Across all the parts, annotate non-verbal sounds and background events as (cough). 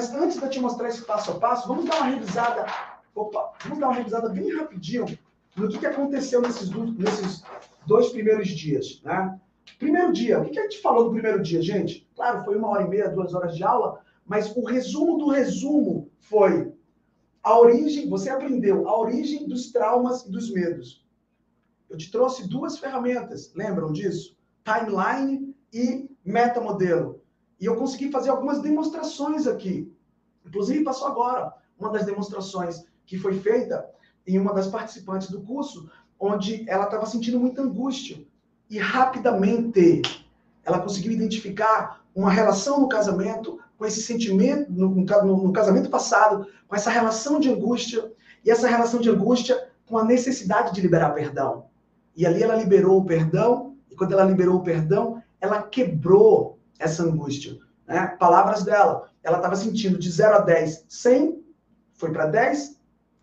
Mas antes de eu te mostrar esse passo a passo, vamos dar uma revisada. Opa, vamos dar uma revisada bem rapidinho no que, que aconteceu nesses, nesses dois primeiros dias, né? Primeiro dia, o que, que a gente falou no primeiro dia, gente? Claro, foi uma hora e meia, duas horas de aula, mas o resumo do resumo foi a origem, você aprendeu a origem dos traumas e dos medos. Eu te trouxe duas ferramentas, lembram disso? Timeline e metamodelo. E eu consegui fazer algumas demonstrações aqui. Inclusive, passou agora uma das demonstrações que foi feita em uma das participantes do curso, onde ela estava sentindo muita angústia. E rapidamente ela conseguiu identificar uma relação no casamento com esse sentimento, no, no, no casamento passado, com essa relação de angústia, e essa relação de angústia com a necessidade de liberar perdão. E ali ela liberou o perdão, e quando ela liberou o perdão, ela quebrou essa angústia. Né? Palavras dela. Ela estava sentindo de 0 a 10, 100, foi para 10,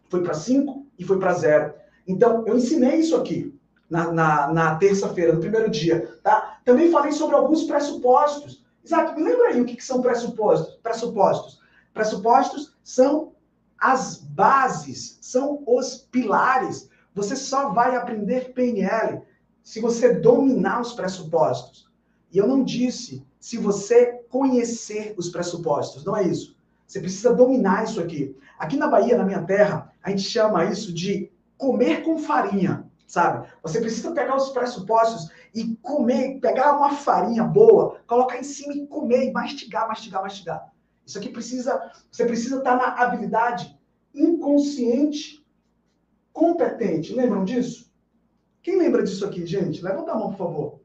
foi para 5 e foi para 0. Então, eu ensinei isso aqui na, na, na terça-feira, no primeiro dia. Tá? Também falei sobre alguns pressupostos. Isaac, me lembra aí o que, que são pressupostos? Pressupostos. Pressupostos são as bases, são os pilares. Você só vai aprender PNL se você dominar os pressupostos. E eu não disse se você conhecer os pressupostos, não é isso. Você precisa dominar isso aqui. Aqui na Bahia, na minha terra, a gente chama isso de comer com farinha, sabe? Você precisa pegar os pressupostos e comer, pegar uma farinha boa, colocar em cima e comer, e mastigar, mastigar, mastigar. Isso aqui precisa, você precisa estar na habilidade inconsciente competente. Lembram disso? Quem lembra disso aqui, gente? Levanta a mão, por favor.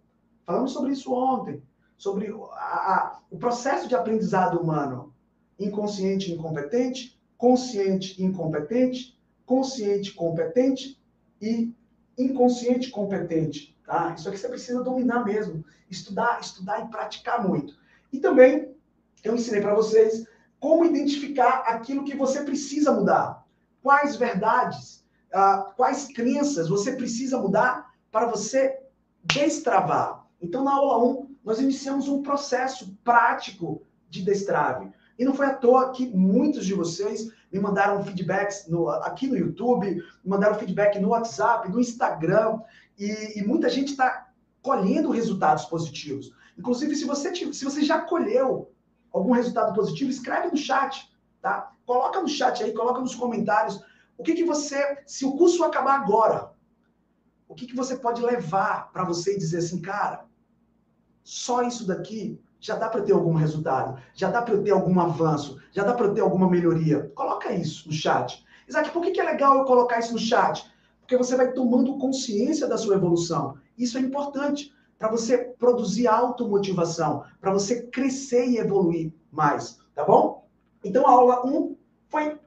Falamos sobre isso ontem sobre a, a, o processo de aprendizado humano. Inconsciente incompetente, consciente incompetente, consciente competente e inconsciente competente. Tá? Isso aqui você precisa dominar mesmo. Estudar, estudar e praticar muito. E também eu ensinei para vocês como identificar aquilo que você precisa mudar. Quais verdades, uh, quais crenças você precisa mudar para você destravar. Então, na aula 1, nós iniciamos um processo prático de destrave. E não foi à toa que muitos de vocês me mandaram feedbacks no, aqui no YouTube, me mandaram feedback no WhatsApp, no Instagram, e, e muita gente está colhendo resultados positivos. Inclusive, se você, se você já colheu algum resultado positivo, escreve no chat, tá? Coloca no chat aí, coloca nos comentários o que, que você, se o curso acabar agora, o que, que você pode levar para você e dizer assim, cara, só isso daqui já dá para ter algum resultado, já dá para ter algum avanço, já dá para ter alguma melhoria. Coloca isso no chat. Isaac, por que, é legal eu colocar isso no chat? Porque você vai tomando consciência da sua evolução. Isso é importante para você produzir automotivação, para você crescer e evoluir mais, tá bom? Então a aula 1 foi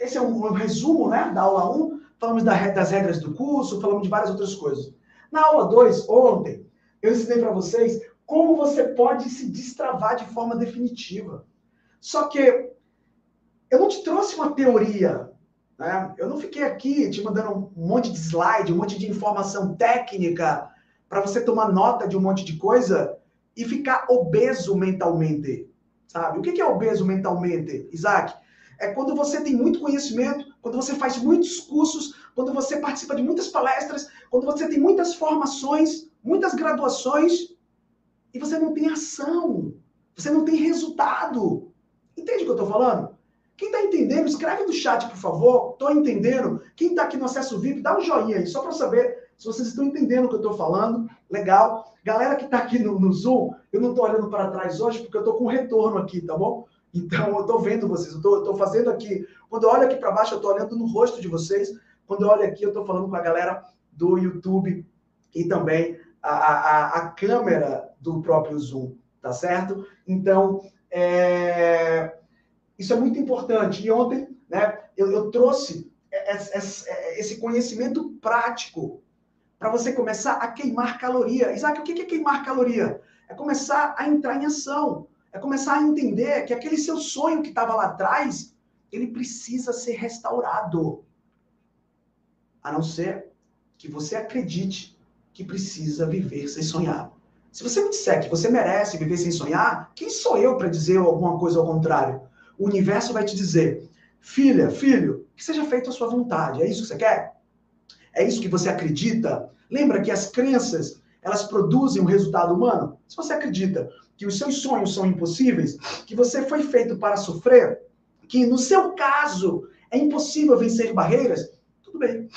esse é um, um resumo, né, da aula 1. Falamos da, das regras do curso, falamos de várias outras coisas. Na aula 2, ontem, eu ensinei para vocês como você pode se destravar de forma definitiva. Só que eu não te trouxe uma teoria, né? Eu não fiquei aqui te mandando um monte de slide, um monte de informação técnica para você tomar nota de um monte de coisa e ficar obeso mentalmente, sabe? O que é obeso mentalmente, Isaac? É quando você tem muito conhecimento, quando você faz muitos cursos, quando você participa de muitas palestras, quando você tem muitas formações, muitas graduações, e você não tem ação. Você não tem resultado. Entende o que eu estou falando? Quem está entendendo, escreve no chat, por favor. Estou entendendo. Quem está aqui no acesso VIP, dá um joinha aí, só para saber se vocês estão entendendo o que eu estou falando. Legal. Galera que está aqui no, no, Zoom, eu não estou olhando para trás hoje porque eu estou com retorno aqui, tá bom? Então, eu estou vendo vocês. Eu estou fazendo aqui. Quando eu olho aqui para baixo, eu estou olhando no rosto de vocês. Quando eu olho aqui, eu estou falando com a galera do YouTube e também a, a, a câmera do próprio Zoom, tá certo? Então, é, isso é muito importante. E ontem, né, eu, eu trouxe esse conhecimento prático para você começar a queimar caloria. Isaac, o que é queimar caloria? É começar a entrar em ação. É começar a entender que aquele seu sonho que estava lá atrás, ele precisa ser restaurado. A não ser que você acredite que precisa viver sem sonhar. Se você me disser que você merece viver sem sonhar, quem sou eu para dizer alguma coisa ao contrário? o universo vai te dizer: filha, filho, que seja feita a sua vontade. É isso que você quer? É isso que você acredita? Lembra que as crenças, elas produzem um resultado humano? Se você acredita que os seus sonhos são impossíveis, que você foi feito para sofrer, que no seu caso é impossível vencer barreiras, tudo bem.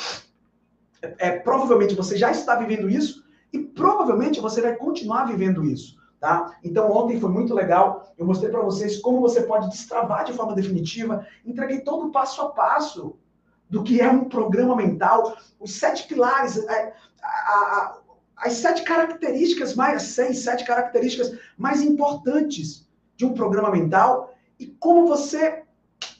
É, é, provavelmente você já está vivendo isso e provavelmente você vai continuar vivendo isso. Tá? Então, ontem foi muito legal. Eu mostrei para vocês como você pode destravar de forma definitiva. Entreguei todo o passo a passo do que é um programa mental, os sete pilares, é, a, a, a, as sete características mais, seis, sete características mais importantes de um programa mental e como você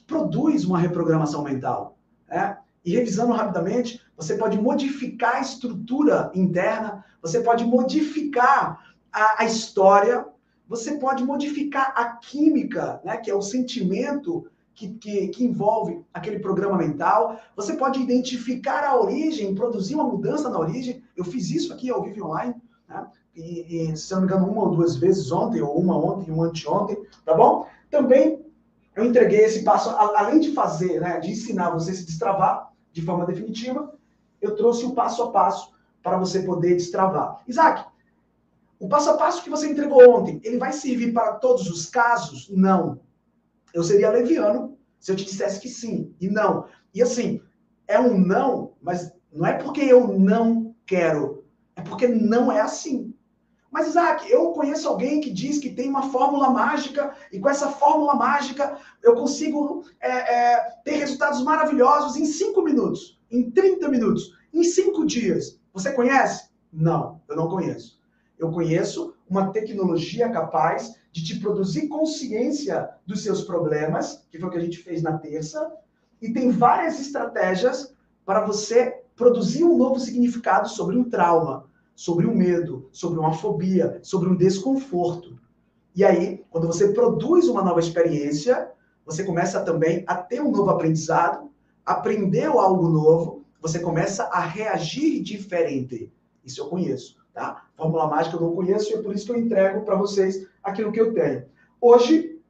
produz uma reprogramação mental. Né? E revisando rapidamente, você pode modificar a estrutura interna, você pode modificar a, a história, você pode modificar a química, né, que é o sentimento que, que, que, envolve aquele programa mental. Você pode identificar a origem, produzir uma mudança na origem. Eu fiz isso aqui ao vivo online, né? e, e, se não me engano, uma ou duas vezes ontem, ou uma ontem uma anteontem, tá bom? Também eu entreguei esse passo, além de fazer, né, de ensinar você a se destravar de forma definitiva, eu trouxe o passo a passo para você poder destravar. Isaac, o passo a passo que você entregou ontem, ele vai servir para todos os casos? Não. Eu seria leviano se eu te dissesse que sim e não. E assim, é um não, mas não é porque eu não quero, é porque não é assim. Mas, Isaac, eu conheço alguém que diz que tem uma fórmula mágica e com essa fórmula mágica eu consigo é, é, ter resultados maravilhosos em cinco minutos, em 30 minutos, em cinco dias. Você conhece? Não, eu não conheço. Eu conheço uma tecnologia capaz de te produzir consciência dos seus problemas, que foi o que a gente fez na terça, e tem várias estratégias para você produzir um novo significado sobre um trauma, sobre um medo, sobre uma fobia, sobre um desconforto. E aí, quando você produz uma nova experiência, você começa também a ter um novo aprendizado, aprendeu algo novo, você começa a reagir diferente. Isso eu conheço, tá? Fórmula mágica eu não conheço e é por isso que eu entrego para vocês aquilo que eu tenho. Hoje,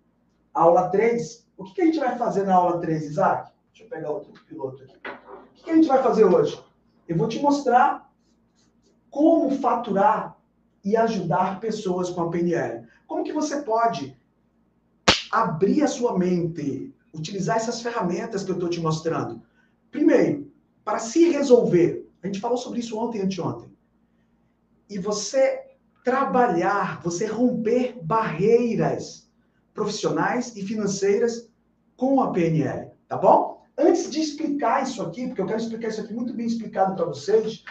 aula 3, o que, que a gente vai fazer na aula 3, Isaac? Deixa eu pegar outro piloto aqui. O que, que a gente vai fazer hoje? Eu vou te mostrar como faturar e ajudar pessoas com a PNL. Como que você pode abrir a sua mente, utilizar essas ferramentas que eu estou te mostrando? Primeiro, para se resolver. A gente falou sobre isso ontem e anteontem. E você trabalhar, você romper barreiras profissionais e financeiras com a PNL, tá bom? Antes de explicar isso aqui, porque eu quero explicar isso aqui muito bem explicado para vocês,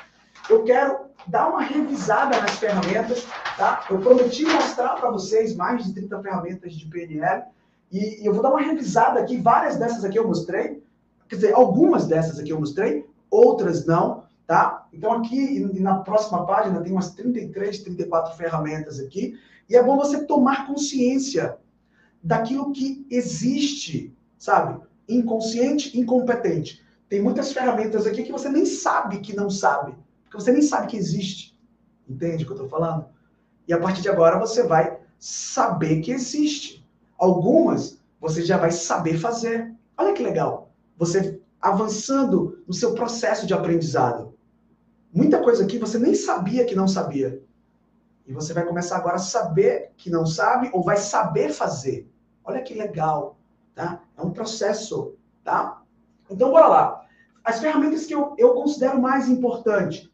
eu quero dar uma revisada nas ferramentas, tá? Eu prometi mostrar para vocês mais de 30 ferramentas de PNL e, eu vou dar uma revisada aqui, várias dessas aqui eu mostrei, quer dizer, algumas dessas aqui eu mostrei, outras não, tá? Então aqui na próxima página tem umas 33, 34 ferramentas aqui, e é bom você tomar consciência daquilo que existe, sabe? Inconsciente, incompetente. Tem muitas ferramentas aqui que você nem sabe que não sabe, porque você nem sabe que existe. Entende o que eu estou falando? E a partir de agora você vai saber que existe. Algumas você já vai saber fazer. Olha que legal. Você avançando no seu processo de aprendizado. Muita coisa aqui você nem sabia que não sabia. E você vai começar agora a saber que não sabe ou vai saber fazer. Olha que legal, tá? É um processo, tá? Então, bora lá. As ferramentas que eu, eu considero mais importante.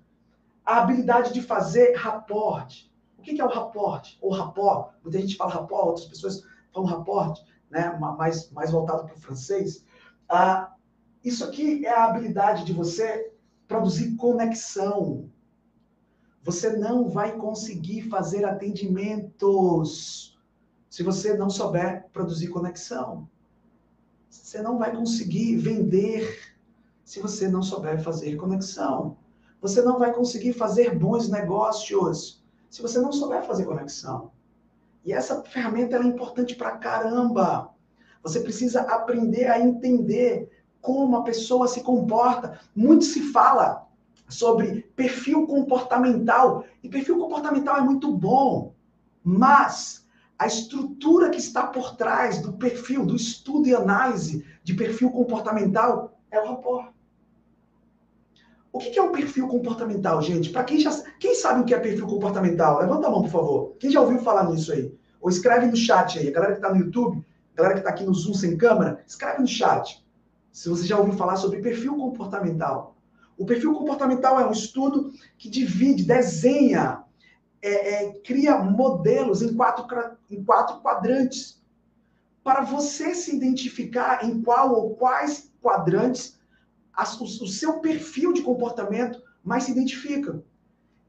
A habilidade de fazer raporte. O que é o raporte? Ou rapport. Muita gente fala rapport, outras pessoas falam raporte, né? mais, mais voltado para o francês. Ah, isso aqui é a habilidade de você produzir conexão. Você não vai conseguir fazer atendimentos se você não souber produzir conexão. Você não vai conseguir vender se você não souber fazer conexão. Você não vai conseguir fazer bons negócios se você não souber fazer conexão. E essa ferramenta é importante para caramba. Você precisa aprender a entender como a pessoa se comporta. Muito se fala sobre perfil comportamental, e perfil comportamental é muito bom, mas a estrutura que está por trás do perfil, do estudo e análise de perfil comportamental é o rapport. O que é o perfil comportamental, gente? Para quem já quem sabe o que é perfil comportamental, levanta a mão, por favor. Quem já ouviu falar nisso aí? Ou escreve no chat aí. A galera que está no YouTube, a galera que está aqui no Zoom sem câmera, escreve no chat. Se você já ouviu falar sobre perfil comportamental. O perfil comportamental é um estudo que divide, desenha é, é, cria modelos em quatro, em quatro quadrantes para você se identificar em qual ou quais quadrantes o, o seu perfil de comportamento mais se identifica.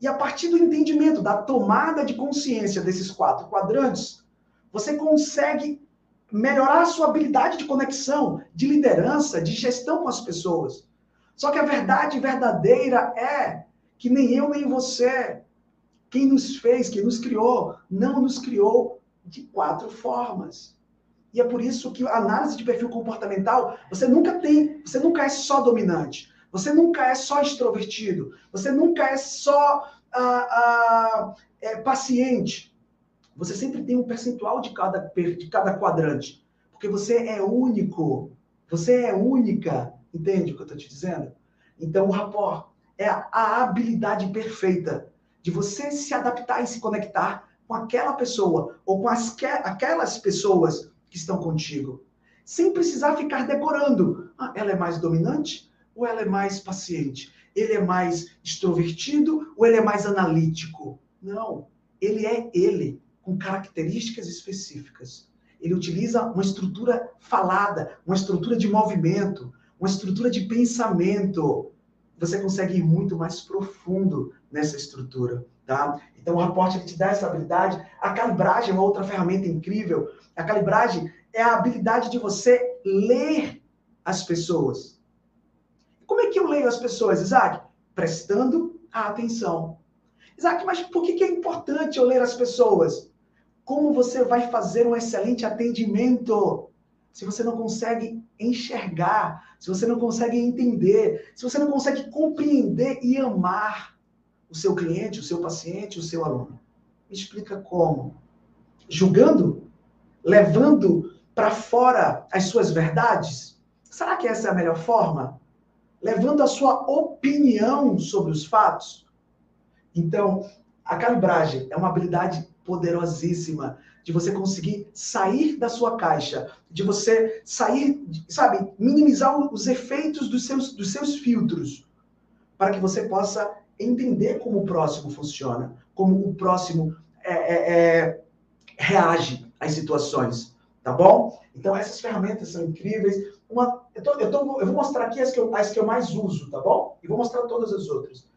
E a partir do entendimento, da tomada de consciência desses quatro quadrantes, você consegue melhorar a sua habilidade de conexão, de liderança, de gestão com as pessoas. Só que a verdade verdadeira é que nem eu nem você quem nos fez, quem nos criou, não nos criou de quatro formas. E é por isso que a análise de perfil comportamental, você nunca tem, você nunca é só dominante, você nunca é só extrovertido, você nunca é só ah, ah, é, paciente. Você sempre tem um percentual de cada, de cada quadrante, porque você é único, você é única, entende o que eu estou te dizendo? Então, o rapport é a, habilidade perfeita de você se adaptar e se conectar com aquela pessoa ou com as, aquelas pessoas que estão contigo, sem precisar ficar decorando. Ah, ela é mais dominante ou ela é mais paciente? Ele é mais extrovertido ou ele é mais analítico? Não, ele é ele, com características específicas. Ele utiliza uma estrutura falada, uma estrutura de movimento, uma estrutura de pensamento. Você consegue ir muito mais profundo nessa estrutura, tá? Então, o raporte ele te dá essa habilidade. A calibragem é uma outra ferramenta incrível. A calibragem é a habilidade de você ler as pessoas. Como é que eu leio as pessoas, Isaac? Prestando atenção. Isaac, mas por que é importante eu ler as pessoas? Como você vai fazer um excelente atendimento se você não consegue enxergar, se você não consegue entender, se você não consegue compreender e amar o seu cliente, o seu paciente, o seu aluno? Me explica como? Julgando? Levando para fora as suas verdades? Será que essa é a melhor forma? Levando a sua opinião sobre os fatos? Então, a calibragem é uma habilidade poderosíssima de você conseguir sair da sua caixa, de você sair, sabe, minimizar os efeitos dos seus, dos seus filtros, para que você possa entender como o próximo funciona, como o próximo é, é, é, reage às situações, tá bom? Então, essas ferramentas são incríveis. Uma, eu, tô, eu, tô, eu vou mostrar aqui as que eu, as que eu mais uso, tá bom? E vou mostrar todas as outras.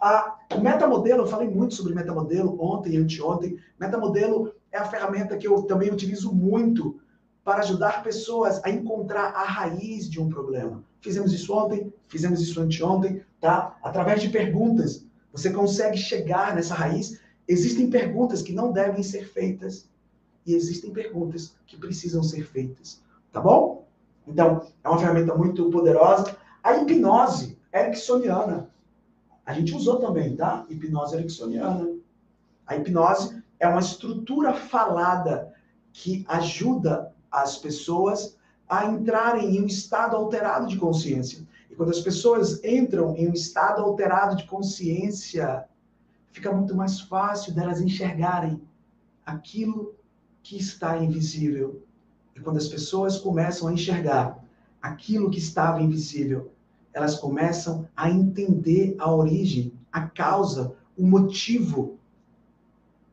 A, o metamodelo, eu falei muito sobre metamodelo ontem e anteontem. Metamodelo é a ferramenta que eu também utilizo muito para ajudar pessoas a encontrar a raiz de um problema. Fizemos isso ontem, fizemos isso anteontem, tá? Através de perguntas, você consegue chegar nessa raiz. Existem perguntas que não devem ser feitas e existem perguntas que precisam ser feitas, tá bom? Então, é uma ferramenta muito poderosa. A hipnose ericksoniana, a gente usou também, tá? Hipnose ericksoniana. A hipnose é uma estrutura falada que ajuda as pessoas a entrarem em um estado alterado de consciência. E quando as pessoas entram em um estado alterado de consciência, fica muito mais fácil delas enxergarem aquilo que está invisível. E quando as pessoas começam a enxergar aquilo que estava invisível, elas começam a entender a origem, a causa, o motivo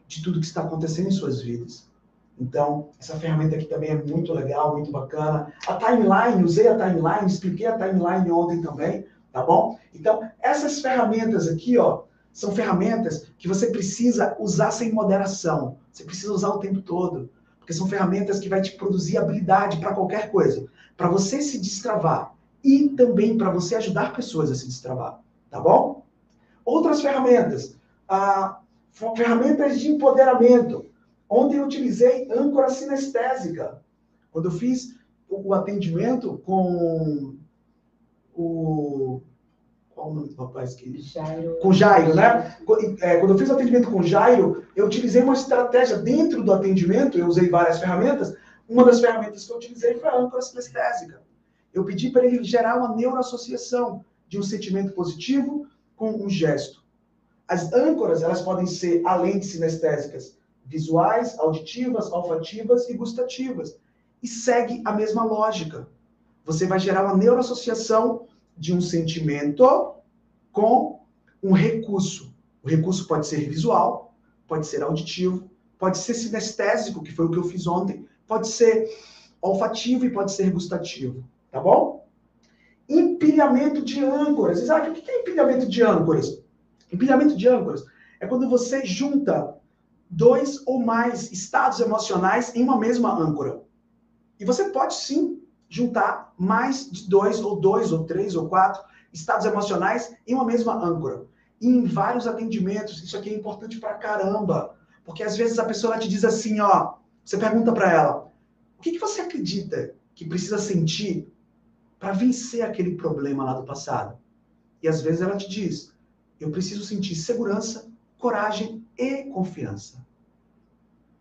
de tudo que está acontecendo em suas vidas. Então, essa ferramenta aqui também é muito legal, muito bacana. A timeline, usei a timeline, expliquei a timeline ontem também, tá bom? Então, essas ferramentas aqui, ó, são ferramentas que você precisa usar sem moderação. Você precisa usar o tempo todo, porque são ferramentas que vai te produzir habilidade para qualquer coisa, para você se destravar e também para você ajudar pessoas a se destravar, tá bom? Outras ferramentas, ah, ferramentas de empoderamento. Ontem eu utilizei âncora sinestésica. Quando eu fiz o atendimento com o, qual o nome do rapaz que. Jairo. Com Jairo, né? É, quando eu fiz o atendimento com Jairo, eu utilizei uma estratégia dentro do atendimento, eu usei várias ferramentas. Uma das ferramentas que eu utilizei foi a âncora sinestésica. Eu pedi para ele gerar uma neuroassociação de um sentimento positivo com um gesto. As âncoras, elas podem ser, além de sinestésicas, visuais, auditivas, olfativas e gustativas. E segue a mesma lógica. Você vai gerar uma neuroassociação de um sentimento com um recurso. O recurso pode ser visual, pode ser auditivo, pode ser sinestésico, que foi o que eu fiz ontem, pode ser olfativo e pode ser gustativo. Tá bom? Empilhamento de âncoras. Isaac, o que é empilhamento de âncoras? Empilhamento de âncoras é quando você junta dois ou mais estados emocionais em uma mesma âncora. E você pode sim juntar mais de dois, ou dois, ou três, ou quatro estados emocionais em uma mesma âncora. E em vários atendimentos, isso aqui é importante pra caramba. Porque às vezes a pessoa te diz assim, ó, você pergunta para ela, o que, que você acredita que precisa sentir para vencer aquele problema lá do passado? E às vezes ela te diz, eu preciso sentir segurança, coragem e confiança.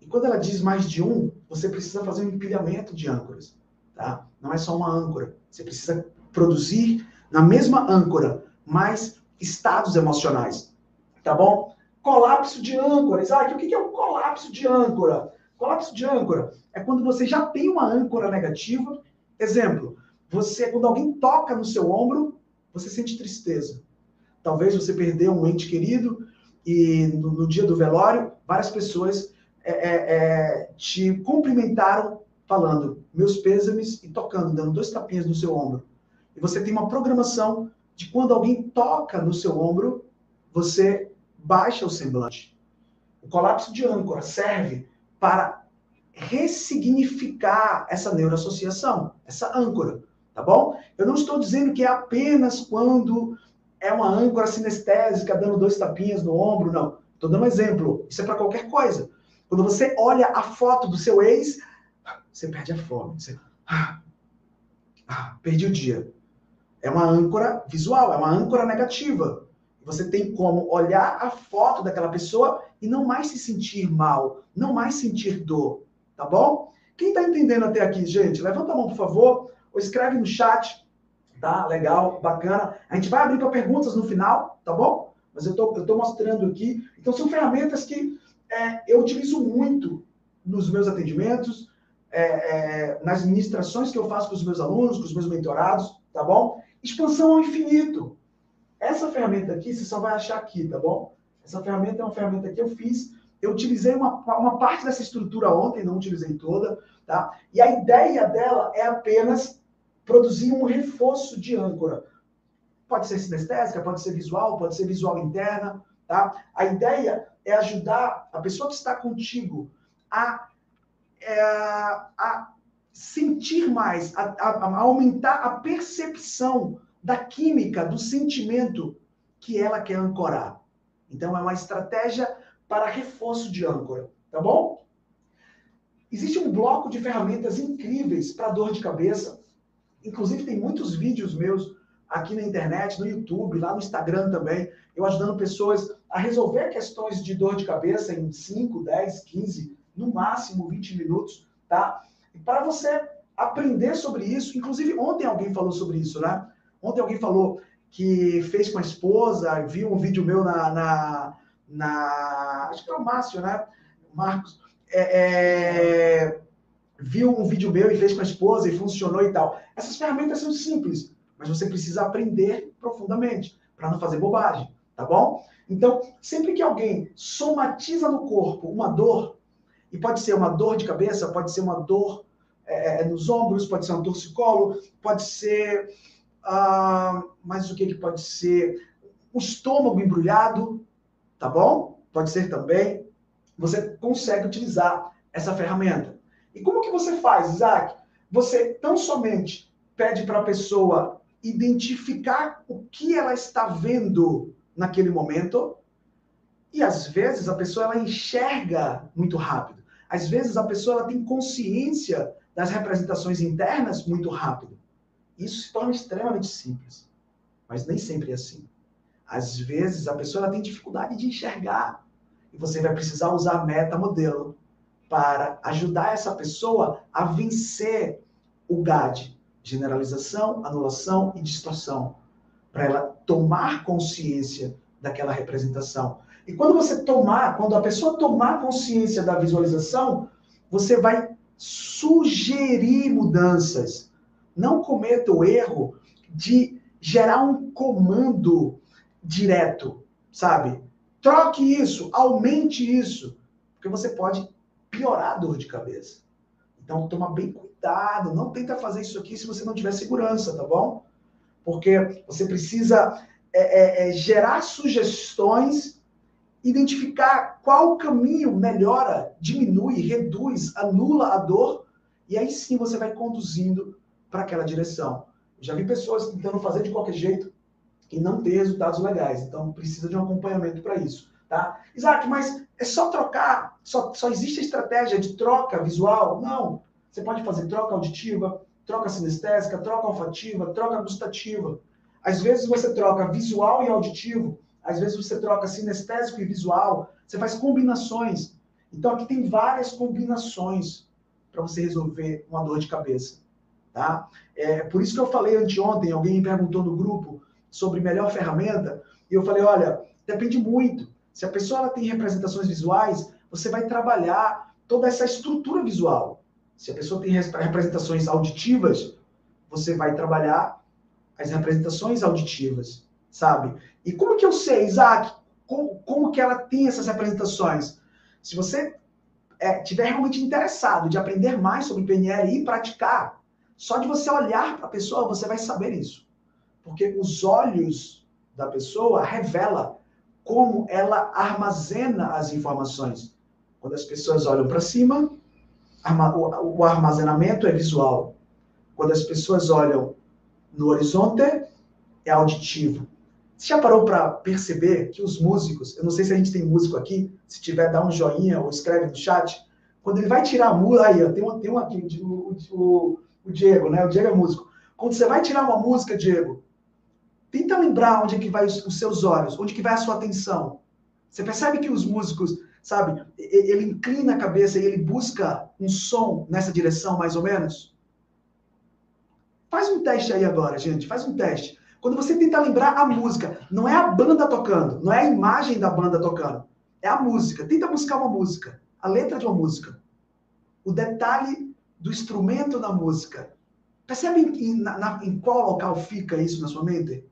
E quando ela diz mais de um, você precisa fazer um empilhamento de âncoras, tá? Não é só uma âncora. Você precisa produzir na mesma âncora mais estados emocionais, tá bom? Colapso de âncoras. Ah, o que é um colapso de âncora? Colapso de âncora é quando você já tem uma âncora negativa. Exemplo, você quando alguém toca no seu ombro, você sente tristeza. Talvez você perdeu um ente querido e no, no dia do velório, várias pessoas é, é, é, te cumprimentaram falando meus pêsames e tocando, dando dois tapinhas no seu ombro. E você tem uma programação de quando alguém toca no seu ombro, você baixa o semblante. O colapso de âncora serve para ressignificar essa neuroassociação, essa âncora, tá bom? Eu não estou dizendo que é apenas quando é uma âncora sinestésica dando dois tapinhas no ombro, não. Estou dando um exemplo. Isso é para qualquer coisa. Quando você olha a foto do seu ex, você perde a fome. Você, ah, ah, perdi o dia. É uma âncora visual, é uma âncora negativa. Você tem como olhar a foto daquela pessoa e não mais se sentir mal, não mais sentir dor, tá bom? Quem está entendendo até aqui, gente? Levanta a mão, por favor, ou escreve no chat Tá? Legal, bacana. A gente vai abrir para perguntas no final, tá bom? Mas eu tô, estou tô mostrando aqui. Então, são ferramentas que é, eu utilizo muito nos meus atendimentos, é, é, nas ministrações que eu faço com os meus alunos, com os meus mentorados, tá bom? Expansão ao infinito. Essa ferramenta aqui, você só vai achar aqui, tá bom? Essa ferramenta é uma ferramenta que eu fiz. Eu utilizei uma, uma parte dessa estrutura ontem, não utilizei toda, tá? E a ideia dela é apenas produzir um reforço de âncora. Pode ser sinestésica, pode ser visual, pode ser visual interna, tá? A ideia é ajudar a pessoa que está contigo a, é, a sentir mais, a, a, a aumentar a percepção da química, do sentimento que ela quer ancorar. Então, é uma estratégia para reforço de âncora, tá bom? Existe um bloco de ferramentas incríveis para dor de cabeça, Inclusive, tem muitos vídeos meus aqui na internet, no YouTube, lá no Instagram também, eu ajudando pessoas a resolver questões de dor de cabeça em 5, 10, 15, no máximo 20 minutos, tá? E para você aprender sobre isso, inclusive ontem alguém falou sobre isso, né? Ontem alguém falou que fez com a esposa, viu um vídeo meu na, na, na acho que é o Márcio, né? Marcos, é, é, viu um vídeo meu e fez com a esposa e funcionou e tal. Essas ferramentas são simples, mas você precisa aprender profundamente para não fazer bobagem, tá bom? Então, sempre que alguém somatiza no corpo uma dor, e pode ser uma dor de cabeça, pode ser uma dor é, é nos ombros, pode ser um torcicolo, pode ser. Ah, mas o que, que pode ser? O estômago embrulhado, tá bom? Pode ser também. Você consegue utilizar essa ferramenta. E como que você faz, Isaac? Você tão somente pede para a pessoa identificar o que ela está vendo naquele momento, e às vezes a pessoa ela enxerga muito rápido. Às vezes a pessoa ela tem consciência das representações internas muito rápido. Isso se torna extremamente simples. Mas nem sempre é assim. Às vezes a pessoa tem dificuldade de enxergar e você vai precisar usar meta modelo para ajudar essa pessoa a vencer o GAD, generalização, anulação e distorção, para ela tomar consciência daquela representação. E quando você tomar, quando a pessoa tomar consciência da visualização, você vai sugerir mudanças. Não cometa o erro de gerar um comando direto, sabe? Troque isso, aumente isso, porque você pode piorar a dor de cabeça. Então, toma bem cuidado, não tenta fazer isso aqui se você não tiver segurança, tá bom? Porque você precisa é, é, é, gerar sugestões, identificar qual caminho melhora, diminui, reduz, anula a dor, e aí sim você vai conduzindo para aquela direção. Já vi pessoas tentando fazer de qualquer jeito e não ter resultados legais. Então, precisa de um acompanhamento para isso. Tá? Isaac, mas é só trocar? Só, só existe a estratégia de troca visual? Não. Você pode fazer troca auditiva, troca sinestésica, troca olfativa, troca gustativa. Às vezes você troca visual e auditivo, às vezes você troca sinestésico e visual, você faz combinações. Então aqui tem várias combinações para você resolver uma dor de cabeça. Tá? É, por isso que eu falei anteontem, alguém me perguntou no grupo sobre melhor ferramenta, e eu falei, olha, depende muito. Se a pessoa tem representações visuais, você vai trabalhar toda essa estrutura visual. Se a pessoa tem representações auditivas, você vai trabalhar as representações auditivas, sabe? E como que eu sei, Isaac, como, como que ela tem essas representações? Se você é, tiver realmente interessado de aprender mais sobre PNL e praticar, só de você olhar para a pessoa, você vai saber isso. Porque os olhos da pessoa revela como ela armazena as informações. Quando as pessoas olham para cima, o armazenamento é visual. Quando as pessoas olham no horizonte, é auditivo. Você já parou para perceber que os músicos, eu não sei se a gente tem músico aqui, se tiver, dá um joinha ou escreve no chat. Quando ele vai tirar a música, aí, tem um, tem um aqui, o, o, o Diego, né? O Diego é músico. Quando você vai tirar uma música, Diego, Tenta lembrar onde é que vai os, os seus olhos, onde que vai a sua atenção. Você percebe que os músicos, sabe, ele inclina a cabeça e ele busca um som nessa direção, mais ou menos? Faz um teste aí agora, gente, faz um teste. Quando você tenta lembrar a música, não é a banda tocando, não é a imagem da banda tocando, é a música. Tenta buscar uma música, a letra de uma música, o detalhe do instrumento na música. Percebe em, na, em qual local fica isso na sua mente?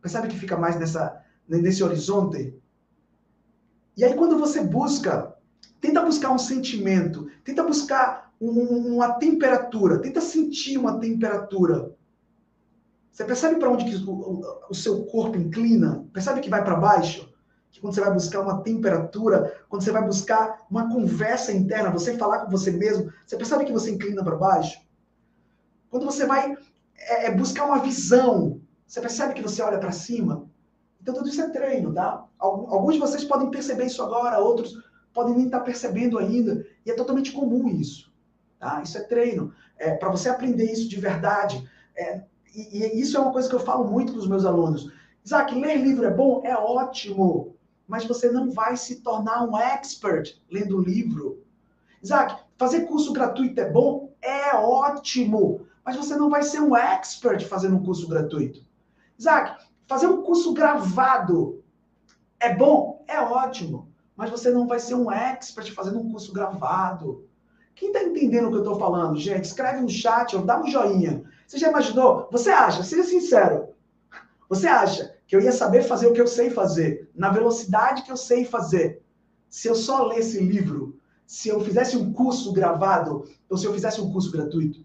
Percebe que fica mais nessa, nesse horizonte? E aí, quando você busca, tenta buscar um sentimento, tenta buscar um, uma temperatura, tenta sentir uma temperatura. Você percebe para onde que o, o, seu corpo inclina? Percebe que vai para baixo? Que quando você vai buscar uma temperatura, quando você vai buscar uma conversa interna, você falar com você mesmo, você percebe que você inclina para baixo? Quando você vai é, é buscar uma visão, você percebe que você olha para cima? Então, tudo isso é treino, tá? Alguns de vocês podem perceber isso agora, outros podem nem estar percebendo ainda. E é totalmente comum isso. Tá? Isso é treino. É, para você aprender isso de verdade. É, e, e, isso é uma coisa que eu falo muito para os meus alunos. Isaac, ler livro é bom? É ótimo. Mas você não vai se tornar um expert lendo livro. Isaac, fazer curso gratuito é bom? É ótimo. Mas você não vai ser um expert fazendo um curso gratuito. Isaac, fazer um curso gravado é bom? É ótimo. Mas você não vai ser um expert fazendo um curso gravado. Quem está entendendo o que eu estou falando, gente? Escreve no chat ou dá um joinha. Você já imaginou? Você acha, seja sincero, você acha que eu ia saber fazer o que eu sei fazer, na velocidade que eu sei fazer, se eu só lesse livro, se eu fizesse um curso gravado, ou se eu fizesse um curso gratuito?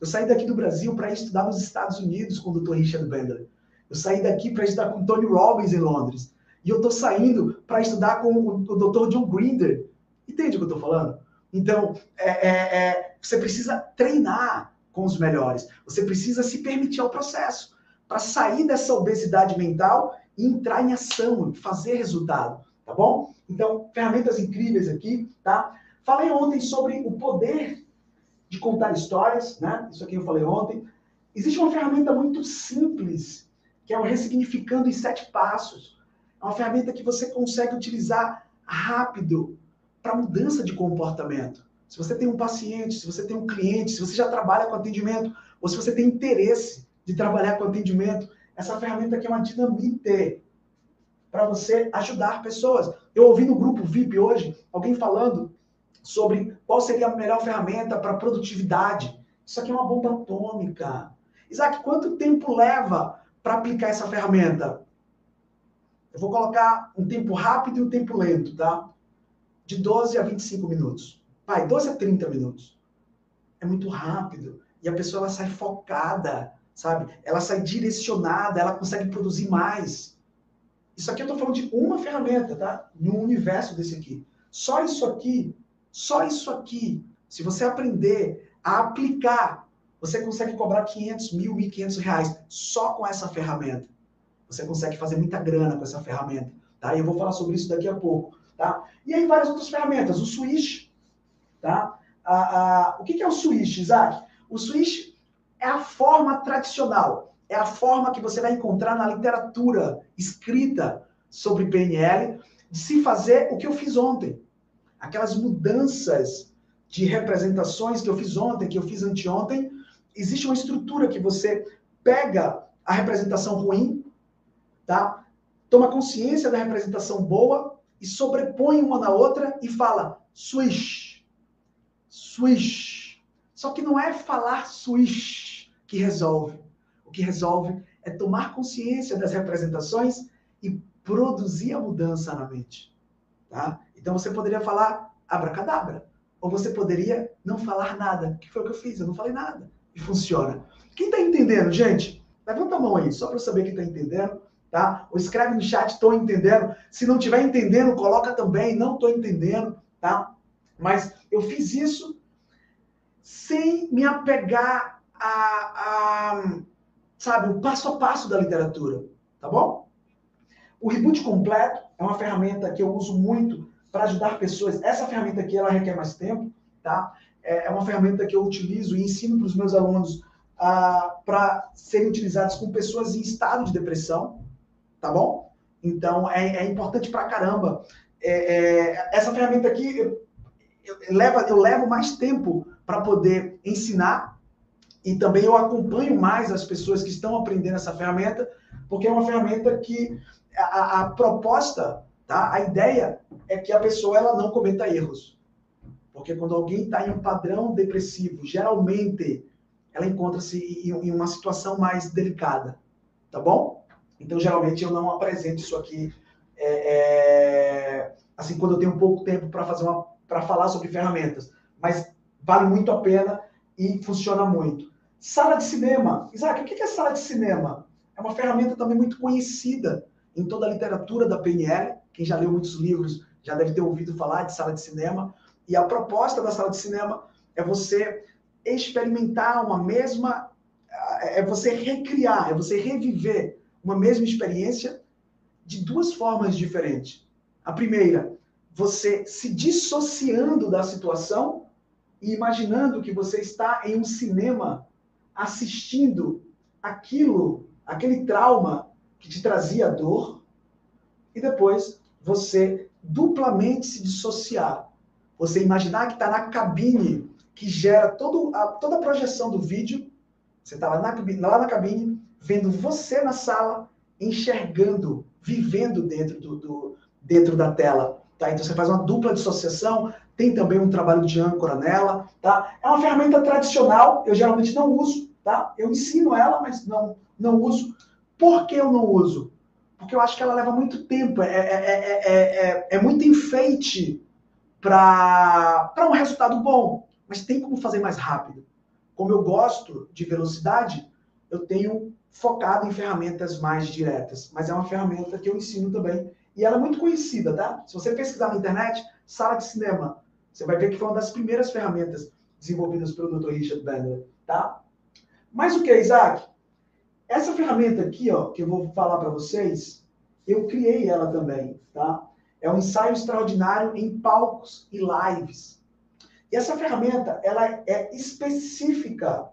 Eu saí daqui do Brasil para estudar nos Estados Unidos com o Dr. Richard Bandler. Eu saí daqui para estudar com Tony Robbins em Londres. E eu estou saindo para estudar com o, Dr. John Grinder. Entende o que eu estou falando? Então, é, é, é, você precisa treinar com os melhores. Você precisa se permitir ao processo para sair dessa obesidade mental e entrar em ação, fazer resultado, tá bom? Então, ferramentas incríveis aqui, tá? Falei ontem sobre o poder de contar histórias, né? Isso aqui eu falei ontem. Existe uma ferramenta muito simples que é o Ressignificando em Sete Passos. É uma ferramenta que você consegue utilizar rápido para mudança de comportamento. Se você tem um paciente, se você tem um cliente, se você já trabalha com atendimento, ou se você tem interesse de trabalhar com atendimento, essa ferramenta aqui é uma dinamite para você ajudar pessoas. Eu ouvi no grupo VIP hoje alguém falando sobre qual seria a melhor ferramenta para produtividade. Isso aqui é uma bomba atômica. Isaac, quanto tempo leva para aplicar essa ferramenta? Eu vou colocar um tempo rápido e um tempo lento, tá? De 12 a 25 minutos. Vai, 12 a 30 minutos. É muito rápido. E a pessoa ela sai focada, sabe? Ela sai direcionada, ela consegue produzir mais. Isso aqui eu estou falando de uma ferramenta, tá? No universo desse aqui. Só isso aqui, só isso aqui, se você aprender a aplicar, você consegue cobrar 500 mil, 1.500 reais só com essa ferramenta. Você consegue fazer muita grana com essa ferramenta, tá? E eu vou falar sobre isso daqui a pouco, tá? E aí várias outras ferramentas, o Switch, tá? o que, que é o Switch, Isaac? O Switch é a forma tradicional, é a forma que você vai encontrar na literatura escrita sobre PNL de se fazer o que eu fiz ontem. Aquelas mudanças de representações que eu fiz ontem, que eu fiz anteontem, existe uma estrutura que você pega a representação ruim, tá? Toma consciência da representação boa e sobrepõe uma na outra e fala swish. Swish. Só que não é falar swish que resolve. O que resolve é tomar consciência das representações e produzir a mudança na mente, tá? Então você poderia falar abracadabra. Ou você poderia não falar nada, que foi o que eu fiz, eu não falei nada. E funciona. Quem está entendendo, gente? Levanta a mão aí, só para saber quem está entendendo, tá? Ou escreve no chat, estou entendendo. Se não estiver entendendo, coloca também, não estou entendendo, tá? Mas eu fiz isso sem me apegar a, a, sabe, o passo a passo da literatura, tá bom? O reboot completo é uma ferramenta que eu uso muito para ajudar pessoas. Essa ferramenta aqui, ela requer mais tempo, tá? É, é uma ferramenta que eu utilizo e ensino para os meus alunos para serem utilizados com pessoas em estado de depressão, tá bom? Então, é, é importante para caramba. É, é, essa ferramenta aqui, eu, eu, levo, eu levo mais tempo para poder ensinar e também eu acompanho mais as pessoas que estão aprendendo essa ferramenta, porque é uma ferramenta que a, a proposta Tá? A ideia é que a pessoa ela não cometa erros. Porque quando alguém está em um padrão depressivo, geralmente ela encontra-se em uma situação mais delicada. Tá bom? Então, geralmente, eu não apresento isso aqui. É, é, assim, quando eu tenho pouco tempo para fazer uma para falar sobre ferramentas. Mas vale muito a pena e funciona muito. Sala de cinema. Isaac, o que é sala de cinema? É uma ferramenta também muito conhecida em toda a literatura da PNL. Quem já leu muitos livros já deve ter ouvido falar de sala de cinema. E a proposta da sala de cinema é você experimentar uma mesma. É você recriar, é você reviver uma mesma experiência de duas formas diferentes. A primeira, você se dissociando da situação e imaginando que você está em um cinema assistindo aquilo, aquele trauma que te trazia dor, e depois você duplamente se dissociar. Você imaginar que está na cabine que gera todo a, toda a projeção do vídeo. Você está lá na, lá na cabine, vendo você na sala, enxergando, vivendo dentro, do, do, dentro da tela. Tá? Então você faz uma dupla dissociação, tem também um trabalho de âncora nela. Tá? É uma ferramenta tradicional, eu geralmente não uso. Tá? Eu ensino ela, mas não, não uso. Por que eu não uso? Porque eu acho que ela leva muito tempo, é, é, é, é muito enfeite para um resultado bom, mas tem como fazer mais rápido. Como eu gosto de velocidade, eu tenho focado em ferramentas mais diretas, mas é uma ferramenta que eu ensino também e ela é muito conhecida, tá? Se você pesquisar na internet, sala de cinema, você vai ver que foi uma das primeiras ferramentas desenvolvidas pelo Dr. Richard Bandler, tá? Mas o que, Isaac? Essa ferramenta aqui, ó, que eu vou falar para vocês, eu criei ela também, tá? É um ensaio extraordinário em palcos e lives. E essa ferramenta, ela é específica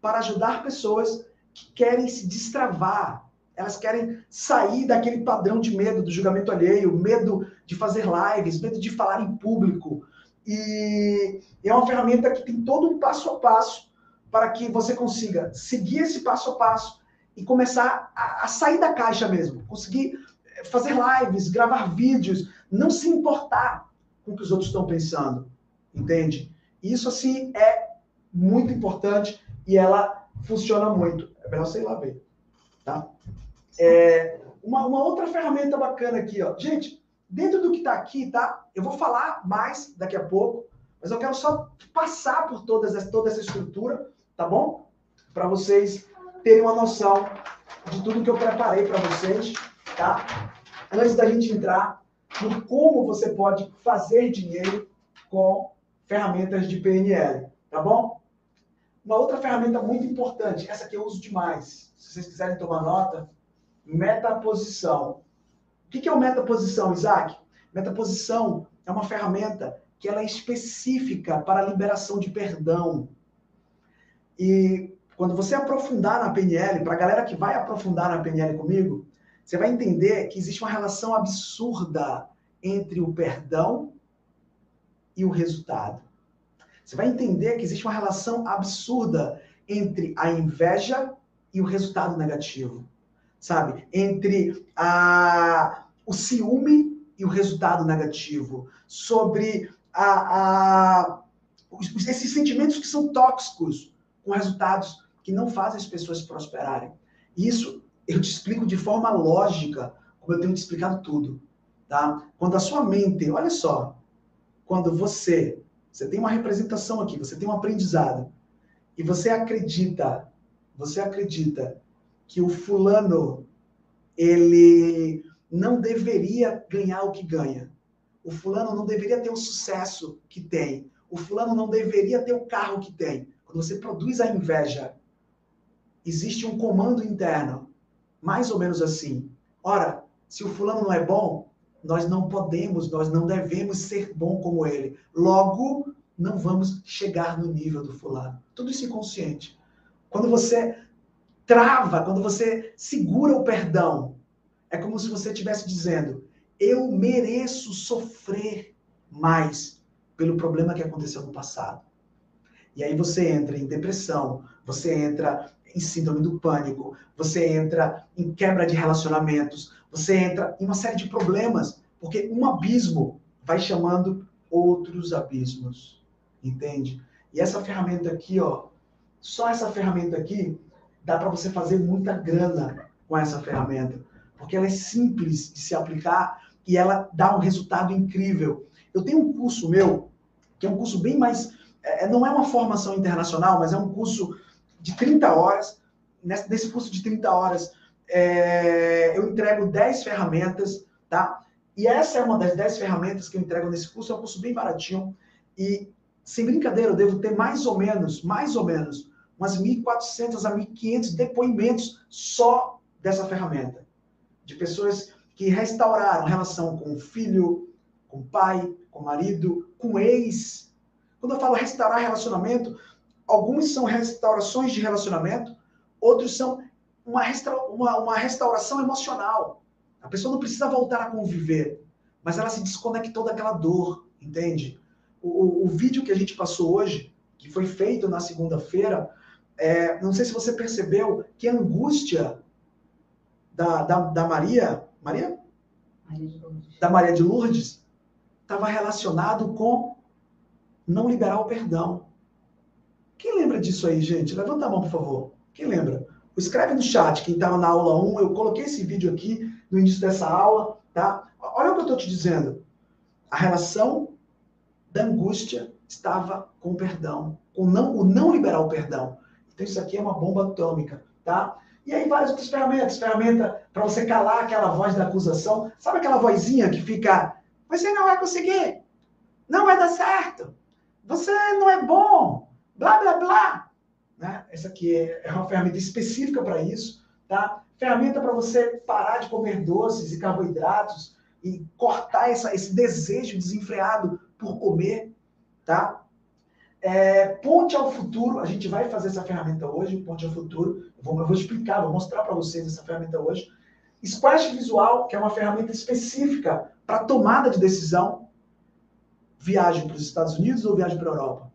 para ajudar pessoas que querem se destravar. Elas querem sair daquele padrão de medo do julgamento alheio, medo de fazer lives, medo de falar em público. E é uma ferramenta que tem todo um passo a passo para que você consiga seguir esse passo a passo e começar a, a sair da caixa mesmo, conseguir fazer lives, gravar vídeos, não se importar com o que os outros estão pensando, entende? Isso assim é muito importante e ela funciona muito. É melhor ir lá ver, tá? É, uma, uma outra ferramenta bacana aqui, ó. Gente, dentro do que está aqui, tá? Eu vou falar mais daqui a pouco, mas eu quero só passar por todas, toda essa estrutura, tá bom? Para vocês terem uma noção de tudo que eu preparei para vocês, tá? Antes da gente entrar no como você pode fazer dinheiro com ferramentas de PNL, tá bom? Uma outra ferramenta muito importante, essa que eu uso demais, se vocês quiserem tomar nota, metaposição. O que é o metaposição, Isaac? Metaposição é uma ferramenta que ela é específica para a liberação de perdão. E quando você aprofundar na PNL, para a galera que vai aprofundar na PNL comigo, você vai entender que existe uma relação absurda entre o perdão e o resultado. Você vai entender que existe uma relação absurda entre a inveja e o resultado negativo. Sabe? Entre a, o ciúme e o resultado negativo. Sobre a, a, esses sentimentos que são tóxicos com resultados que não fazem as pessoas prosperarem. Isso eu te explico de forma lógica, como eu tenho te explicado tudo. Tá? Quando a sua mente, olha só, quando você, você tem uma representação aqui, você tem um aprendizado, e você acredita, você acredita que o fulano, ele não deveria ganhar o que ganha. O fulano não deveria ter o sucesso que tem. O fulano não deveria ter o carro que tem. Quando você produz a inveja, existe um comando interno, mais ou menos assim. Ora, se o fulano não é bom, nós não podemos, nós não devemos ser bom como ele. Logo, não vamos chegar no nível do fulano. Tudo isso inconsciente. Quando você trava, quando você segura o perdão, é como se você estivesse dizendo: eu mereço sofrer mais pelo problema que aconteceu no passado. E aí você entra em depressão, você entra em síndrome do pânico, você entra em quebra de relacionamentos, você entra em uma série de problemas, porque um abismo vai chamando outros abismos, entende? E essa ferramenta aqui, ó, só essa ferramenta aqui, dá para você fazer muita grana com essa ferramenta, porque ela é simples de se aplicar e ela dá um resultado incrível. Eu tenho um curso meu, que é um curso bem mais. É, não é uma formação internacional, mas é um curso de 30 horas. Nesse, curso de 30 horas, é, eu entrego 10 ferramentas, tá? E essa é uma das 10 ferramentas que eu entrego nesse curso, é um curso bem baratinho. E, sem brincadeira, eu devo ter mais ou menos, mais ou menos, umas 1.400 a 1.500 depoimentos só dessa ferramenta. De pessoas que restauraram relação com o filho, com o pai, com o marido, com o ex. Quando eu falo restaurar relacionamento, Alguns são restaurações de relacionamento, outros são uma, uma, uma restauração emocional. A pessoa não precisa voltar a conviver, mas ela se desconectou daquela dor, entende? O, o, o vídeo que a gente passou hoje, que foi feito na segunda-feira, é, não sei se você percebeu que a angústia da, da, da Maria, Maria? Maria da Maria de Lourdes, estava relacionado com não liberar o perdão. Quem lembra disso aí, gente? Levanta a mão, por favor. Quem lembra? Escreve no chat, quem estava na aula 1, eu coloquei esse vídeo aqui no início dessa aula, tá? Olha o que eu estou te dizendo. A relação da angústia estava com o perdão, com não, o não liberar o perdão. Então isso aqui é uma bomba atômica, tá? E aí várias outras ferramentas, ferramenta para você calar aquela voz da acusação. Sabe aquela vozinha que fica, você não vai conseguir, não vai dar certo, você não é bom, blá, blá, blá. Né? Essa aqui é, é uma ferramenta específica para isso. Tá? Ferramenta para você parar de comer doces e carboidratos e cortar essa, esse desejo desenfreado por comer. Tá? É, ponte ao futuro, a gente vai fazer essa ferramenta hoje, Ponte ao futuro. Eu vou, eu vou explicar, vou mostrar para vocês essa ferramenta hoje. Splash Visual, que é uma ferramenta específica para tomada de decisão. Viagem para os Estados Unidos ou viagem para a Europa?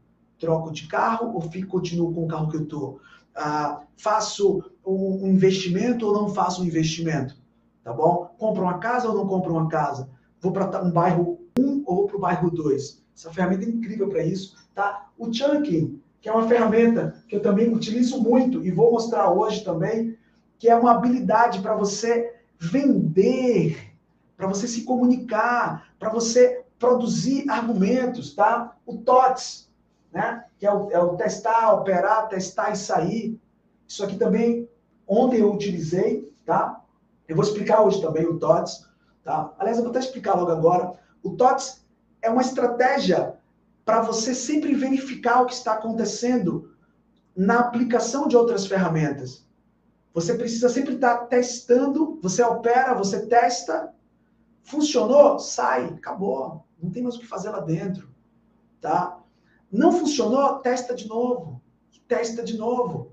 Troco de carro ou fico, continuo com o carro que eu estou? Ah, faço um investimento ou não faço um investimento? Tá bom? Compro uma casa ou não compro uma casa? Vou para um bairro 1 ou para o bairro 2? Essa ferramenta é incrível para isso. Tá? O Chunking, que é uma ferramenta que eu também utilizo muito e vou mostrar hoje também, que é uma habilidade para você vender, para você se comunicar, para você produzir argumentos, tá? O TOTS, né? Que é o, é o testar, operar, testar e sair. Isso aqui também ontem eu utilizei, tá? Eu vou explicar hoje também o TOTS, tá? Aliás, eu vou até explicar logo agora. O TOTS é uma estratégia para você sempre verificar o que está acontecendo na aplicação de outras ferramentas. Você precisa sempre estar testando, você opera, você testa, funcionou, sai, acabou, não tem mais o que fazer lá dentro, tá? Não funcionou, testa de novo, testa de novo,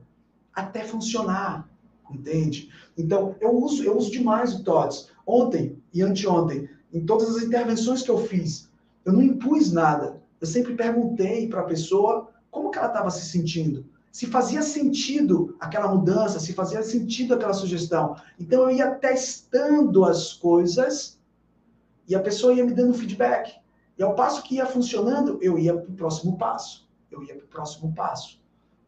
até funcionar, entende? Então, eu uso, eu uso demais o TOTS. Ontem e anteontem, em todas as intervenções que eu fiz, eu não impus nada. Eu sempre perguntei para a pessoa como que ela estava se sentindo se fazia sentido aquela mudança, se fazia sentido aquela sugestão. Então eu ia testando as coisas e a pessoa ia me dando feedback. E ao passo que ia funcionando, eu ia para o próximo passo. Eu ia para o próximo passo,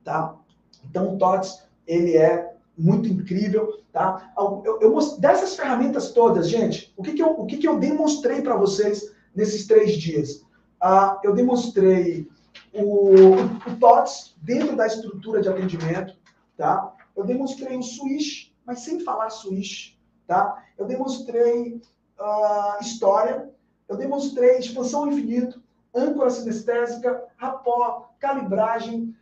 tá? Então o TOTS, ele é muito incrível, tá? Eu, eu, dessas ferramentas todas, gente, o que, que, eu, o que, que eu demonstrei para vocês nesses três dias? Ah, eu demonstrei o, o TOTS dentro da estrutura de atendimento, tá? Eu demonstrei o switch, mas sem falar switch, tá? Eu demonstrei uh, história, eu demonstrei expansão infinito, âncora sinestésica, rapó, calibragem,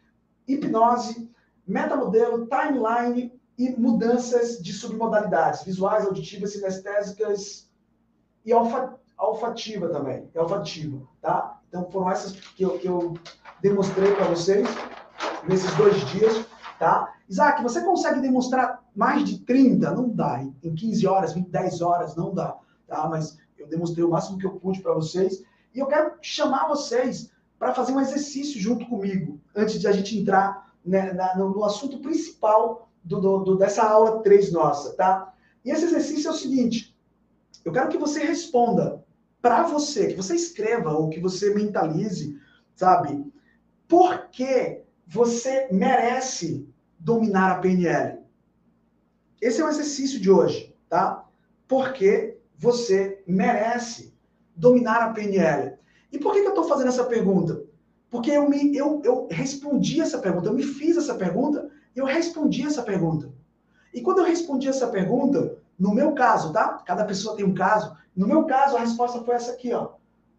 hipnose, metamodelo, timeline e mudanças de submodalidades, visuais, auditivas, sinestésicas e alfa, olfativa também, olfativa, tá? Então foram essas que eu, que eu demonstrei para vocês nesses dois dias, tá? Isaac, você consegue demonstrar mais de 30? Não dá. Em 15 horas, 20, 10 horas, não dá, tá? Mas demonstrei o máximo que eu pude para vocês. E eu quero chamar vocês para fazer um exercício junto comigo, antes de a gente entrar né, na, no, no, assunto principal do, do, do, dessa aula 3 nossa, tá? E esse exercício é o seguinte: eu quero que você responda para você, que você escreva ou que você mentalize, sabe? Por que você merece dominar a PNL? Esse é o exercício de hoje, tá? Porque você merece dominar a PNL. E por que, que eu estou fazendo essa pergunta? Porque eu, me, eu, eu respondi essa pergunta, eu me fiz essa pergunta e eu respondi essa pergunta. E quando eu respondi essa pergunta, no meu caso, tá? Cada pessoa tem um caso. No meu caso, a resposta foi essa aqui, ó.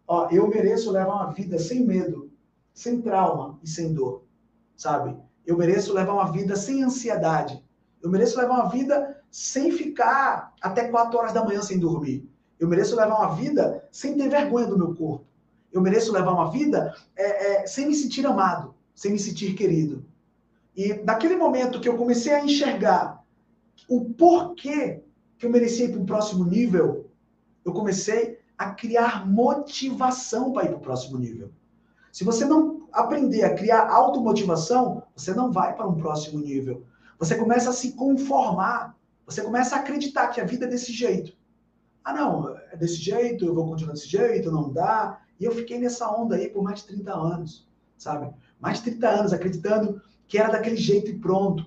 ó eu mereço levar uma vida sem medo, sem trauma e sem dor, sabe? Eu mereço levar uma vida sem ansiedade. Eu mereço levar uma vida sem ficar até quatro horas da manhã sem dormir. Eu mereço levar uma vida sem ter vergonha do meu corpo. Eu mereço levar uma vida é, é, sem me sentir amado, sem me sentir querido. E naquele momento que eu comecei a enxergar o porquê que eu merecia ir para o próximo nível, eu comecei a criar motivação para ir para o próximo nível. Se você não aprender a criar automotivação, você não vai para um próximo nível. Você começa a se conformar. Você começa a acreditar que a vida é desse jeito. Ah, não, é desse jeito, eu vou continuar desse jeito, não dá. E eu fiquei nessa onda aí por mais de 30 anos, sabe? Mais de 30 anos acreditando que era daquele jeito e pronto.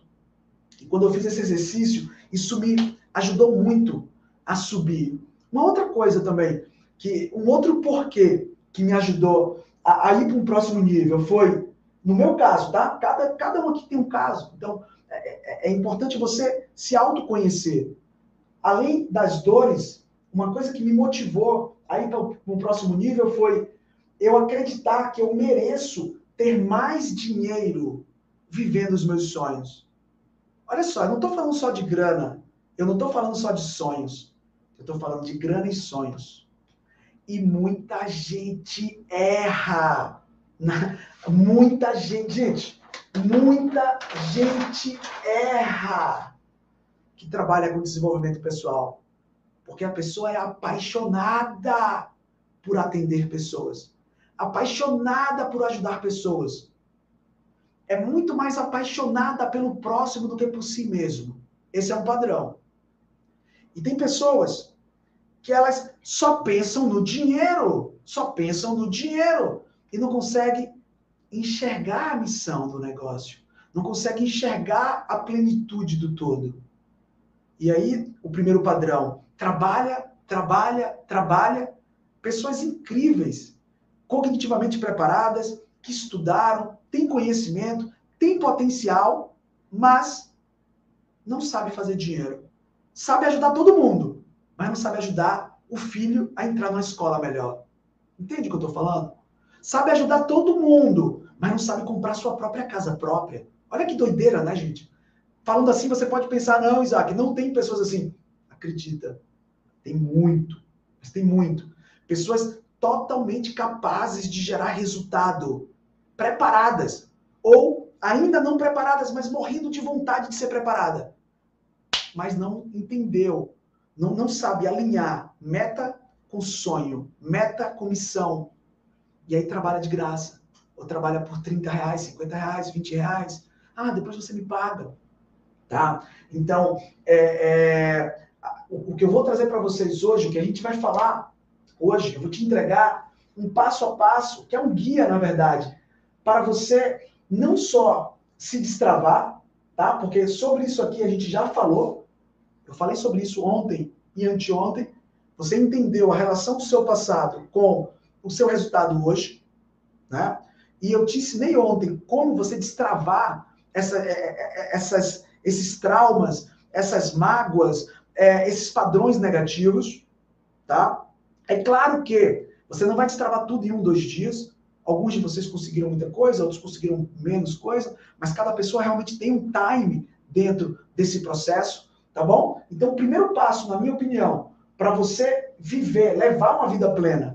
E quando eu fiz esse exercício, isso me ajudou muito a subir. Uma outra coisa também, que um outro porquê que me ajudou a, a ir para um próximo nível foi, no meu caso, tá? Cada, cada um aqui tem um caso. Então, é, é, é importante você se autoconhecer. Além das dores, uma coisa que me motivou a ir para o próximo nível foi eu acreditar que eu mereço ter mais dinheiro vivendo os meus sonhos. Olha só, eu não estou falando só de grana, eu não estou falando só de sonhos. Eu estou falando de grana e sonhos. E muita gente erra Muita gente, gente, muita gente erra que trabalha com desenvolvimento pessoal. Porque a pessoa é apaixonada por atender pessoas, apaixonada por ajudar pessoas. É muito mais apaixonada pelo próximo do que por si mesmo. Esse é um padrão. E tem pessoas que elas só pensam no dinheiro, só pensam no dinheiro e não conseguem enxergar a missão do negócio, não conseguem enxergar a plenitude do todo. E aí, o primeiro padrão, trabalha, trabalha, trabalha, pessoas incríveis, cognitivamente preparadas, que estudaram, têm conhecimento, têm potencial, mas não sabe fazer dinheiro. Sabe ajudar todo mundo, mas não sabe ajudar o filho a entrar numa escola melhor. Entende o que eu estou falando? Sabe ajudar todo mundo, mas não sabe comprar sua própria casa própria. Olha que doideira, né, gente? Falando assim, você pode pensar, não, Isaac, não tem pessoas assim. Acredita, tem muito, mas tem muito. Pessoas totalmente capazes de gerar resultado, preparadas, ou ainda não preparadas, mas morrendo de vontade de ser preparada, mas não entendeu, não, não sabe alinhar meta com sonho, meta com missão, e aí trabalha de graça, ou trabalha por 30 reais, 50 reais, 20 reais, ah, depois você me paga, tá? Então, é, é, o, que eu vou trazer para vocês hoje, o que a gente vai falar hoje, eu vou te entregar um passo a passo, que é um guia, na verdade, para você não só se destravar, tá? Porque sobre isso aqui a gente já falou. Eu falei sobre isso ontem e anteontem. Você entendeu a relação do seu passado com o seu resultado hoje, né? E eu te ensinei ontem como você destravar essa, é, é, é, essas, esses traumas, essas mágoas, esses padrões negativos, tá? É claro que você não vai destravar tudo em um, dois dias. Alguns de vocês conseguiram muita coisa, outros conseguiram menos coisa, mas cada pessoa realmente tem um time dentro desse processo, tá bom? Então, o primeiro passo, na minha opinião, para você viver, levar uma vida plena,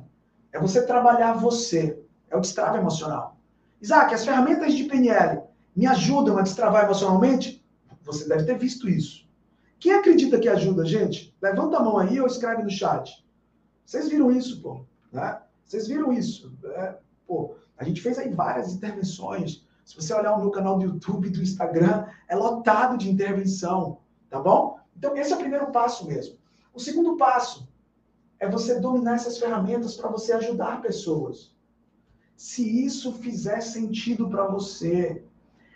é você trabalhar você. É o destrave emocional. Isaac, as ferramentas de PNL me ajudam a destravar emocionalmente? Você deve ter visto isso. Quem acredita que ajuda, gente? Levanta a mão aí ou escreve no chat. Vocês viram isso, pô? Né? Vocês viram isso? É, pô, a gente fez aí várias intervenções. Se você olhar o meu canal do YouTube e do Instagram, é lotado de intervenção, tá bom? Então, esse é o primeiro passo mesmo. O segundo passo é você dominar essas ferramentas para você ajudar pessoas. Se isso fizer sentido para você,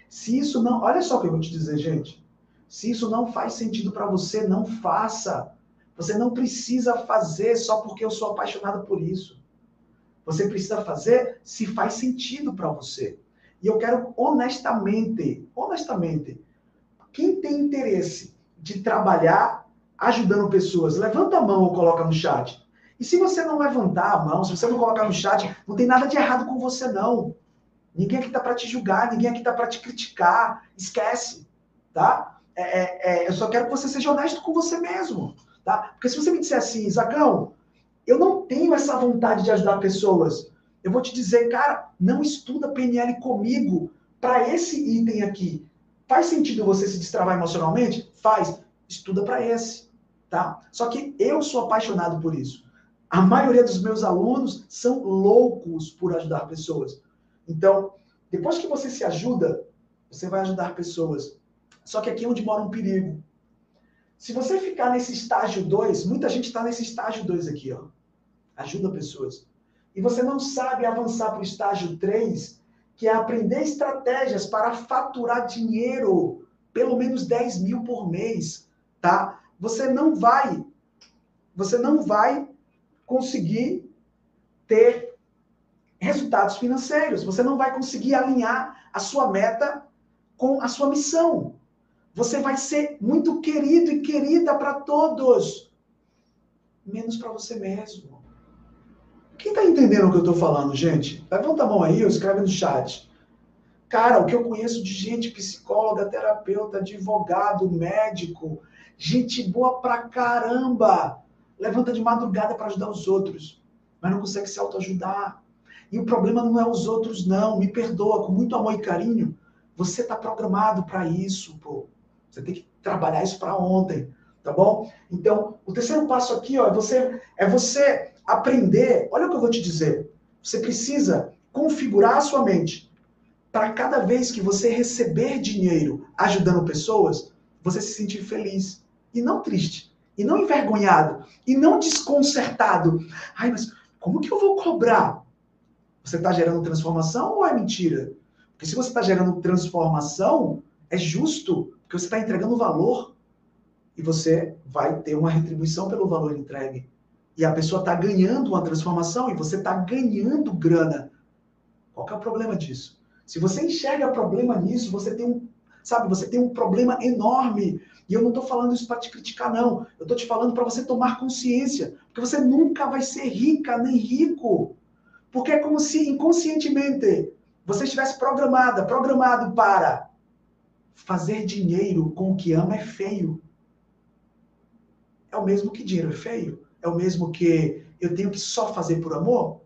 se isso não. Olha só o que eu vou te dizer, gente. Se isso não faz sentido para você, não faça. Você não precisa fazer só porque eu sou apaixonado por isso. Você precisa fazer se faz sentido para você. E eu quero honestamente, honestamente, quem tem interesse de trabalhar ajudando pessoas, levanta a mão ou coloca no chat. E se você não levantar a mão, se você não colocar no chat, não tem nada de errado com você, não. Ninguém aqui está para te julgar, ninguém aqui está para te criticar. Esquece, tá? É, é, é, eu só quero que você seja honesto com você mesmo, tá? Porque se você me disser assim, Zacão, eu não tenho essa vontade de ajudar pessoas, eu vou te dizer, cara, não estuda PNL comigo para esse item aqui. Faz sentido você se destravar emocionalmente? Faz. Estuda para esse, tá? Só que eu sou apaixonado por isso. A maioria dos meus alunos são loucos por ajudar pessoas. Então, depois que você se ajuda, você vai ajudar pessoas só que aqui é onde mora um perigo. Se você ficar nesse estágio 2, muita gente está nesse estágio 2 aqui, ó. Ajuda pessoas. E você não sabe avançar para o estágio 3, que é aprender estratégias para faturar dinheiro, pelo menos 10 mil por mês, tá? Você não vai, você não vai conseguir ter resultados financeiros. Você não vai conseguir alinhar a sua meta com a sua missão. Você vai ser muito querido e querida para todos, menos para você mesmo. Quem está entendendo o que eu estou falando, gente? Levanta a mão aí ou escreve no chat. Cara, o que eu conheço de gente, psicóloga, terapeuta, advogado, médico, gente boa pra caramba, levanta de madrugada para ajudar os outros, mas não consegue se autoajudar. E o problema não é os outros, não. Me perdoa, com muito amor e carinho. Você está programado para isso, pô. Você tem que trabalhar isso para ontem, tá bom? Então, o terceiro passo aqui, ó, é você, é você aprender. Olha o que eu vou te dizer. Você precisa configurar a sua mente para cada vez que você receber dinheiro ajudando pessoas, você se sentir feliz e não triste, e não envergonhado, e não desconcertado. Ai, mas como que eu vou cobrar? Você está gerando transformação ou é mentira? Porque se você está gerando transformação, é justo, porque você está entregando valor e você vai ter uma retribuição pelo valor entregue. E a pessoa está ganhando uma transformação e você está ganhando grana. Qual é o problema disso? Se você enxerga problema nisso, você tem um, sabe, você tem um problema enorme. E eu não estou falando isso para te criticar, não. Eu estou te falando para você tomar consciência. Porque você nunca vai ser rica nem rico. Porque é como se inconscientemente você estivesse programada, programado para fazer dinheiro com o que ama é feio. É o mesmo que dinheiro é feio. É o mesmo que eu tenho que só fazer por amor.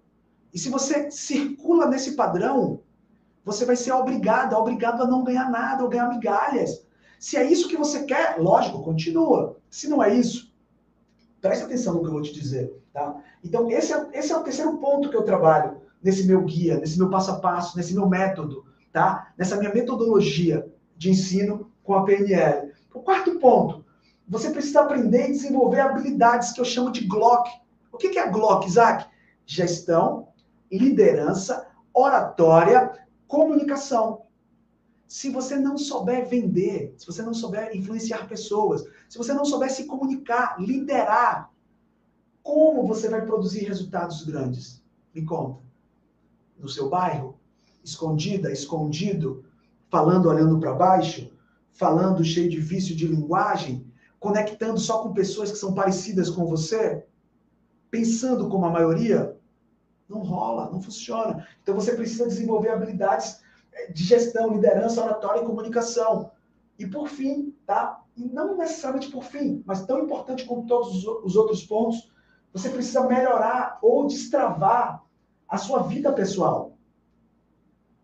E se você circula nesse padrão, você vai ser obrigado, obrigado a não ganhar nada ou ganhar migalhas. Se é isso que você quer, lógico, continua. Se não é isso, preste atenção no que eu vou te dizer. Tá? Então, esse é, esse é o terceiro ponto que eu trabalho nesse meu guia, nesse meu passo a passo, nesse meu método, tá? nessa minha metodologia de ensino com a PNL. O quarto ponto, você precisa aprender e desenvolver habilidades que eu chamo de GLOC. O que é GLOC, Isaac? Gestão, liderança, oratória, comunicação. Se você não souber vender, se você não souber influenciar pessoas, se você não souber se comunicar, liderar, como você vai produzir resultados grandes? Me conta. No seu bairro? Escondida, escondido, falando olhando para baixo, falando cheio de vício de linguagem, conectando só com pessoas que são parecidas com você, pensando como a maioria, não rola, não funciona. Então você precisa desenvolver habilidades de gestão, liderança, oratória e comunicação. E por fim, tá? E não necessariamente por fim, mas tão importante como todos os outros pontos, você precisa melhorar ou destravar a sua vida pessoal.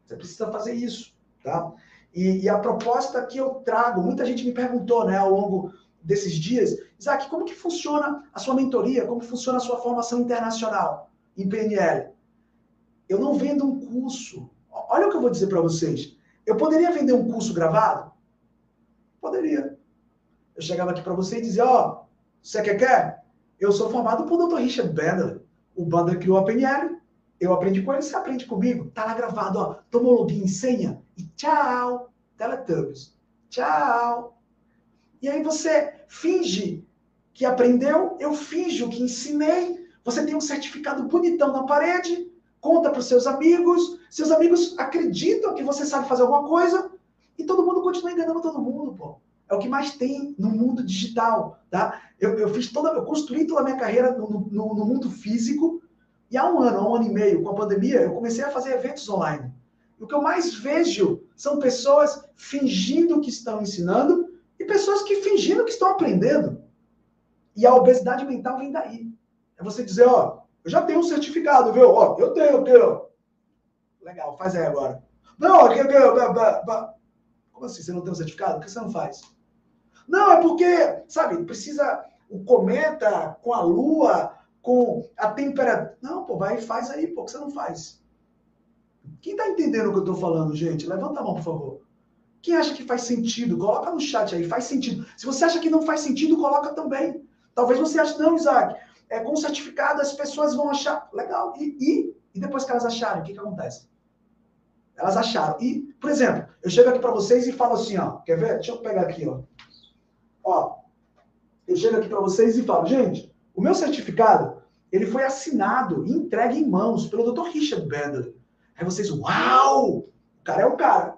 Você precisa fazer isso, tá? E, e, a proposta que eu trago, muita gente me perguntou, né, ao longo desses dias, Isaac, como que funciona a sua mentoria? Como funciona a sua formação internacional em PNL? Eu não vendo um curso. Olha o que eu vou dizer para vocês. Eu poderia vender um curso gravado? Poderia. Eu chegava aqui para você e dizia, ó, oh, você quer quer? Eu sou formado por Dr. Richard Bandler. O Bandler criou a PNL. Eu aprendi com ele, você aprende comigo. Tá lá gravado, ó. Toma o login, senha. E tchau. Teletubbies. Tchau. E aí você finge que aprendeu, eu finjo que ensinei. Você tem um certificado bonitão na parede, conta para os seus amigos. Seus amigos acreditam que você sabe fazer alguma coisa. E todo mundo continua enganando todo mundo, pô. É o que mais tem no mundo digital, tá? Eu, eu fiz toda, eu construí toda a minha carreira no, no, no, mundo físico e há um ano, há um ano e meio, com a pandemia, eu comecei a fazer eventos online. E o que eu mais vejo são pessoas fingindo que estão ensinando e pessoas que fingindo que estão aprendendo. E a obesidade mental vem daí. É você dizer, ó, eu já tenho um certificado, viu? Ó, eu tenho, eu tenho. Legal, faz aí agora. Não, eu, eu, eu, como assim? Você não tem um certificado? Por que você não faz? Não, é porque, sabe, precisa o cometa com a lua, com a temperatura. Não, pô, vai e faz aí, pô, que você não faz? Quem tá entendendo o que eu tô falando, gente? Levanta a mão, por favor. Quem acha que faz sentido? Coloca no chat aí, faz sentido. Se você acha que não faz sentido, coloca também. Talvez você ache, não, Isaac, é, com certificado as pessoas vão achar. Legal. E, e, e depois que elas acharem, o que, que acontece? Elas acharam. E, por exemplo, eu chego aqui para vocês e falo assim, ó, quer ver? Deixa eu pegar aqui, ó. Ó, eu chego aqui para vocês e falo, gente, o meu certificado, ele foi assinado e entregue em mãos pelo Dr. Richard Bandler. Aí vocês, uau! O cara é o cara.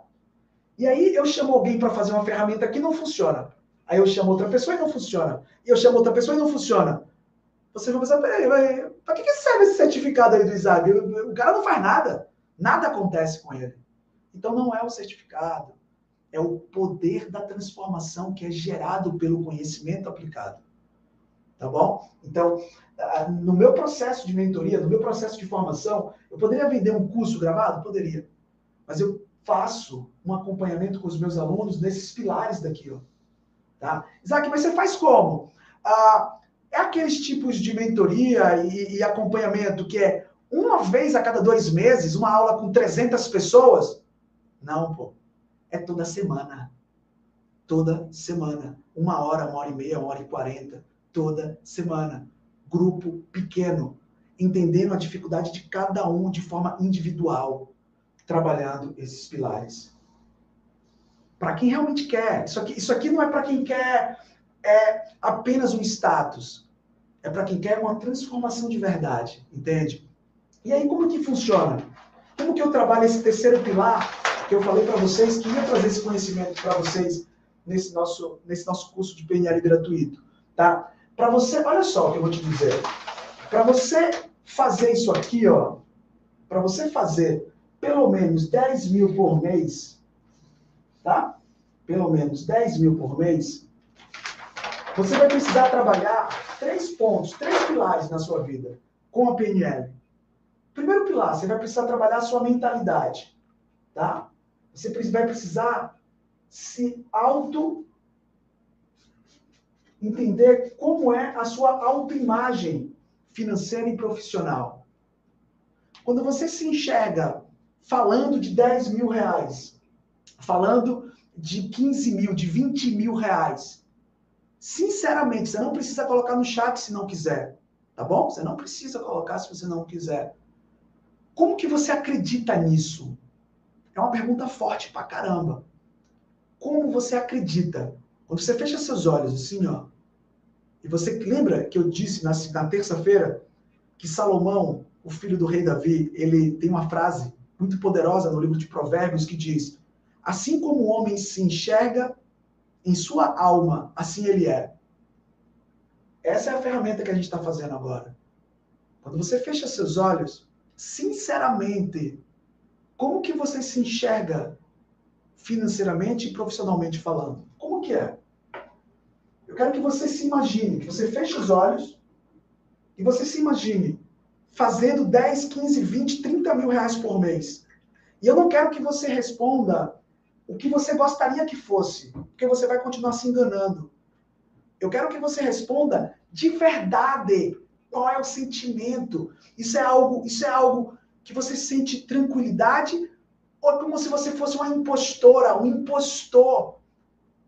E aí eu chamo alguém para fazer uma ferramenta que não funciona. Aí eu chamo outra pessoa e não funciona. E eu chamo outra pessoa e não funciona. Você vai pensar, peraí, para que, que serve esse certificado aí do Isaac? O cara não faz nada. Nada acontece com ele. Então não é o certificado, é o poder da transformação que é gerado pelo conhecimento aplicado. Tá bom? Então, no meu processo de mentoria, no meu processo de formação, Eu poderia vender um curso gravado? Poderia. Mas eu faço um acompanhamento com os meus alunos nesses pilares daqui, ó. Tá? Isaac, mas você faz como? Ah, é aqueles tipos de mentoria e, e acompanhamento que é uma vez a cada dois meses, uma aula com 300 pessoas? Não, pô. É toda semana. Toda semana. Uma hora, uma hora e meia, uma hora e quarenta. Toda semana. Grupo pequeno. Entendendo a dificuldade de cada um de forma individual. Trabalhando esses pilares. Para quem realmente quer. Isso aqui, isso aqui não é para quem quer é, apenas um status. É para quem quer uma transformação de verdade. Entende? E aí, como que funciona? Como que eu trabalho esse terceiro pilar que eu falei para vocês que ia trazer esse conhecimento para vocês nesse nosso, nesse nosso curso de PNL gratuito, tá? Para você, olha só o que eu vou te dizer. Para você fazer isso aqui, ó, para você fazer pelo menos 10 mil por mês, tá? Pelo menos 10 mil por mês, você vai precisar trabalhar três pontos, três pilares na sua vida com a PNL. Primeiro pilar, você vai precisar trabalhar a sua mentalidade, tá? Você vai precisar se auto entender como é a sua autoimagem financeira e profissional. Quando você se enxerga falando de 10 mil reais, falando de 15 mil, de 20 mil reais, sinceramente, você não precisa colocar no chat se não quiser, tá bom? Você não precisa colocar se você não quiser. Como que você acredita nisso? É uma pergunta forte pra caramba. Como você acredita? Quando você fecha seus olhos assim, ó, e você lembra que eu disse na, na terça-feira que Salomão, o filho do rei Davi, ele tem uma frase muito poderosa no livro de Provérbios que diz: Assim como o homem se enxerga em sua alma, assim ele é. Essa é a ferramenta que a gente está fazendo agora. Quando você fecha seus olhos, sinceramente, como que você se enxerga financeiramente e profissionalmente falando? Como que é? Eu quero que você se imagine, que você feche os olhos e você se imagine fazendo 10, 15, 20, 30 mil reais por mês. E eu não quero que você responda o que você gostaria que fosse, porque você vai continuar se enganando. Eu quero que você responda de verdade qual é o sentimento? Isso é algo, isso é algo que você sente tranquilidade ou é como se você fosse uma impostora, um impostor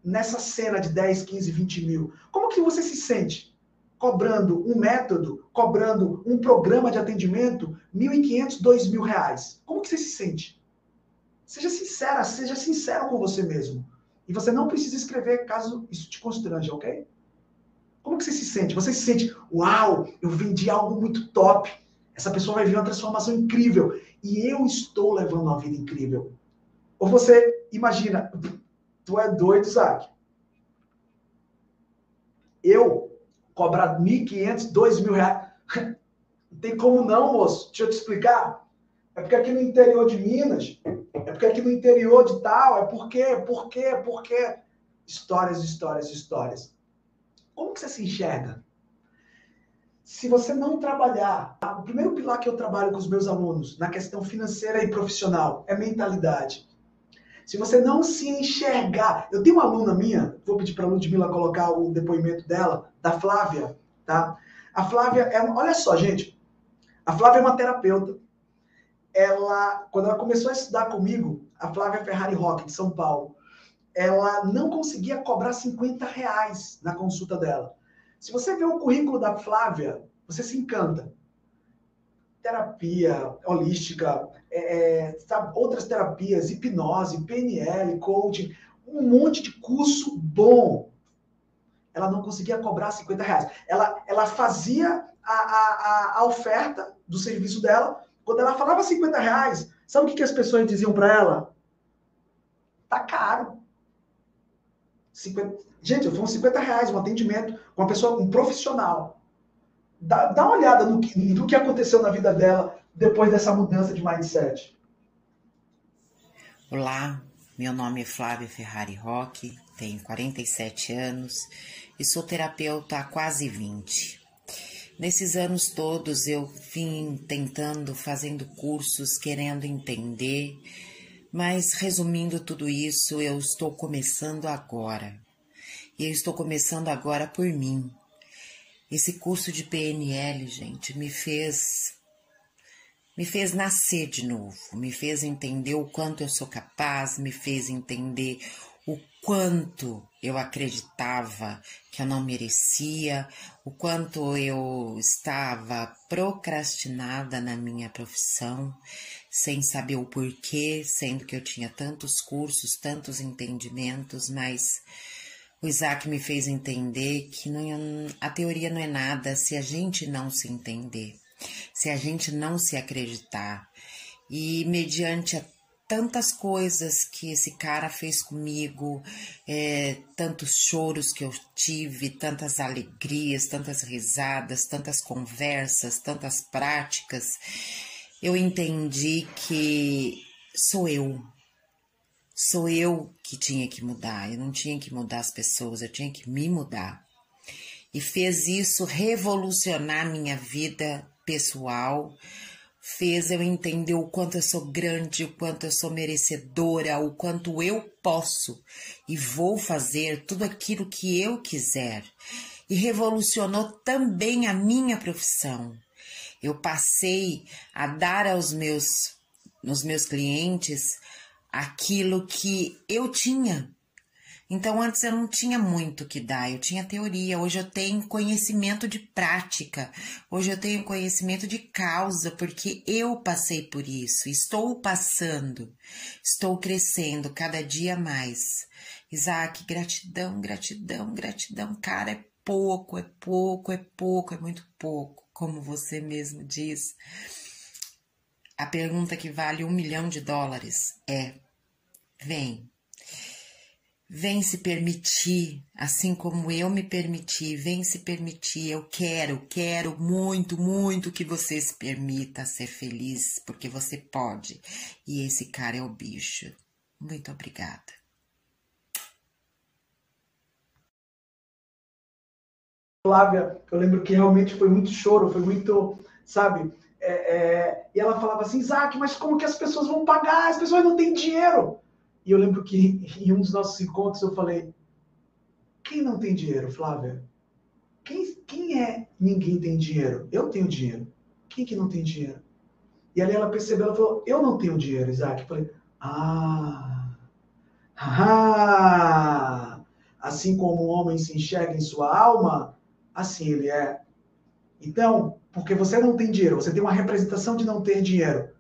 nessa cena de 10, 15, 20 mil? Como que você se sente? Cobrando um método, cobrando um programa de atendimento, 1.500, 2.000 reais. Como que você se sente? Seja sincera, seja sincero com você mesmo. E você não precisa escrever caso isso te constrange, ok? Como que você se sente? Você se sente, uau, eu vendi algo muito top. Essa pessoa vai ver uma transformação incrível. E eu estou levando uma vida incrível. Ou você imagina, tu é doido, Isaac. Eu cobrar 1.500, 2.000 reais. (laughs) Não tem como não, moço. Deixa eu te explicar. É porque aqui no interior de Minas, é porque aqui no interior de tal, é porque, porque, porque. Histórias, histórias, histórias. Como que você se enxerga? Se você não trabalhar, o primeiro pilar que eu trabalho com os meus alunos na questão financeira e profissional é mentalidade. Se você não se enxergar, eu tenho uma aluna minha, vou pedir para a Ludmilla colocar o depoimento dela, da Flávia, tá? A Flávia é, olha só, gente, a Flávia é uma terapeuta. Ela, quando ela começou a estudar comigo, a Flávia Ferrari Rock de São Paulo, ela não conseguia cobrar 50 reais na consulta dela. Se você vê o currículo da Flávia, você se encanta. Terapia holística, é, é sabe, outras terapias, hipnose, PNL, coaching, um monte de curso bom. Ela não conseguia cobrar 50 reais. Ela, ela fazia a, a, a oferta do serviço dela. Quando ela falava 50 reais, sabe o que, que as pessoas diziam para ela? Tá caro. 50... Gente, uns 50 reais um atendimento com uma pessoa, um profissional. Dá, dá uma olhada no que, no que aconteceu na vida dela depois dessa mudança de mindset. Olá, meu nome é Flávia Ferrari Roque, tenho 47 anos e sou terapeuta há quase 20. Nesses anos todos eu vim tentando, fazendo cursos, querendo entender, mas resumindo tudo isso, eu estou começando agora. E eu estou começando agora por mim. Esse curso de PNL, gente, me fez me fez nascer de novo, me fez entender o quanto eu sou capaz, me fez entender quanto eu acreditava que eu não merecia, o quanto eu estava procrastinada na minha profissão, sem saber o porquê, sendo que eu tinha tantos cursos, tantos entendimentos, mas o Isaac me fez entender que não, a teoria não é nada se a gente não se entender, se a gente não se acreditar. E mediante a tantas coisas que esse cara fez comigo, é, tantos choros que eu tive, tantas alegrias, tantas risadas, tantas conversas, tantas práticas, eu entendi que sou eu, Sou eu que tinha que mudar, eu não tinha que mudar as pessoas, eu tinha que me mudar. E fez isso revolucionar minha vida pessoal, fez eu entender o quanto eu sou grande, o quanto eu sou merecedora, o quanto eu posso e vou fazer tudo aquilo que eu quiser. E revolucionou também a minha profissão. Eu passei a dar aos meus, nos meus clientes aquilo que eu tinha. Então, antes eu não tinha muito que dar, eu tinha teoria. Hoje eu tenho conhecimento de prática, hoje eu tenho conhecimento de causa, porque eu passei por isso, estou passando, estou crescendo cada dia mais. Isaac, gratidão, gratidão, gratidão. Cara, é pouco, é pouco, é pouco, é muito pouco, como você mesmo diz. A pergunta que vale um milhão de dólares é: vem. Vem se permitir, assim como eu me permiti, vem se permitir. Eu quero, quero muito, muito que você se permita ser feliz, porque você pode. E esse cara é o bicho. Muito obrigada. Flávia, eu lembro que realmente foi muito choro, foi muito, sabe? É, é, e ela falava assim, Isaac, mas como que as pessoas vão pagar? As pessoas não têm dinheiro. E eu lembro que em um dos nossos encontros eu falei, quem não tem dinheiro, Flávia? Quem, quem é ninguém tem dinheiro? Eu tenho dinheiro. Quem que não tem dinheiro? E ali ela percebeu, ela falou, eu não tenho dinheiro, Isaac. Eu falei, ah, (laughs) ah, assim como o homem se enxerga em sua alma, assim ele é. Então, porque você não tem dinheiro, você tem uma representação de não ter dinheiro.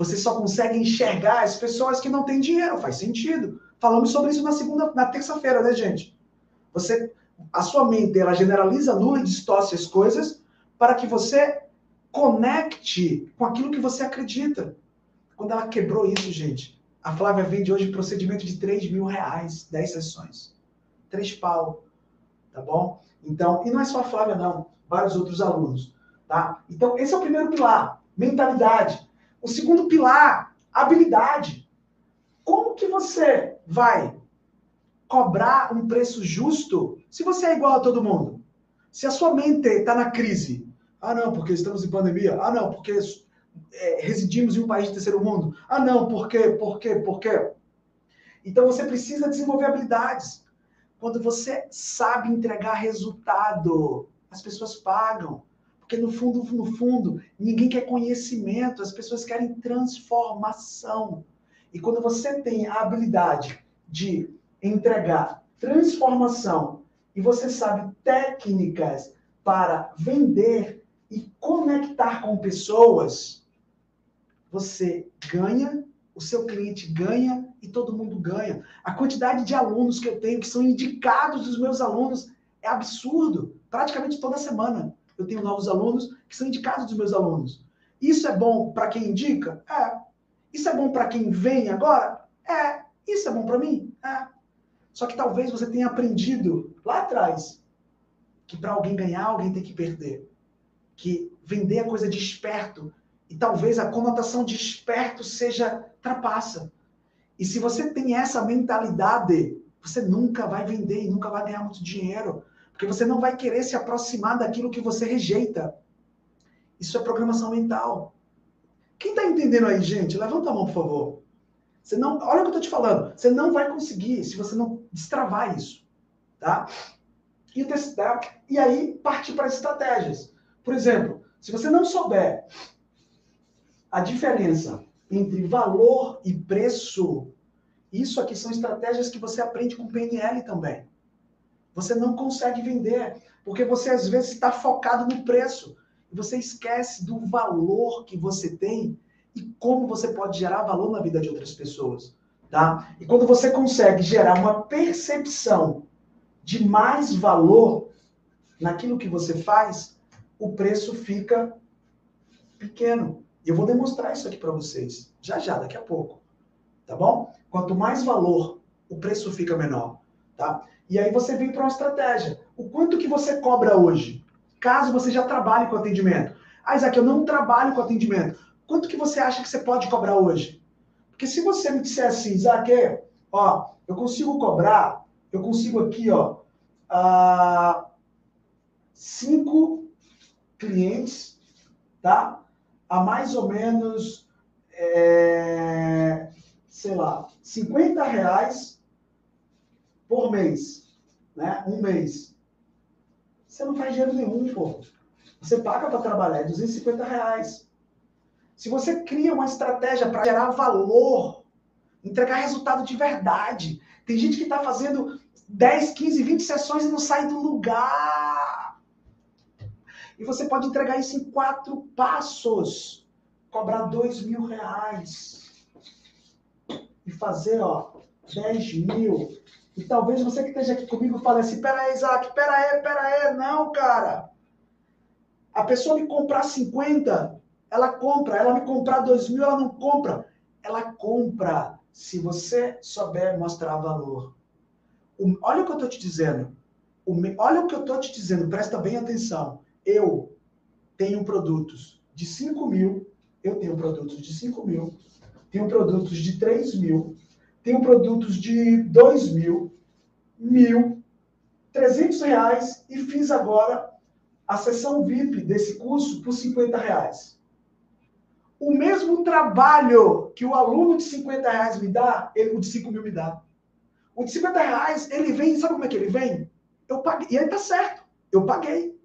Você só consegue enxergar as pessoas que não têm dinheiro, faz sentido. Falamos sobre isso na segunda, na terça-feira, né, gente? Você, a sua mente, ela generaliza, anula e distorce as coisas para que você conecte com aquilo que você acredita. Quando ela quebrou isso, gente, a Flávia vende hoje procedimento de 3 mil reais, 10 sessões. 3 pau, tá bom? Então, e não é só a Flávia, não vários outros alunos. Tá? Então, esse é o primeiro pilar, mentalidade. O segundo pilar, habilidade. Como que você vai cobrar um preço justo se você é igual a todo mundo? Se a sua mente está na crise, ah não, porque estamos em pandemia, ah não, porque é, residimos em um país de terceiro mundo, ah não, por quê, por quê, por quê? Então você precisa desenvolver habilidades. Quando você sabe entregar resultado, as pessoas pagam. Porque no fundo, no fundo, ninguém quer conhecimento, as pessoas querem transformação. E quando você tem a habilidade de entregar transformação e você sabe técnicas para vender e conectar com pessoas, você ganha, o seu cliente ganha e todo mundo ganha. A quantidade de alunos que eu tenho que são indicados dos meus alunos é absurdo. Praticamente toda semana eu tenho novos alunos que são indicados dos meus alunos. Isso é bom para quem indica? É. Isso é bom para quem vem agora? É. Isso é bom para mim? É. Só que talvez você tenha aprendido lá atrás que para alguém ganhar, alguém tem que perder. Que vender é coisa de esperto. E talvez a conotação de esperto seja trapaça. E se você tem essa mentalidade, você nunca vai vender e nunca vai ganhar muito dinheiro. Porque você não vai querer se aproximar daquilo que você rejeita. Isso é programação mental. Quem está entendendo aí, gente? Levanta a mão, por favor. Você não, olha o que eu estou te falando. Você não vai conseguir se você não destravar isso, tá? E, e aí partir para as estratégias. Por exemplo, se você não souber a diferença entre valor e preço, isso aqui são estratégias que você aprende com PNL também. Você não consegue vender, porque você às vezes está focado no preço. E você esquece do valor que você tem e como você pode gerar valor na vida de outras pessoas. Tá? E quando você consegue gerar uma percepção de mais valor naquilo que você faz, o preço fica pequeno. E eu vou demonstrar isso aqui para vocês, já já, daqui a pouco. Tá bom? Quanto mais valor, o preço fica menor. Tá? E aí você vem para uma estratégia. O quanto que você cobra hoje? Caso você já trabalhe com atendimento. Ah, Isaac, eu não trabalho com atendimento. Quanto que você acha que você pode cobrar hoje? Porque se você me disser assim, Isaac, ó, eu consigo cobrar, eu consigo aqui, ó, uh, cinco clientes, tá? A mais ou menos, é, sei lá, 50 reais por mês, né? Um mês. Você não faz dinheiro nenhum, pô. Você paga para trabalhar, é 250 reais. Se você cria uma estratégia para gerar valor, entregar resultado de verdade. Tem gente que está fazendo 10, 15, 20 sessões e não sai do lugar. E você pode entregar isso em quatro passos. Cobrar dois mil reais. E fazer, ó, 10 mil. E talvez você que esteja aqui comigo fale assim, pera aí, Isaac, pera aí, pera aí. Não, cara. A pessoa me comprar 50, ela compra. Ela me comprar 2 mil, ela não compra. Ela compra se você souber mostrar valor. O, olha o que eu estou te dizendo. O, olha o que eu estou te dizendo, presta bem atenção. Eu tenho produtos de 5 mil, eu tenho produtos de 5 mil, tenho produtos de 3 mil, tenho produtos de 2 mil, mil, 300 reais e fiz agora a sessão VIP desse curso por 50 reais. O mesmo trabalho que o aluno de 50 reais me dá, ele, o de 5 mil me dá. O de 50 reais, ele vem, sabe como é que ele vem? Eu paguei, e aí tá certo, eu paguei.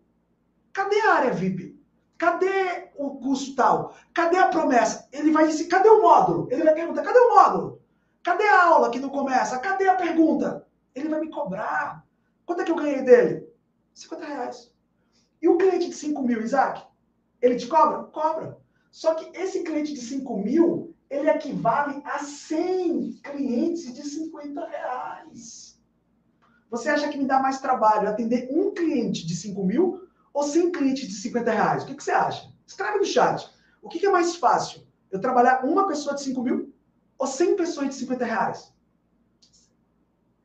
Cadê a área VIP? Cadê o curso tal? Cadê a promessa? Ele vai dizer, cadê o módulo? Ele vai perguntar, cadê o módulo? Cadê a aula que não começa? Cadê a pergunta? Ele vai me cobrar. Quanto é que eu ganhei dele? 50 reais. E o cliente de 5 mil, Isaac? Ele te cobra? Cobra. Só que esse cliente de 5 mil, ele equivale a 100 clientes de 50 reais. Você acha que me dá mais trabalho atender um cliente de 5 mil ou 100 clientes de 50 reais? O que, que você acha? Escreve no chat. O que, que é mais fácil? Eu trabalhar uma pessoa de 5 mil ou 100 pessoas de 50 reais?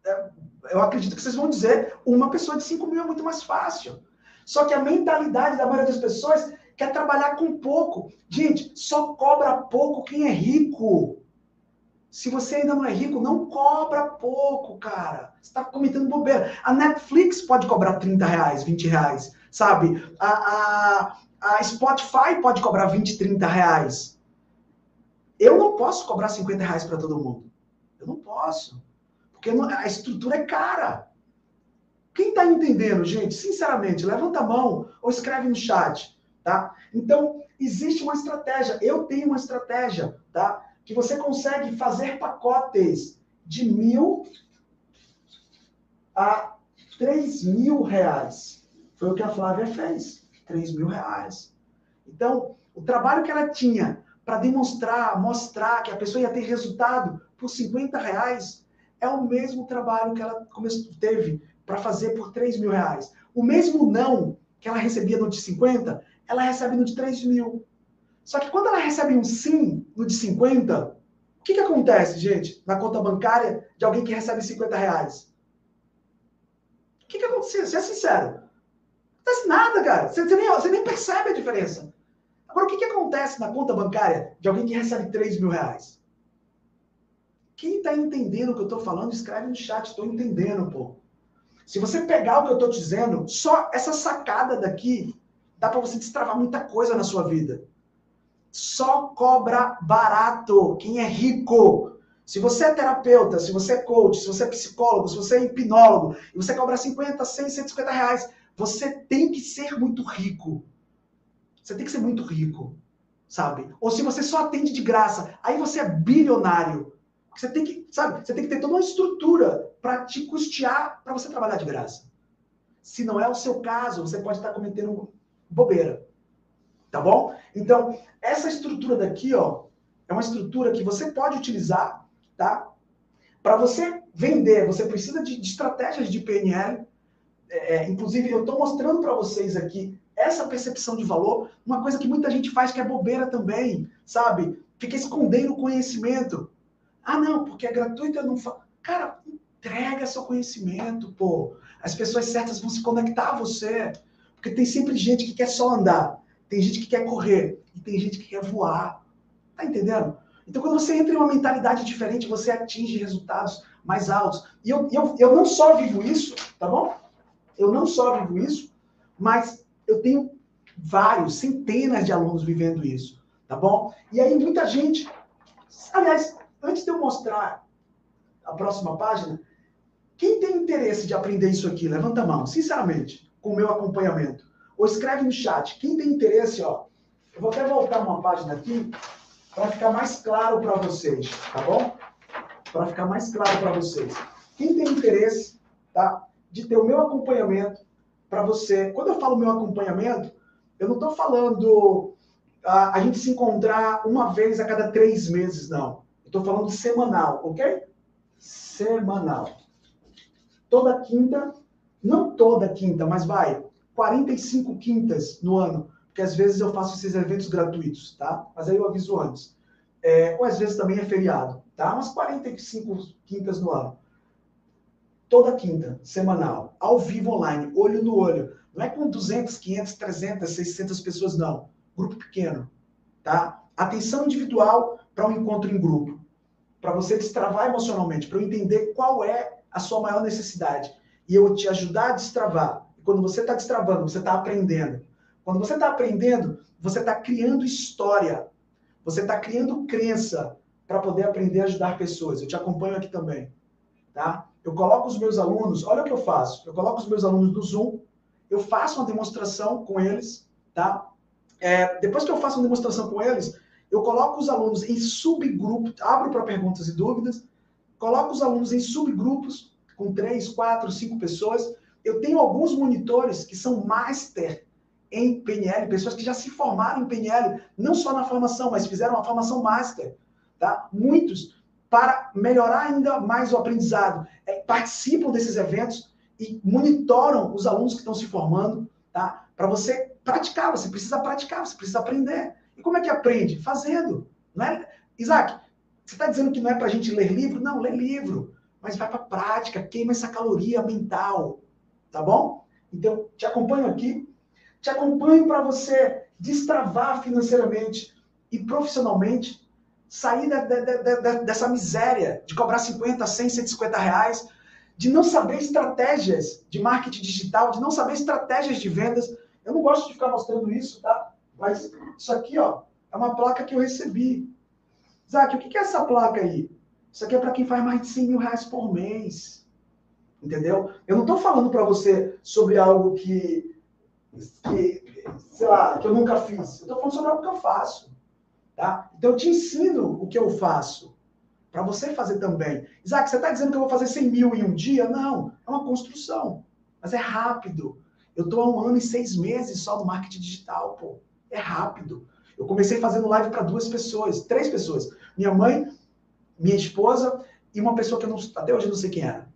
É, eu acredito que vocês vão dizer uma pessoa de 5 mil é muito mais fácil. Só que a mentalidade da maioria das pessoas quer trabalhar com pouco. Gente, só cobra pouco quem é rico. Se você ainda não é rico, não cobra pouco, cara. Você está cometendo bobeira. A Netflix pode cobrar 30 reais, 20 reais, sabe? A, a, a Spotify pode cobrar 20, 30 reais. Eu não posso cobrar 50 reais para todo mundo. Eu não posso. Porque a estrutura é cara. Quem está entendendo, gente? Sinceramente, levanta a mão ou escreve no chat. Tá? Então, existe uma estratégia. Eu tenho uma estratégia, tá? Que você consegue fazer pacotes de mil a três mil reais. Foi o que a Flávia fez. Três mil reais. Então, o trabalho que ela tinha para demonstrar, mostrar que a pessoa ia ter resultado por 50 reais, é o mesmo trabalho que ela teve para fazer por 3 mil reais. O mesmo não que ela recebia no de 50, ela recebe no de 3 mil. Só que quando ela recebe um sim no de 50, o que, que acontece, gente, na conta bancária de alguém que recebe 50 reais? O que, que acontece? Seja sincero. Não acontece nada, cara. Você, você, nem, você nem percebe a diferença. Agora, o que, que acontece na conta bancária de alguém que recebe 3 mil reais? Quem está entendendo o que eu estou falando, escreve no chat. Estou entendendo, pô. Se você pegar o que eu estou dizendo, só essa sacada daqui dá para você destravar muita coisa na sua vida. Só cobra barato quem é rico. Se você é terapeuta, se você é coach, se você é psicólogo, se você é hipnólogo, e você cobra 50, 100, 150 reais, você tem que ser muito rico. Você tem que ser muito rico, sabe? Ou se você só atende de graça, aí você é bilionário. Você tem que, sabe? Você tem que ter toda uma estrutura para te custear para você trabalhar de graça. Se não é o seu caso, você pode estar cometendo bobeira. Tá bom? Então, essa estrutura daqui, ó, é uma estrutura que você pode utilizar, tá? Para você vender, você precisa de, de estratégias de PNL. É, é, inclusive, eu estou mostrando para vocês aqui essa percepção de valor, uma coisa que muita gente faz que é bobeira também, sabe? Fica escondendo o conhecimento. Ah, não, porque é gratuito, eu não falo. Cara, entrega seu conhecimento, pô. As pessoas certas vão se conectar a você. Porque tem sempre gente que quer só andar. Tem gente que quer correr e tem gente que quer voar. Tá entendendo? Então, quando você entra em uma mentalidade diferente, você atinge resultados mais altos. E eu, eu, eu não só vivo isso, tá bom? Eu não só vivo isso, mas eu tenho vários, centenas de alunos vivendo isso, tá bom? E aí, muita gente. Aliás, antes de eu mostrar a próxima página, quem tem interesse de aprender isso aqui? Levanta a mão, sinceramente, com o meu acompanhamento ou escreve no chat. Quem tem interesse, ó, eu vou até voltar uma página aqui para ficar mais claro para vocês, tá bom? Para ficar mais claro para vocês. Quem tem interesse, tá, de ter o meu acompanhamento para você. Quando eu falo meu acompanhamento, eu não estou falando a, a gente se encontrar uma vez a cada três meses, não. Estou falando semanal, ok? Semanal. Toda quinta, não toda quinta, mas vai, 45 quintas no ano, porque às vezes eu faço esses eventos gratuitos, tá? Mas aí eu aviso antes. É, ou às vezes também é feriado, tá? Umas 45 quintas no ano. Toda quinta, semanal, ao vivo online, olho no olho. Não é com 200, 500, 300, 600 pessoas, não. Grupo pequeno, tá? Atenção individual para um encontro em grupo. Para você destravar emocionalmente, para eu entender qual é a sua maior necessidade. E eu te ajudar a destravar quando você está destravando, você está aprendendo. Quando você está aprendendo, você está criando história. Você está criando crença para poder aprender a ajudar pessoas. Eu te acompanho aqui também. Tá? Eu coloco os meus alunos, olha o que eu faço. Eu coloco os meus alunos no Zoom, eu faço uma demonstração com eles, tá? É, depois que eu faço uma demonstração com eles, eu coloco os alunos em subgrupos, abro para perguntas e dúvidas, coloco os alunos em subgrupos com três, quatro, cinco pessoas eu tenho alguns monitores que são master em PNL, pessoas que já se formaram em PNL, não só na formação, mas fizeram uma formação master, tá? Muitos para melhorar ainda mais o aprendizado, é, participam desses eventos e monitoram os alunos que estão se formando, tá? Para você praticar, você precisa praticar, você precisa aprender. E como é que aprende? Fazendo, não é? Isaac, você está dizendo que não é para a gente ler livro? Não, lê livro, mas vai para a prática, queima essa caloria mental, tá bom? Então, te acompanho aqui, te acompanho para você destravar financeiramente e profissionalmente, sair dessa miséria de cobrar 50, 100, 150 reais, de não saber estratégias de marketing digital, de não saber estratégias de vendas. Eu não gosto de ficar mostrando isso, tá? Mas isso aqui, ó, é uma placa que eu recebi. Zac, o que é essa placa aí? Isso aqui é para quem faz mais de 100 mil reais por mês. Entendeu? Eu não estou falando para você sobre algo que, que, sei lá, que eu nunca fiz. Eu estou falando sobre algo que eu faço. Tá? Então eu te ensino o que eu faço. Para você fazer também. Isaac, você está dizendo que eu vou fazer 100 mil em um dia? Não. É uma construção. Mas é rápido. Eu estou há um ano e seis meses só no marketing digital, pô. É rápido. Eu comecei fazendo live para duas pessoas, três pessoas. Minha mãe, minha esposa e uma pessoa que eu não, até hoje não sei quem era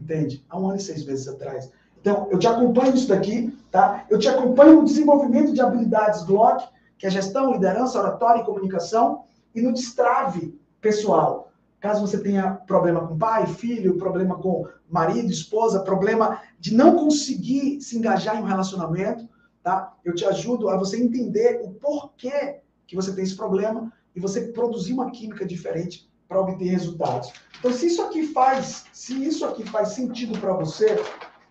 entende? Há um ano e seis meses atrás. Então, eu te acompanho nisso daqui, tá? Eu te acompanho no desenvolvimento de habilidades Glock, que é gestão, liderança, oratória e comunicação, e no destrave pessoal. Caso você tenha problema com pai, filho, problema com marido, esposa, problema de não conseguir se engajar em um relacionamento, tá? Eu te ajudo a você entender o porquê que você tem esse problema e você produzir uma química diferente para obter resultados. Então, se isso aqui faz, se isso aqui faz sentido para você,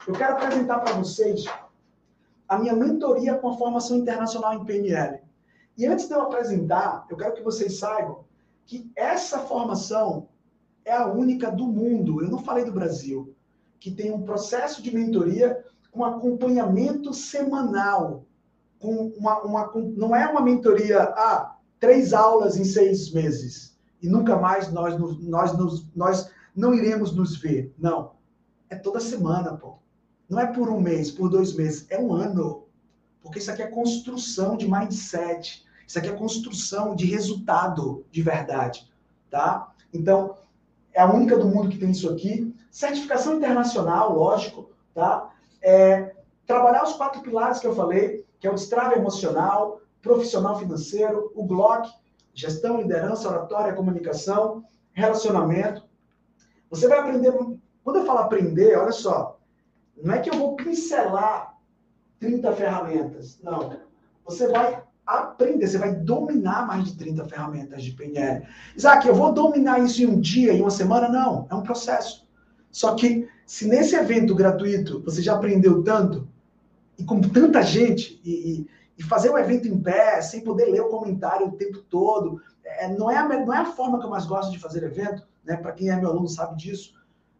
eu quero apresentar para vocês a minha mentoria com a formação internacional em PNL. E antes de eu apresentar, eu quero que vocês saibam que essa formação é a única do mundo, eu não falei do Brasil, que tem um processo de mentoria com acompanhamento semanal. Com uma, uma, não é uma mentoria, ah, três aulas em seis meses e nunca mais nós, nós, nós, nós não iremos nos ver. Não. É toda semana, pô. Não é por um mês, por dois meses, é um ano. Porque isso aqui é construção de mindset. Isso aqui é construção de resultado de verdade, tá? Então, é a única do mundo que tem isso aqui. Certificação internacional, lógico, tá? É, trabalhar os quatro pilares que eu falei, que é o destrave emocional, profissional financeiro, o bloco, gestão, liderança, oratória, comunicação, relacionamento. Você vai aprender. Quando eu falo aprender, olha só, não é que eu vou pincelar 30 ferramentas. Não. Você vai aprender, você vai dominar mais de 30 ferramentas de PNL. Isaac, eu vou dominar isso em um dia, em uma semana? Não, é um processo. Só que se nesse evento gratuito você já aprendeu tanto, e com tanta gente, e, e fazer o um evento em pé, sem poder ler o comentário o tempo todo, é, não, é a, não é a forma que eu mais gosto de fazer evento, né? Para quem é meu aluno sabe disso.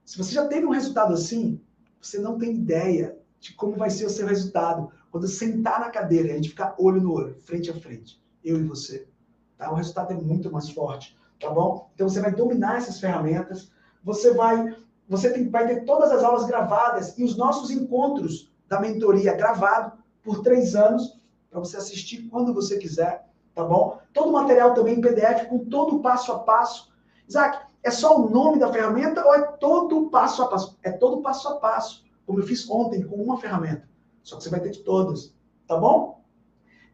Se você já teve um resultado assim, você não tem ideia de como vai ser o seu resultado quando sentar na cadeira a gente ficar olho no olho, frente a frente, eu e você. Tá? O resultado é muito mais forte, tá bom? Então você vai dominar essas ferramentas, você vai, você tem, vai ter todas as aulas gravadas e os nossos encontros da mentoria gravado por três anos para você assistir quando você quiser, tá bom? Todo o material também em PDF com todo o passo a passo. Isaac, é só o nome da ferramenta ou é todo o passo a passo? É todo o passo a passo, como eu fiz ontem com uma ferramenta. Só que você vai ter de todas, tá bom?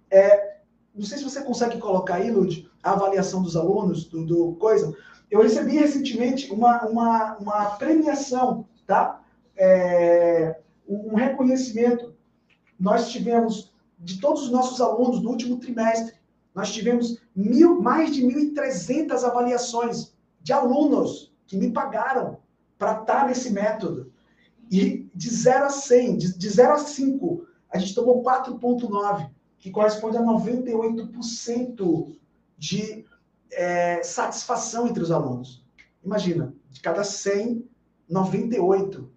É, não sei se você consegue colocar aí, Lud, a avaliação dos alunos, do, do, coisa. Eu recebi recentemente uma, uma, uma premiação, tá? É, um reconhecimento. Nós tivemos, de todos os nossos alunos no último trimestre, nós tivemos mil, mais de 1.300 avaliações de alunos que me pagaram para estar nesse método. E de 0 a 100, de, de 0 a 5, a gente tomou 4,9, que corresponde a 98% de é, satisfação entre os alunos. Imagina, de cada 100, 98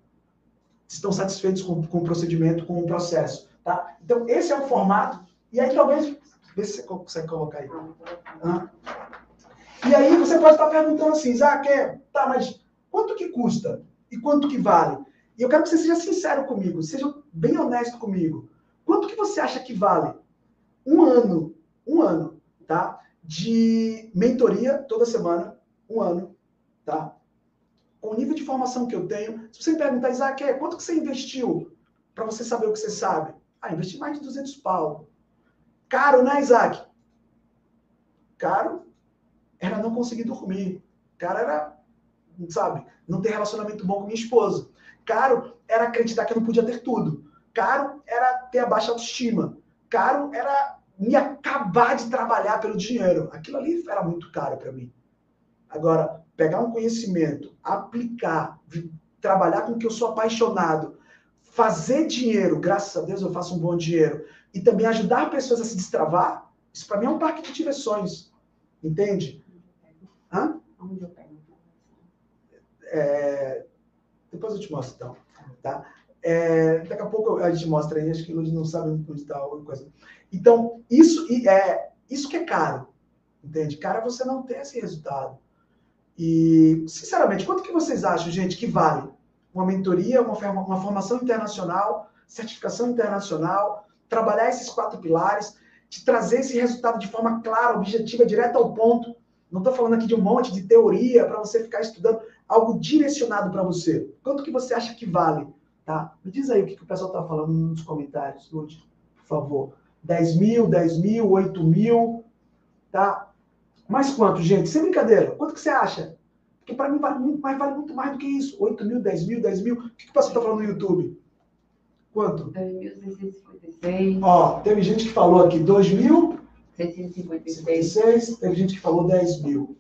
estão satisfeitos com, com o procedimento, com o processo. Tá? Então, esse é o formato. E aí, talvez, vê se você consegue colocar aí. Ah. E aí, você pode estar perguntando assim, é, tá, mas quanto que custa? E quanto que vale? E eu quero que você seja sincero comigo, seja bem honesto comigo. Quanto que você acha que vale um ano, um ano, tá? De mentoria toda semana, um ano, tá? Com o nível de formação que eu tenho, se você me perguntar, Isaac, é, quanto que você investiu para você saber o que você sabe? Ah, investi mais de 200 pau. Caro, né, Isaac? Caro era não conseguir dormir. Caro era, sabe, não ter relacionamento bom com minha esposa. Caro era acreditar que eu não podia ter tudo. Caro era ter a baixa autoestima. Caro era me acabar de trabalhar pelo dinheiro. Aquilo ali era muito caro para mim. Agora, pegar um conhecimento, aplicar, trabalhar com o que eu sou apaixonado, fazer dinheiro, graças a Deus eu faço um bom dinheiro, e também ajudar pessoas a se destravar, isso para mim é um parque de diversões. Entende? Hã? Onde eu pego? É, depois eu te mostro, então. Tá? É, daqui a pouco a gente mostra aí, acho que eles não sabem onde está alguma coisa. Então, isso, é, isso que é caro, entende? Cara, você não tem esse resultado. E, sinceramente, quanto que vocês acham, gente, que vale uma mentoria, uma, uma formação internacional, certificação internacional, trabalhar esses quatro pilares, te trazer esse resultado de forma clara, objetiva, direta ao ponto. Não estou falando aqui de um monte de teoria para você ficar estudando algo direcionado para você. Quanto que você acha que vale? Tá? Me diz aí o que, que o pessoal está falando nos comentários, Lud, por favor. 10 mil, 10 mil, 8 mil, tá? Mais quanto, gente? Sem brincadeira. Quanto que você acha? Porque para mim vale muito mais, vale muito mais do que isso. 8 mil, 10 mil, 10 mil. O que, que o pessoal está falando no YouTube? Quanto? 2.656. Ó, teve gente que falou aqui 2 mil. 656. Teve gente que falou 10 mil.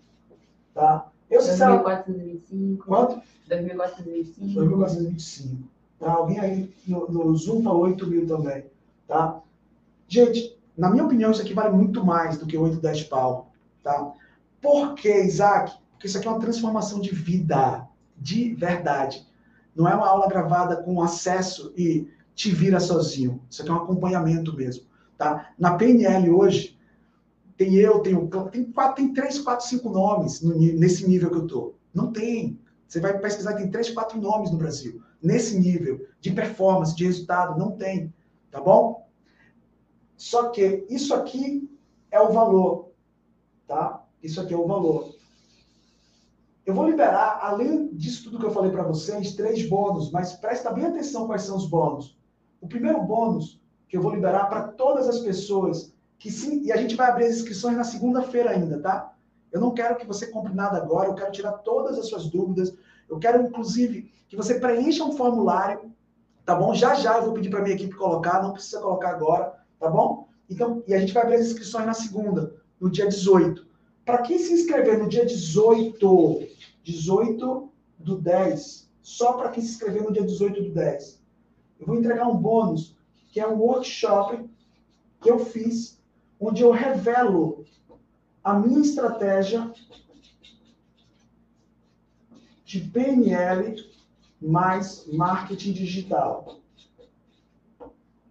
Tá? Eu, 2.425. Quanto? 2.425. 2.425. Tá? Alguém aí no, no Zoom falou 8 mil também. Tá? Gente, na minha opinião, isso aqui vale muito mais do que 8, 10 pau. Tá? Por que, Isaac? Porque isso aqui é uma transformação de vida, de verdade. Não é uma aula gravada com acesso e te vira sozinho. Isso aqui é um acompanhamento mesmo. Tá? Na PNL hoje, tem eu, tem o tem quatro, tem três, quatro, cinco nomes no, nesse nível que eu tô. Não tem. Você vai pesquisar, tem três, quatro nomes no Brasil. Nesse nível de performance, de resultado, não tem. Tá bom? Só que isso aqui é o valor. Tá? Isso aqui é o valor. Eu vou liberar, além disso tudo que eu falei para vocês, três bônus, mas presta bem atenção quais são os bônus. O primeiro bônus que eu vou liberar para todas as pessoas que sim, e a gente vai abrir as inscrições na segunda-feira ainda, tá? Eu não quero que você compre nada agora, eu quero tirar todas as suas dúvidas. Eu quero, inclusive, que você preencha um formulário, tá bom? Já já eu vou pedir para minha equipe colocar, não precisa colocar agora, tá bom? Então, e a gente vai abrir as inscrições na segunda, no dia 18. Para quem se inscrever no dia 18, 18 do 10, só para quem se inscrever no dia 18 do 10, eu vou entregar um bônus, que é um workshop que eu fiz, onde eu revelo a minha estratégia de PNL mais marketing digital.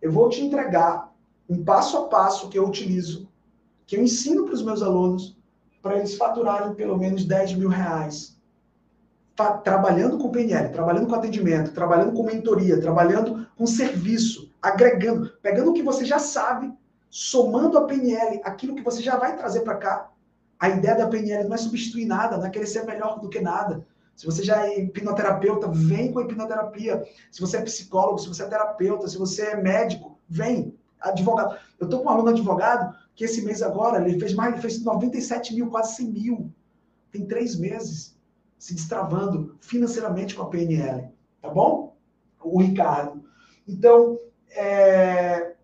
Eu vou te entregar um passo a passo que eu utilizo, que eu ensino para os meus alunos, para eles faturarem pelo menos 10 mil reais. Trabalhando com PNL, trabalhando com atendimento, trabalhando com mentoria, trabalhando com serviço, agregando, pegando o que você já sabe somando a PNL, aquilo que você já vai trazer para cá. A ideia da PNL não é substituir nada, não é querer ser melhor do que nada. Se você já é hipnoterapeuta, vem com a hipnoterapia. Se você é psicólogo, se você é terapeuta, se você é médico, vem. Advogado. Eu estou com um aluno advogado que esse mês agora ele fez mais, ele fez 97 mil, quase 100 mil. Tem três meses se destravando financeiramente com a PNL. Tá bom? O Ricardo. Então, é,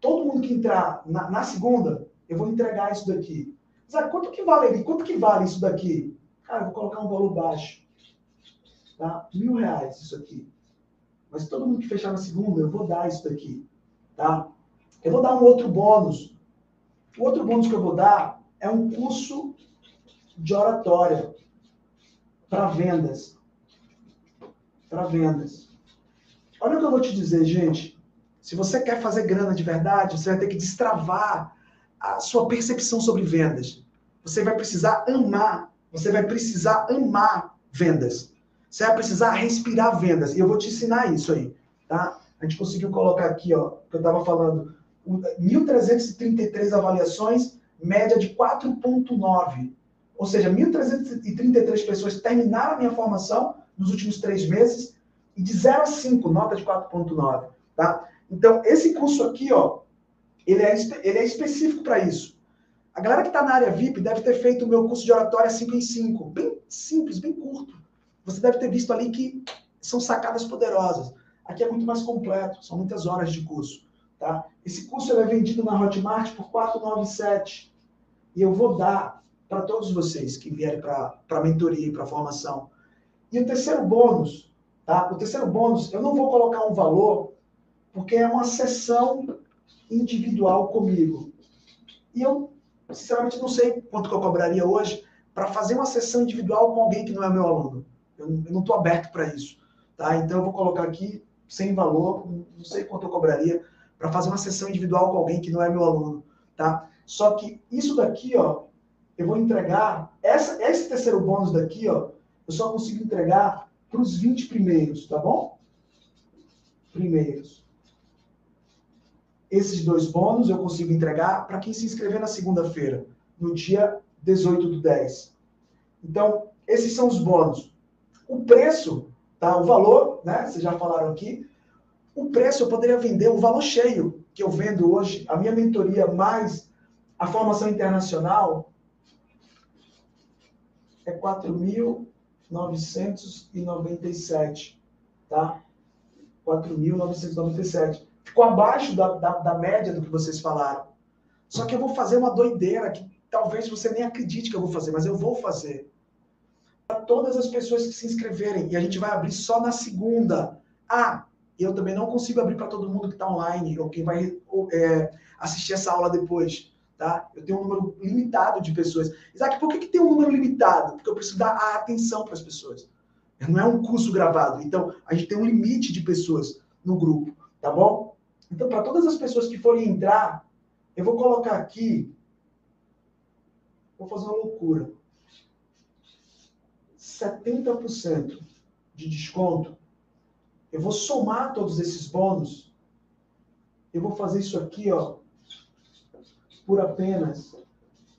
todo mundo que entrar na, na, segunda, eu vou entregar isso daqui. Zé, quanto que vale Quanto que vale isso daqui? Cara, eu vou colocar um valor baixo. Tá? Mil reais isso aqui. Mas todo mundo que fechar na segunda, eu vou dar isso daqui. Tá? Eu vou dar um outro bônus. O outro bônus que eu vou dar é um curso de oratória para vendas. Para vendas. Olha o que eu vou te dizer, gente. Se você quer fazer grana de verdade, você vai ter que destravar a sua percepção sobre vendas. Você vai precisar amar, você vai precisar amar vendas. Você vai precisar respirar vendas. E eu vou te ensinar isso aí, tá? A gente conseguiu colocar aqui, ó, que eu estava falando, 1.333 avaliações, média de 4.9. Ou seja, 1.333 pessoas terminaram a minha formação nos últimos três meses e de 0 a 5, nota de 4.9, tá? Então, esse curso aqui, ó, ele é, ele é específico para isso. A galera que está na área VIP deve ter feito o meu curso de oratória 5 em 5. Bem simples, bem curto. Você deve ter visto ali que são sacadas poderosas. Aqui é muito mais completo, são muitas horas de curso. Tá? Esse curso é vendido na Hotmart por 497. E eu vou dar para todos vocês que vierem para a mentoria e para a formação. E o terceiro bônus, tá? O terceiro bônus, eu não vou colocar um valor porque é uma sessão individual comigo. E eu, sinceramente, não sei quanto que eu cobraria hoje para fazer uma sessão individual com alguém que não é meu aluno. Eu, eu não estou aberto para isso. Tá? Então, eu vou colocar aqui, sem valor, não sei quanto eu cobraria para fazer uma sessão individual com alguém que não é meu aluno. Tá? Só que isso daqui, ó, eu vou entregar, essa, esse terceiro bônus daqui, ó, eu só consigo entregar para os 20 primeiros, tá bom? Primeiros. Esses dois bônus eu consigo entregar para quem se inscrever na segunda-feira, no dia 18 do 10. Então, esses são os bônus. O preço, tá? O valor, né? Vocês já falaram aqui. O preço eu poderia vender o valor cheio que eu vendo hoje, a minha mentoria mais a formação internacional é 4.997, tá? 4.997 ficou abaixo da, da, da, média do que vocês falaram. Só que eu vou fazer uma doideira que talvez você nem acredite que eu vou fazer, mas eu vou fazer. Para todas as pessoas que se inscreverem, e a gente vai abrir só na segunda. Ah, eu também não consigo abrir para todo mundo que está online ou quem vai é, assistir essa aula depois. Tá? Eu tenho um número limitado de pessoas. Isaac, por que, que tem um número limitado? Porque eu preciso dar a atenção para as pessoas. Não é um curso gravado. Então, a gente tem um limite de pessoas no grupo, tá bom? Então, para todas as pessoas que forem entrar, eu vou colocar aqui. Vou fazer uma loucura. 70% de desconto. Eu vou somar todos esses bônus. Eu vou fazer isso aqui, ó, por apenas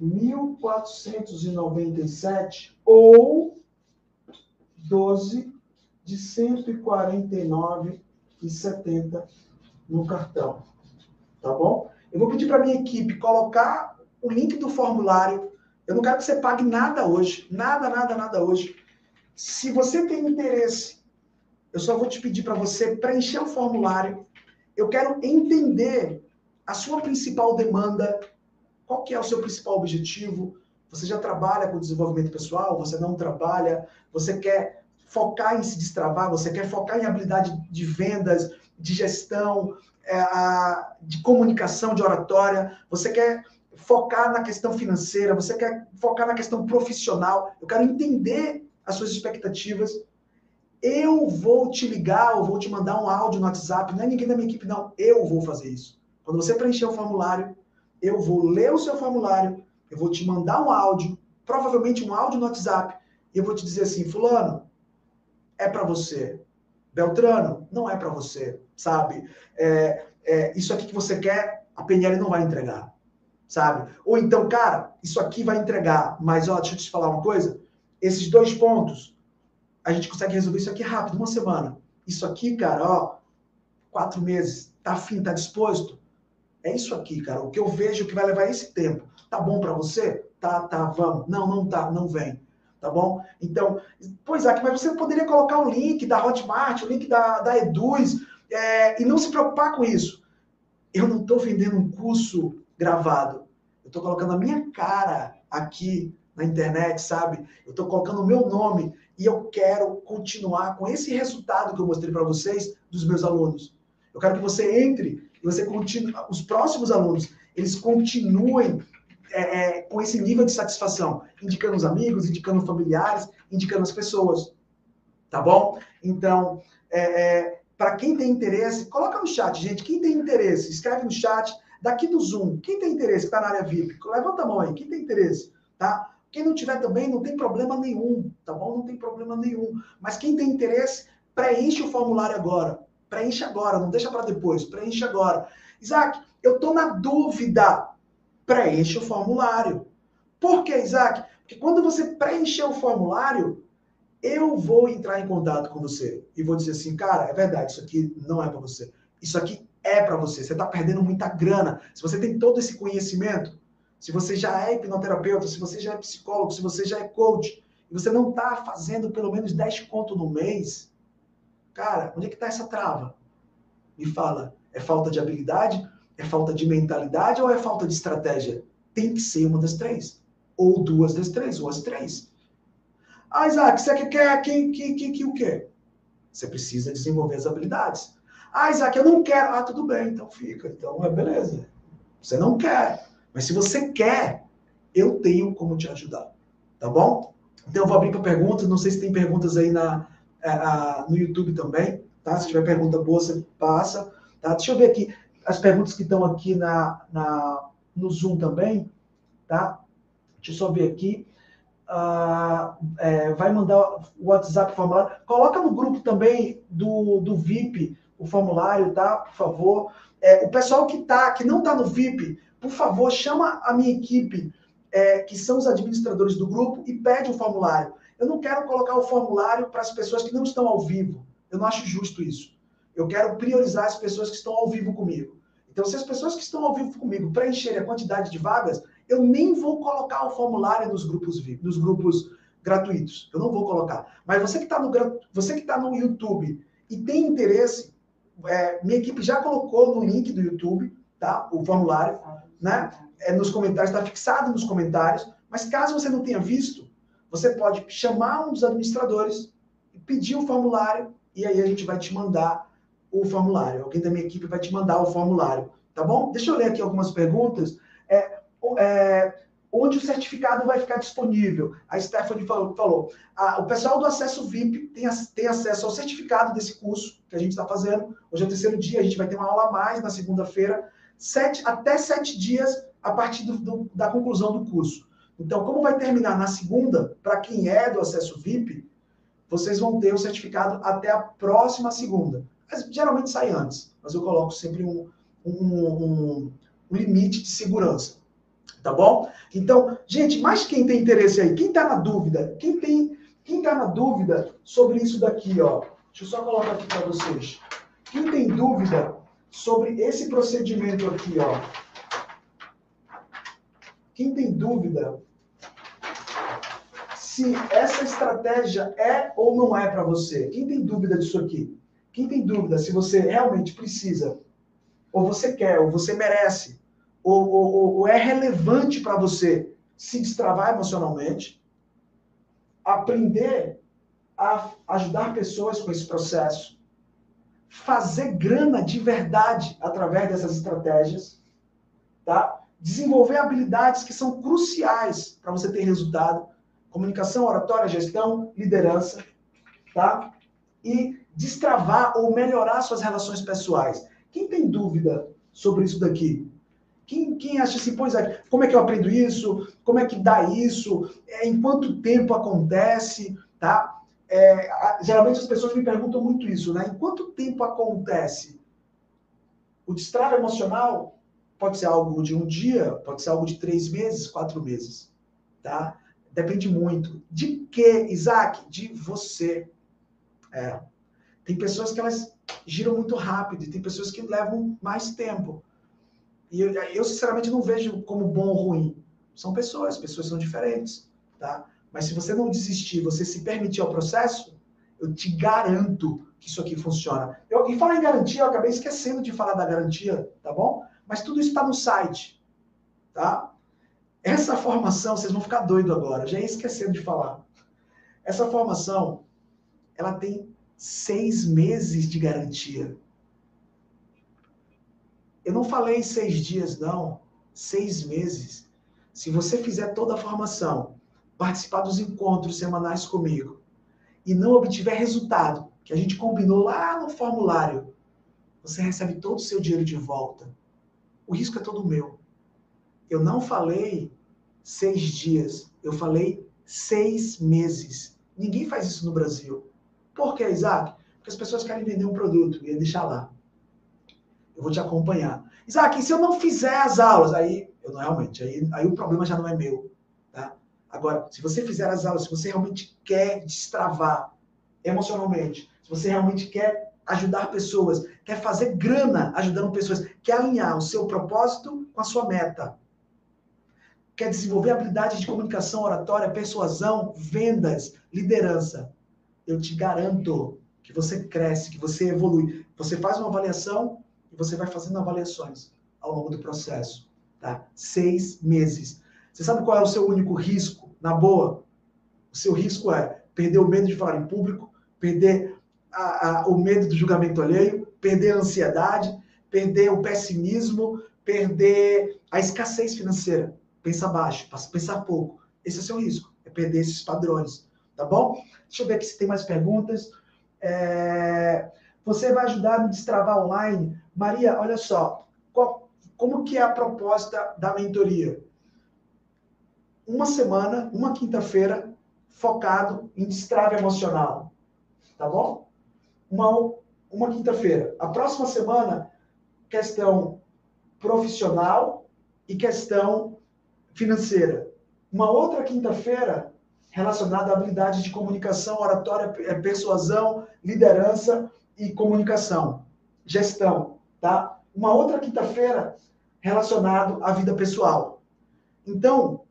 1.497 ou 12 de 149,70 no cartão. Tá bom? Eu vou pedir para minha equipe colocar o link do formulário. Eu não quero que você pague nada hoje. Nada, nada, nada hoje. Se você tem interesse, eu só vou te pedir para você preencher o formulário. Eu quero entender a sua principal demanda, qual que é o seu principal objetivo. Você já trabalha com desenvolvimento pessoal? Você não trabalha? Você quer focar em se destravar? Você quer focar em habilidade de vendas, de gestão, é, de comunicação, de oratória, você quer focar na questão financeira, você quer focar na questão profissional, eu quero entender as suas expectativas. Eu vou te ligar, eu vou te mandar um áudio no WhatsApp, não é ninguém da minha equipe, não. Eu vou fazer isso. Quando você preencher o formulário, eu vou ler o seu formulário, eu vou te mandar um áudio, provavelmente um áudio no WhatsApp, e eu vou te dizer assim, fulano, é para você. Beltrano, não é para você, sabe? É, é, isso aqui que você quer, a PNL não vai entregar, sabe? Ou então, cara, isso aqui vai entregar, mas ó, deixa eu te falar uma coisa. Esses dois pontos, a gente consegue resolver isso aqui rápido, uma semana. Isso aqui, cara, ó, quatro meses, tá afim, tá disposto? É isso aqui, cara. O que eu vejo que vai levar esse tempo. Tá bom para você? Tá, tá, vamos. Não, não tá, não vem tá bom? Então, pois é, mas você poderia colocar o link da Hotmart, o link da, da Eduz, é, e não se preocupar com isso. Eu não estou vendendo um curso gravado. Eu estou colocando a minha cara aqui na internet, sabe? Eu estou colocando o meu nome e eu quero continuar com esse resultado que eu mostrei para vocês dos meus alunos. Eu quero que você entre e você continue, os próximos alunos, eles continuem é, é, com esse nível de satisfação, indicando os amigos, indicando familiares, indicando as pessoas. Tá bom? Então, é, é para quem tem interesse, coloca no chat, gente. Quem tem interesse, escreve no chat. Daqui do Zoom, quem tem interesse, está na área VIP, levanta a mão aí. Quem tem interesse, tá? Quem não tiver também, não tem problema nenhum, tá bom? Não tem problema nenhum. Mas quem tem interesse, preenche o formulário agora. Preenche agora, não deixa para depois. Preenche agora. Isaac, eu tô na dúvida preenche o formulário. Por que, Isaac? Porque quando você preencher o formulário, eu vou entrar em contato com você e vou dizer assim, cara, é verdade, isso aqui não é para você. Isso aqui é para você. Você está perdendo muita grana. Se você tem todo esse conhecimento, se você já é hipnoterapeuta, se você já é psicólogo, se você já é coach, e você não está fazendo pelo menos 10 conto no mês, cara, onde é que está essa trava? Me fala, é falta de habilidade é falta de mentalidade ou é falta de estratégia? Tem que ser uma das três. Ou duas das três, ou as três. Ah, Isaac, você quer que, que, que, que o quê? Você precisa desenvolver as habilidades. Ah, Isaac, eu não quero. Ah, tudo bem, então fica. Então é beleza. Você não quer. Mas se você quer, eu tenho como te ajudar. Tá bom? Então eu vou abrir para perguntas. Não sei se tem perguntas aí na, é, a, no YouTube também. Tá? Se tiver pergunta boa, você passa. Tá? Deixa eu ver aqui as perguntas que estão aqui na, na, no Zoom também, tá? Deixa eu só ver aqui. Uh, é, vai mandar o WhatsApp formulário. Coloca no grupo também do, do VIP o formulário, tá? Por favor. É, o pessoal que tá, que não está no VIP, por favor, chama a minha equipe, é, que são os administradores do grupo, e pede o formulário. Eu não quero colocar o formulário para as pessoas que não estão ao vivo. Eu não acho justo isso. Eu quero priorizar as pessoas que estão ao vivo comigo. Então, se as pessoas que estão ao vivo comigo preencherem a quantidade de vagas, eu nem vou colocar o formulário nos grupos VIP, nos grupos gratuitos. Eu não vou colocar. Mas você que está no, você que tá no YouTube e tem interesse, é, minha equipe já colocou no link do YouTube, tá? O formulário, né? É nos comentários, está fixado nos comentários. Mas caso você não tenha visto, você pode chamar um dos administradores, pedir o formulário e aí a gente vai te mandar o formulário. Alguém da minha equipe vai te mandar o formulário, tá bom? Deixa eu ler aqui algumas perguntas. É, onde o certificado vai ficar disponível? A Stephanie falou, falou a, o pessoal do acesso VIP tem, tem acesso ao certificado desse curso que a gente está fazendo. Hoje é o terceiro dia, a gente vai ter uma aula a mais na segunda-feira, sete, até sete dias a partir do, do, da conclusão do curso. Então, como vai terminar na segunda, para quem é do acesso VIP, vocês vão ter o certificado até a próxima segunda. Mas, geralmente sai antes, mas eu coloco sempre um, um, um, um limite de segurança. Tá bom? Então, gente, mas quem tem interesse aí? Quem está na dúvida? Quem tem, quem está na dúvida sobre isso daqui, ó? Deixa eu só colocar aqui para vocês. Quem tem dúvida sobre esse procedimento aqui, ó? Quem tem dúvida se essa estratégia é ou não é para você? Quem tem dúvida disso aqui? Quem tem dúvida se você realmente precisa, ou você quer, ou você merece, ou, ou, ou é relevante para você se destravar emocionalmente, aprender a ajudar pessoas com esse processo, fazer grana de verdade através dessas estratégias, tá? Desenvolver habilidades que são cruciais para você ter resultado, comunicação, oratória, gestão, liderança, tá? E destravar ou melhorar suas relações pessoais. Quem tem dúvida sobre isso daqui? Quem, quem acha assim, pois é, como é que eu aprendo isso? Como é que dá isso? É, em quanto tempo acontece? Tá? É, geralmente as pessoas me perguntam muito isso, né? Em quanto tempo acontece? O destrave emocional pode ser algo de um dia, pode ser algo de três meses, quatro meses, tá? Depende muito. De que, Isaac? De você. É. Tem pessoas que elas giram muito rápido tem pessoas que levam mais tempo. E eu, eu, sinceramente, não vejo como bom ou ruim. São pessoas, pessoas são diferentes, tá? Mas se você não desistir, você se permitir ao processo, eu te garanto que isso aqui funciona. Eu, e falar em garantia, eu acabei esquecendo de falar da garantia, tá bom? Mas tudo isso está no site, tá? Essa formação, vocês vão ficar doido agora, já ia esquecendo de falar. Essa formação, ela tem seis meses de garantia. Eu não falei seis dias, não. Seis meses. Se você fizer toda a formação, participar dos encontros semanais comigo e não obtiver resultado, que a gente combinou lá no formulário, você recebe todo o seu dinheiro de volta. O risco é todo meu. Eu não falei seis dias, eu falei seis meses. Ninguém faz isso no Brasil. Por que, Isaac? Porque as pessoas querem vender um produto e deixar lá. Eu vou te acompanhar. Isaac, e se eu não fizer as aulas? Aí, eu não realmente, aí, aí o problema já não é meu. Tá? Agora, se você fizer as aulas, se você realmente quer destravar emocionalmente, se você realmente quer ajudar pessoas, quer fazer grana ajudando pessoas, quer alinhar o seu propósito com a sua meta, quer desenvolver habilidades de comunicação, oratória, persuasão, vendas, liderança, eu te garanto que você cresce, que você evolui. Você faz uma avaliação e você vai fazendo avaliações ao longo do processo. Tá? Seis meses. Você sabe qual é o seu único risco? Na boa, o seu risco é perder o medo de falar em público, perder a, a, o medo do julgamento alheio, perder a ansiedade, perder o pessimismo, perder a escassez financeira. Pensa baixo, pensar pouco. Esse é o seu risco, é perder esses padrões, tá bom? Deixa eu ver aqui se tem mais perguntas. É... Você vai ajudar a me destravar online? Maria, olha só. Qual, como que é a proposta da mentoria? Uma semana, uma quinta-feira, focado em destrave emocional. Tá bom? Uma, uma quinta-feira. A próxima semana, questão profissional e questão financeira. Uma outra quinta-feira, relacionado à habilidade de comunicação, oratória, é, persuasão, liderança e comunicação, gestão, tá? Uma outra quinta-feira relacionado à vida pessoal. Então,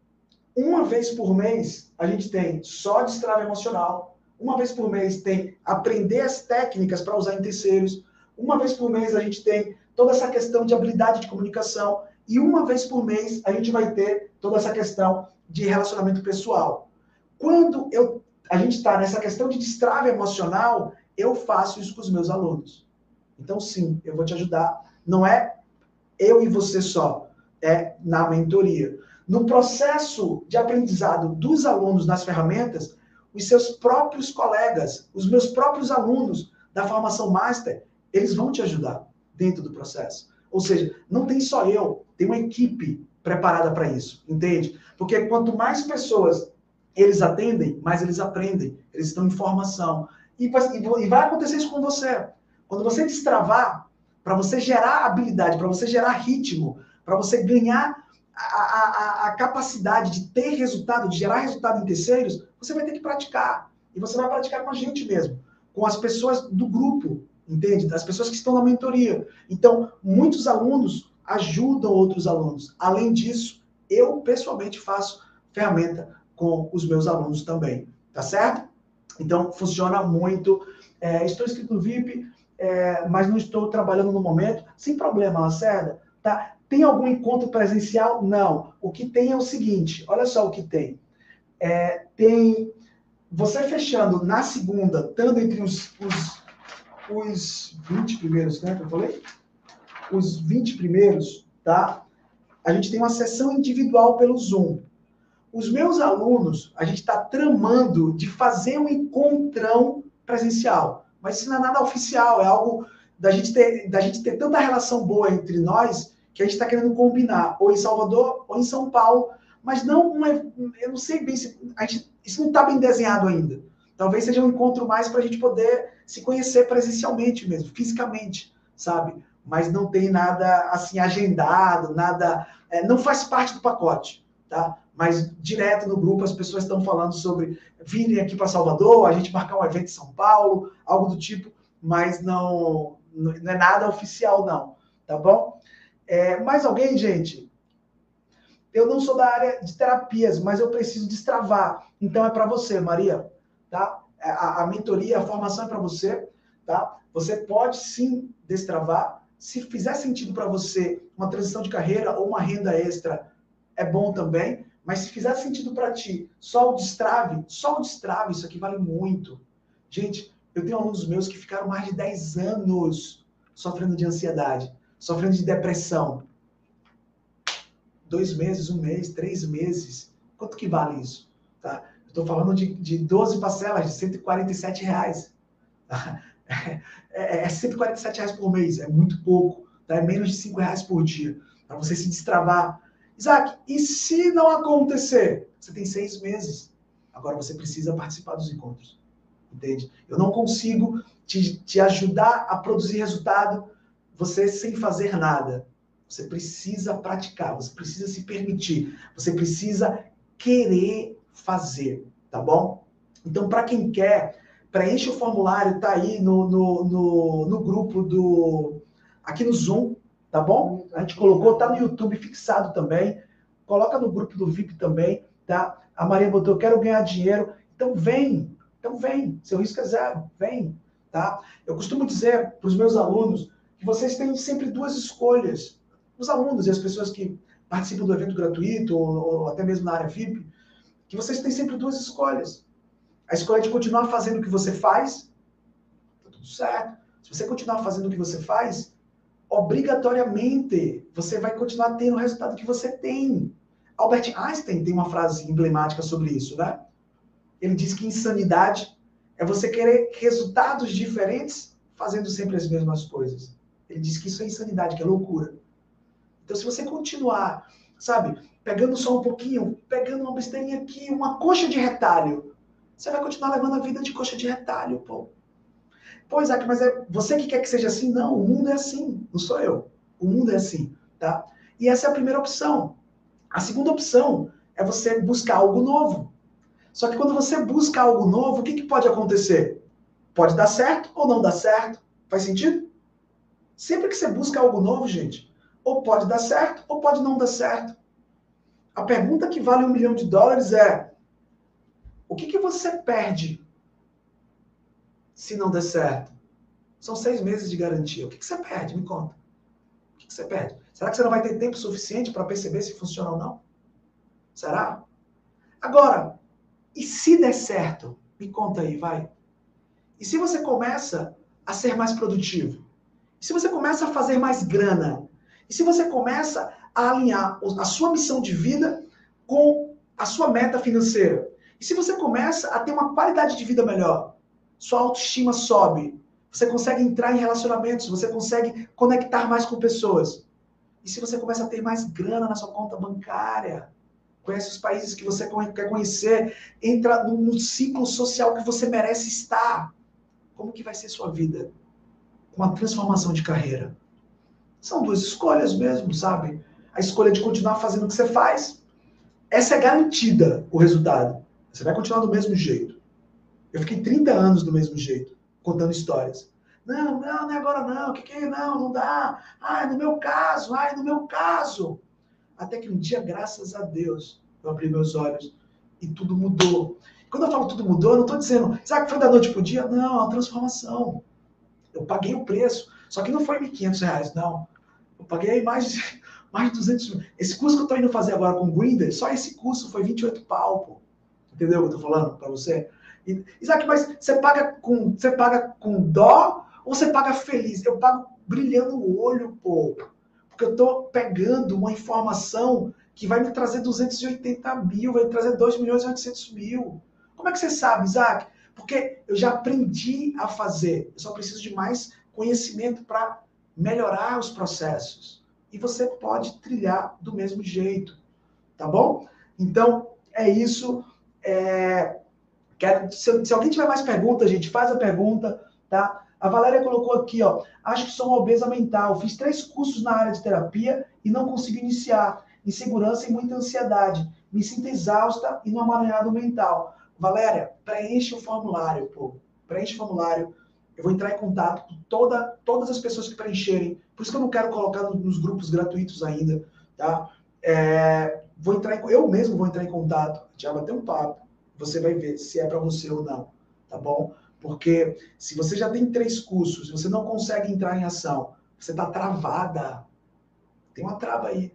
uma vez por mês a gente tem só destrave emocional, uma vez por mês tem aprender as técnicas para usar em terceiros, uma vez por mês a gente tem toda essa questão de habilidade de comunicação e uma vez por mês a gente vai ter toda essa questão de relacionamento pessoal. Quando eu, a gente está nessa questão de destrave emocional, eu faço isso com os meus alunos. Então, sim, eu vou te ajudar. Não é eu e você só, é na mentoria. No processo de aprendizado dos alunos nas ferramentas, os seus próprios colegas, os meus próprios alunos da formação master, eles vão te ajudar dentro do processo. Ou seja, não tem só eu, tem uma equipe preparada para isso, entende? Porque quanto mais pessoas eles atendem, mais eles aprendem, eles estão em formação. E, e vai acontecer isso com você. Quando você destravar, para você gerar habilidade, para você gerar ritmo, para você ganhar a, a, a, capacidade de ter resultado, de gerar resultado em terceiros, você vai ter que praticar. E você vai praticar com a gente mesmo, com as pessoas do grupo, entende? As pessoas que estão na mentoria. Então, muitos alunos ajudam outros alunos. Além disso, eu pessoalmente faço ferramenta com os meus alunos também, tá certo? Então, funciona muito. É, estou inscrito no VIP, é, mas não estou trabalhando no momento. Sem problema, Lacerda, tá? Tem algum encontro presencial? Não. O que tem é o seguinte, olha só o que tem. É, tem você fechando na segunda, estando entre os, os, os 20 primeiros, né, que eu falei? Os 20 primeiros, tá? A gente tem uma sessão individual pelo Zoom. Os meus alunos, a gente está tramando de fazer um encontrão presencial. Mas isso não é nada oficial, é algo da gente ter, da gente ter tanta relação boa entre nós que a gente está querendo combinar, ou em Salvador ou em São Paulo, mas não uma, eu não sei bem se gente, isso não está bem desenhado ainda. Talvez seja um encontro mais para a gente poder se conhecer presencialmente mesmo, fisicamente, sabe? Mas não tem nada assim agendado, nada, é, não faz parte do pacote, tá? Mas direto no grupo as pessoas estão falando sobre virem aqui para Salvador, a gente marcar um evento em São Paulo, algo do tipo, mas não, não é nada oficial não, tá bom? É, mais alguém, gente? Eu não sou da área de terapias, mas eu preciso destravar. Então é para você, Maria, tá? É, a, a mentoria, a formação é para você, tá? Você pode sim destravar. Se fizer sentido para você uma transição de carreira ou uma renda extra, é bom também. Mas se fizer sentido para ti, só o destrave, só o destrave, isso aqui vale muito. Gente, eu tenho alunos meus que ficaram mais de 10 anos sofrendo de ansiedade sofrendo de depressão. Dois meses, um mês, três meses. Quanto que vale isso? Tá? Estou falando de, de 12 parcelas de 147 reais. Tá? (laughs) É, é 147 reais por mês, é muito pouco. Tá? É menos de 5 reais por dia. Para você se destravar. Isaac, e se não acontecer? Você tem seis meses. Agora você precisa participar dos encontros. Entende? Eu não consigo te, te ajudar a produzir resultado você sem fazer nada. Você precisa praticar, você precisa se permitir, você precisa querer fazer, tá bom? Então, para quem quer, preenche o formulário, tá aí no, no, no, no, grupo do. aqui no Zoom, tá bom? A gente colocou, tá no YouTube fixado também. Coloca no grupo do VIP também, tá? A Maria botou, quero ganhar dinheiro. Então vem, então vem. Seu risco é zero, vem, tá? Eu costumo dizer para os meus alunos, que vocês têm sempre duas escolhas. Os alunos e as pessoas que participam do evento gratuito ou, ou até mesmo na área VIP, que vocês têm sempre duas escolhas. A escolha de continuar fazendo o que você faz, tá tudo certo. Se você continuar fazendo o que você faz, obrigatoriamente você vai continuar tendo o resultado que você tem. Albert Einstein tem uma frase emblemática sobre isso, né? Ele diz que insanidade é você querer resultados diferentes fazendo sempre as mesmas coisas. Ele diz que isso é insanidade, que é loucura. Então, se você continuar, sabe, pegando só um pouquinho, pegando uma besteirinha aqui, uma coxa de retalho, você vai continuar levando a vida de coxa de retalho, pô. Pô, Isaac, mas é você que quer que seja assim? Não, o mundo é assim, não sou eu. O mundo é assim, tá? E essa é a primeira opção. A segunda opção é você buscar algo novo. Só que quando você busca algo novo, o que, que pode acontecer? Pode dar certo ou não dar certo. Faz sentido? Sempre que você busca algo novo, gente, ou pode dar certo ou pode não dar certo. A pergunta que vale um milhão de dólares é: o que, que você perde se não der certo? São seis meses de garantia. O que, que você perde? Me conta. O que, que você perde? Será que você não vai ter tempo suficiente para perceber se funciona ou não? Será? Agora, e se der certo? Me conta aí, vai. E se você começa a ser mais produtivo? E se você começa a fazer mais grana? E se você começa a alinhar a sua missão de vida com a sua meta financeira? E se você começa a ter uma qualidade de vida melhor? Sua autoestima sobe. Você consegue entrar em relacionamentos, você consegue conectar mais com pessoas. E se você começa a ter mais grana na sua conta bancária? Conhece os países que você quer conhecer, entra no, ciclo social que você merece estar. Como que vai ser sua vida? Com a transformação de carreira. São duas escolhas mesmo, sabe? A escolha de continuar fazendo o que você faz. Essa é garantida o resultado. Você vai continuar do mesmo jeito. Eu fiquei 30 anos do mesmo jeito, contando histórias. Não, não, não é agora não. O que, que é? Não, não dá. Ai, no meu caso, ai, no meu caso. Até que um dia, graças a Deus, eu abri meus olhos e tudo mudou. Quando eu falo tudo mudou, eu não estou dizendo, sabe que foi da noite para o dia? Não, é uma transformação. Eu paguei o preço. Só que não foi R$ 1.500, não. Eu paguei mais de, (laughs) mais de 200 mil. Esse curso que eu estou indo fazer agora com o Grinder, só esse curso foi 28 pau, pô. Entendeu o que eu estou falando para você? Isaac, mas você paga, com, você paga com dó ou você paga feliz? Eu pago brilhando o olho, pô. Porque eu estou pegando uma informação que vai me trazer 280 mil, vai me trazer 2 milhões e 800 mil. Como é que você sabe, Isaac? Porque eu já aprendi a fazer. Eu só preciso de mais conhecimento para melhorar os processos. E você pode trilhar do mesmo jeito. Tá bom? Então, é isso. É... Quero... Se, se alguém tiver mais perguntas, gente, faz a pergunta, tá? A Valéria colocou aqui, ó. Acho que sou uma obesa mental. Fiz três cursos na área de terapia e não consigo iniciar. Insegurança e muita ansiedade. Me sinto exausta e no amaranhado mental. Valéria, preenche o formulário, pô. Preenche o formulário. Eu vou entrar em contato com toda, todas as pessoas que preencherem. Por isso que eu não quero colocar nos grupos gratuitos ainda, tá? É, vou entrar em, eu mesmo vou entrar em contato. Vai bater um papo. Você vai ver se é para você ou não, tá bom? Porque se você já tem três cursos, você não consegue entrar em ação, você está travada. Tem uma trava aí,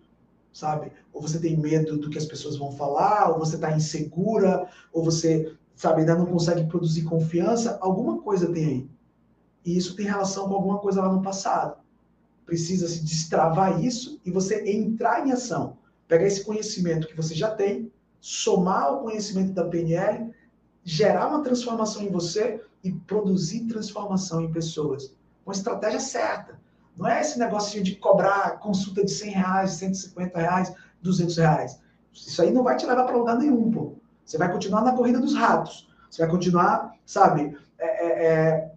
sabe? Ou você tem medo do que as pessoas vão falar, ou você está insegura, ou você, sabe, ainda não consegue produzir confiança. Alguma coisa tem aí. E isso tem relação com alguma coisa lá no passado. Precisa se destravar isso e você entrar em ação. Pegar esse conhecimento que você já tem, somar o conhecimento da PNL, gerar uma transformação em você e produzir transformação em pessoas. Uma estratégia certa. Não é esse negócio de cobrar consulta de 100 reais, 150 reais, 200 reais. Isso aí não vai te levar para lugar nenhum, pô. Você vai continuar na corrida dos ratos. Você vai continuar, sabe? É, é, é...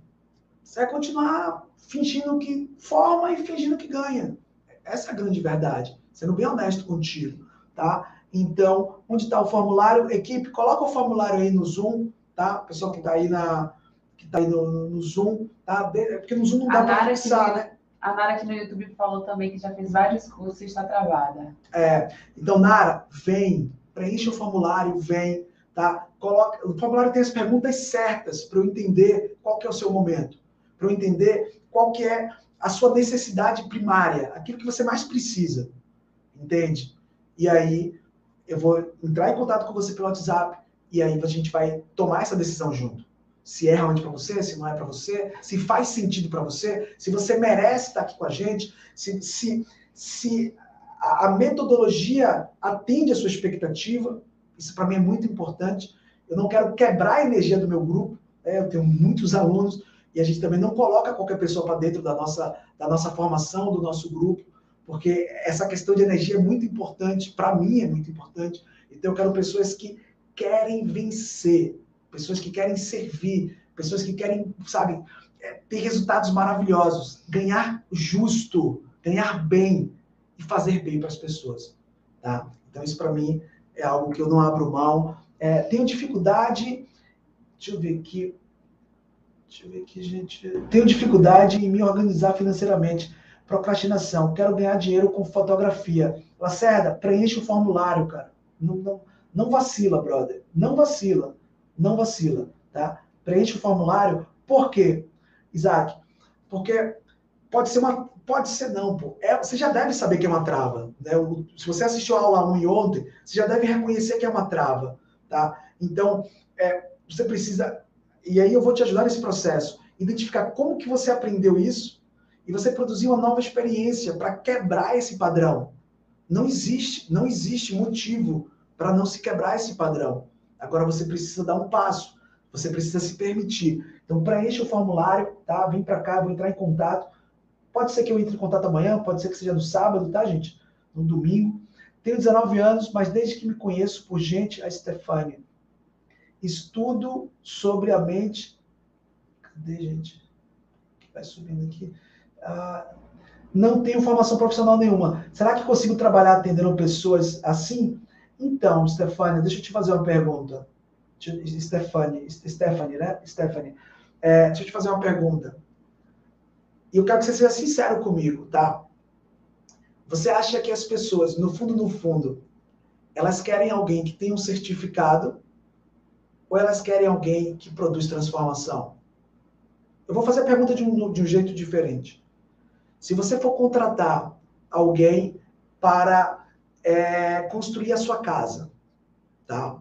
Você vai continuar fingindo que forma e fingindo que ganha. Essa é a grande verdade. Sendo bem honesto contigo, tá? Então, onde está o formulário? Equipe, coloca o formulário aí no Zoom, tá? Pessoal que está aí na, que está aí no, no, Zoom, tá? É porque no Zoom não dá para fixar, né? A Nara aqui no YouTube falou também que já fez vários cursos e está travada. É, então, Nara, vem, preencha o formulário, vem, tá? Coloca, o formulário tem as perguntas certas para eu entender qual que é o seu momento, para eu entender qual que é a sua necessidade primária, aquilo que você mais precisa, entende? E aí eu vou entrar em contato com você pelo WhatsApp e aí a gente vai tomar essa decisão junto se é realmente para você, se não é para você, se faz sentido para você, se você merece estar aqui com a gente, se, se, se a, metodologia atende a sua expectativa. Isso para mim é muito importante. Eu não quero quebrar a energia do meu grupo. Né? Eu tenho muitos alunos e a gente também não coloca qualquer pessoa para dentro da nossa, da nossa formação, do nosso grupo, porque essa questão de energia é muito importante, para mim é muito importante. Então eu quero pessoas que querem vencer, pessoas que querem servir, pessoas que querem, sabe, é, ter resultados maravilhosos, ganhar justo, ganhar bem e fazer bem para as pessoas, tá? Então isso para mim é algo que eu não abro mão. É, tenho dificuldade, deixa eu ver aqui, deixa eu ver aqui, gente. Tenho dificuldade em me organizar financeiramente. Procrastinação. Quero ganhar dinheiro com fotografia. Lacerda, preenche o formulário, cara. Não, não, não vacila, brother. Não vacila não vacila, tá? Preenche o formulário. Por quê, Isaac? Porque pode ser uma. Pode ser não, pô. É, você já deve saber que é uma trava. Né? Se você assistiu a aula 1 e ontem, você já deve reconhecer que é uma trava. Tá? Então, é, você precisa. E aí eu vou te ajudar nesse processo. Identificar como que você aprendeu isso e você produzir uma nova experiência para quebrar esse padrão. Não existe, não existe motivo para não se quebrar esse padrão. Agora você precisa dar um passo, você precisa se permitir. Então preencha o formulário, tá? Vem para cá, vou entrar em contato. Pode ser que eu entre em contato amanhã, pode ser que seja no sábado, tá, gente? No domingo. Tenho 19 anos, mas desde que me conheço por gente, a Stefania. Estudo sobre a mente. Cadê, gente? Vai subindo aqui. Ah, não tenho formação profissional nenhuma. Será que consigo trabalhar atendendo pessoas assim? Então, Stefania, deixa eu te fazer uma pergunta. Stephanie, Stephanie, né? Stephanie, é, deixa eu te fazer uma pergunta. E eu quero que você seja sincero comigo, tá? Você acha que as pessoas, no fundo, no fundo, elas querem alguém que tem um certificado ou elas querem alguém que produz transformação? Eu vou fazer a pergunta de um, de um jeito diferente. Se você for contratar alguém para é, construir a sua casa, tá?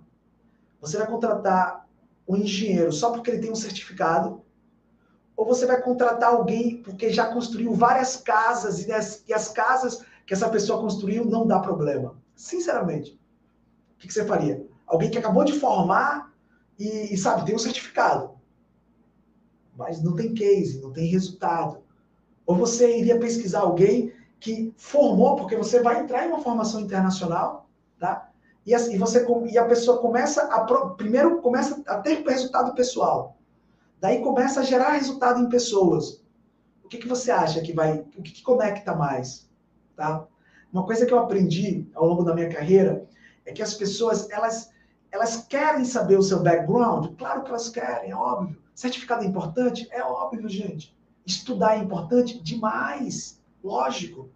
Você vai contratar um engenheiro só porque ele tem um certificado? Ou você vai contratar alguém porque já construiu várias casas e as, e as casas que essa pessoa construiu não dá problema? Sinceramente, o que, que você faria? Alguém que acabou de formar e, e, sabe, tem um certificado, mas não tem case, não tem resultado. Ou você iria pesquisar alguém que formou, porque você vai entrar em uma formação internacional, tá? E, assim, você, e a pessoa começa a. Primeiro começa a ter resultado pessoal. Daí começa a gerar resultado em pessoas. O que, que você acha que vai. O que, que conecta mais? Tá? Uma coisa que eu aprendi ao longo da minha carreira é que as pessoas, elas, elas querem saber o seu background. Claro que elas querem, é óbvio. Certificado é importante? É óbvio, gente. Estudar é importante? Demais. Lógico.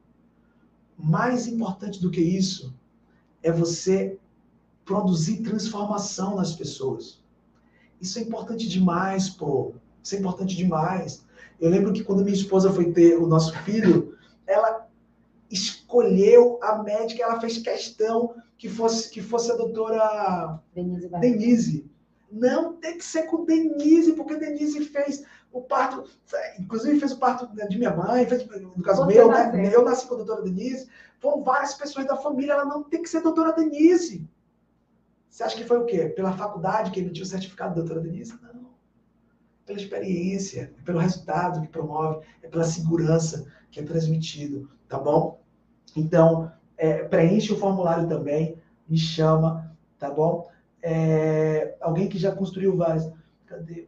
Mais importante do que isso é você produzir transformação nas pessoas. Isso é importante demais, pô. Isso é importante demais. Eu lembro que quando minha esposa foi ter o nosso filho, ela escolheu a médica, ela fez questão que fosse que fosse a doutora Denise. Denise. Não tem que ser com Denise, porque Denise fez o parto, inclusive fez o parto de minha mãe, fez, no caso Você meu, né? Eu nasci com a doutora Denise. Foram várias pessoas da família, ela não tem que ser doutora Denise. Você acha que foi o quê? Pela faculdade que emitiu o certificado de doutora Denise? Não. Pela experiência, é pelo resultado que promove, é pela segurança que é transmitido, tá bom? Então, é, preenche o formulário também, me chama, tá bom? É, alguém que já construiu várias. Cadê?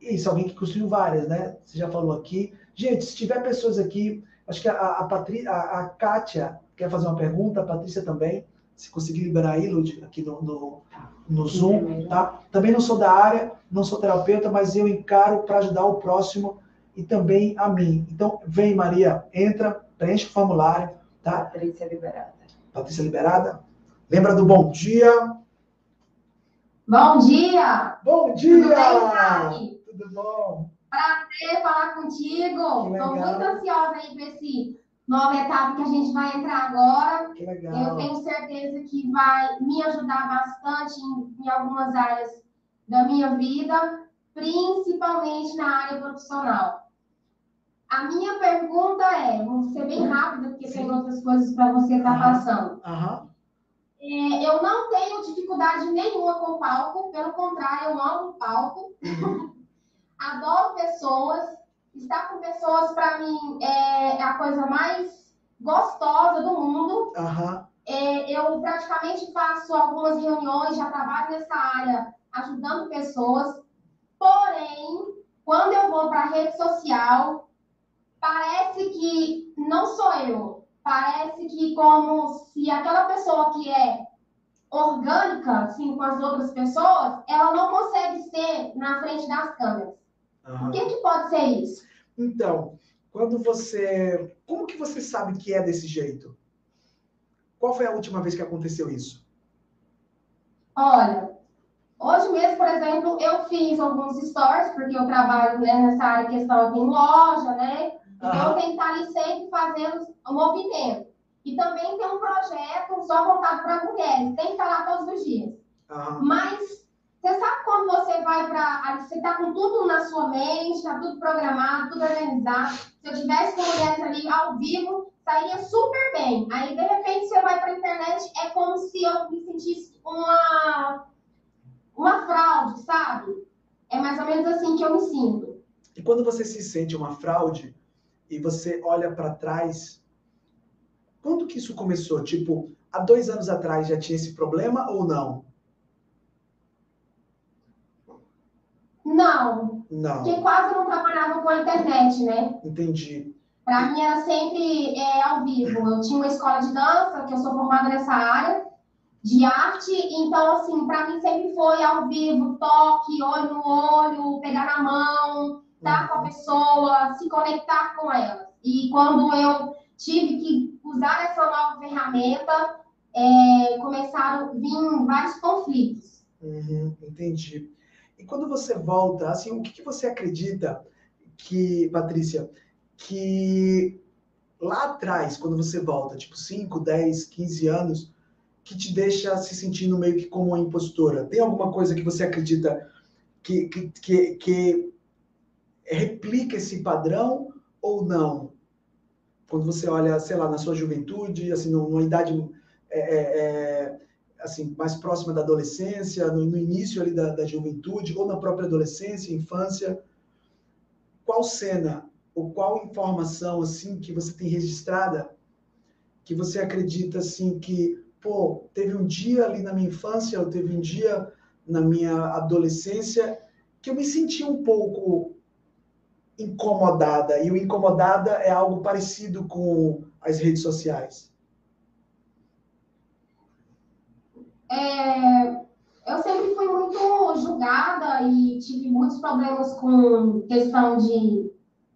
Isso, alguém que construiu várias, né? Você já falou aqui. Gente, se tiver pessoas aqui, acho que a, a, Patri, a, a Kátia quer fazer uma pergunta, a Patrícia também, se conseguir liberar aí, Lud, aqui no, no, no Zoom, tá? Também não sou da área, não sou terapeuta, mas eu encaro para ajudar o próximo e também a mim. Então, vem, Maria, entra, preenche o formulário, tá? Patrícia liberada. Patrícia liberada. Lembra do bom dia? Bom dia! Bom dia! Tudo bem, Tudo bom? Prazer falar contigo. Estou muito ansiosa aí para esse nova etapa que a gente vai entrar agora. Que legal. Eu tenho certeza que vai me ajudar bastante em, em algumas áreas da minha vida, principalmente na área profissional. A minha pergunta é, vou ser bem rápida, porque Sim. tem outras coisas para você estar tá passando. Uhum. É, eu não tenho dificuldade nenhuma com o palco, pelo contrário, eu amo o palco. Uhum. (laughs) Adoro pessoas. Estar com pessoas, para mim, é a coisa mais gostosa do mundo. Uhum. É, eu praticamente faço algumas reuniões, já trabalho nessa área, ajudando pessoas. Porém, quando eu vou para a rede social, parece que não sou eu parece que como se aquela pessoa que é orgânica, assim, com as outras pessoas, ela não consegue ser na frente das câmeras. Uhum. O que, que pode ser isso? Então, quando você. Como que você sabe que é desse jeito? Qual foi a última vez que aconteceu isso? Olha, hoje mesmo, por exemplo, eu fiz alguns stories, porque eu trabalho né, nessa área questão aqui em loja, né? Então, eu tenho que estar ali sempre fazendo o movimento. E também tem um projeto só voltado para mulheres, tem que estar lá todos os dias. Mas Você sabe quando você vai para. Você tá com tudo na sua mente, tá tudo programado, tudo organizado. Se eu tivesse com mulheres ali ao vivo, sairia super bem. Aí, de repente, você vai para a internet, é como se eu me sentisse uma, uma fraude, sabe? É mais ou menos assim que eu me sinto. E quando você se sente uma fraude e você olha para trás, quando que isso começou? Tipo, há dois anos atrás já tinha esse problema ou não? Não. Não. Porque quase não trabalhava com a internet, né? Entendi. Para mim era sempre é, ao vivo. Eu tinha uma escola de dança, que eu sou formada nessa área de arte, então assim, para mim sempre foi ao vivo, toque, olho no olho, pegar na mão, estar com a pessoa, se conectar com ela. E quando eu tive que usar essa nova ferramenta, é, começaram a vir vários conflitos. Uhum, entendi. E quando você volta, assim, o que, que você acredita que, Patrícia, que lá atrás, quando você volta, tipo 5, 10, 15 anos, que te deixa se sentindo meio que como uma impostora? Tem alguma coisa que você acredita que, que, que, que replica esse padrão ou não? Quando você olha, sei lá, na sua juventude, assim, numa idade é, é, é assim, mais próxima da adolescência, no, no início ali da, da, juventude, ou na própria adolescência, infância, qual cena ou qual informação assim que você tem registrada que você acredita assim que, pô, teve um dia ali na minha infância, ou teve um dia na minha adolescência que eu me senti um pouco incomodada, e o incomodada é algo parecido com as redes sociais. É, eu sempre fui muito julgada e tive muitos problemas com questão de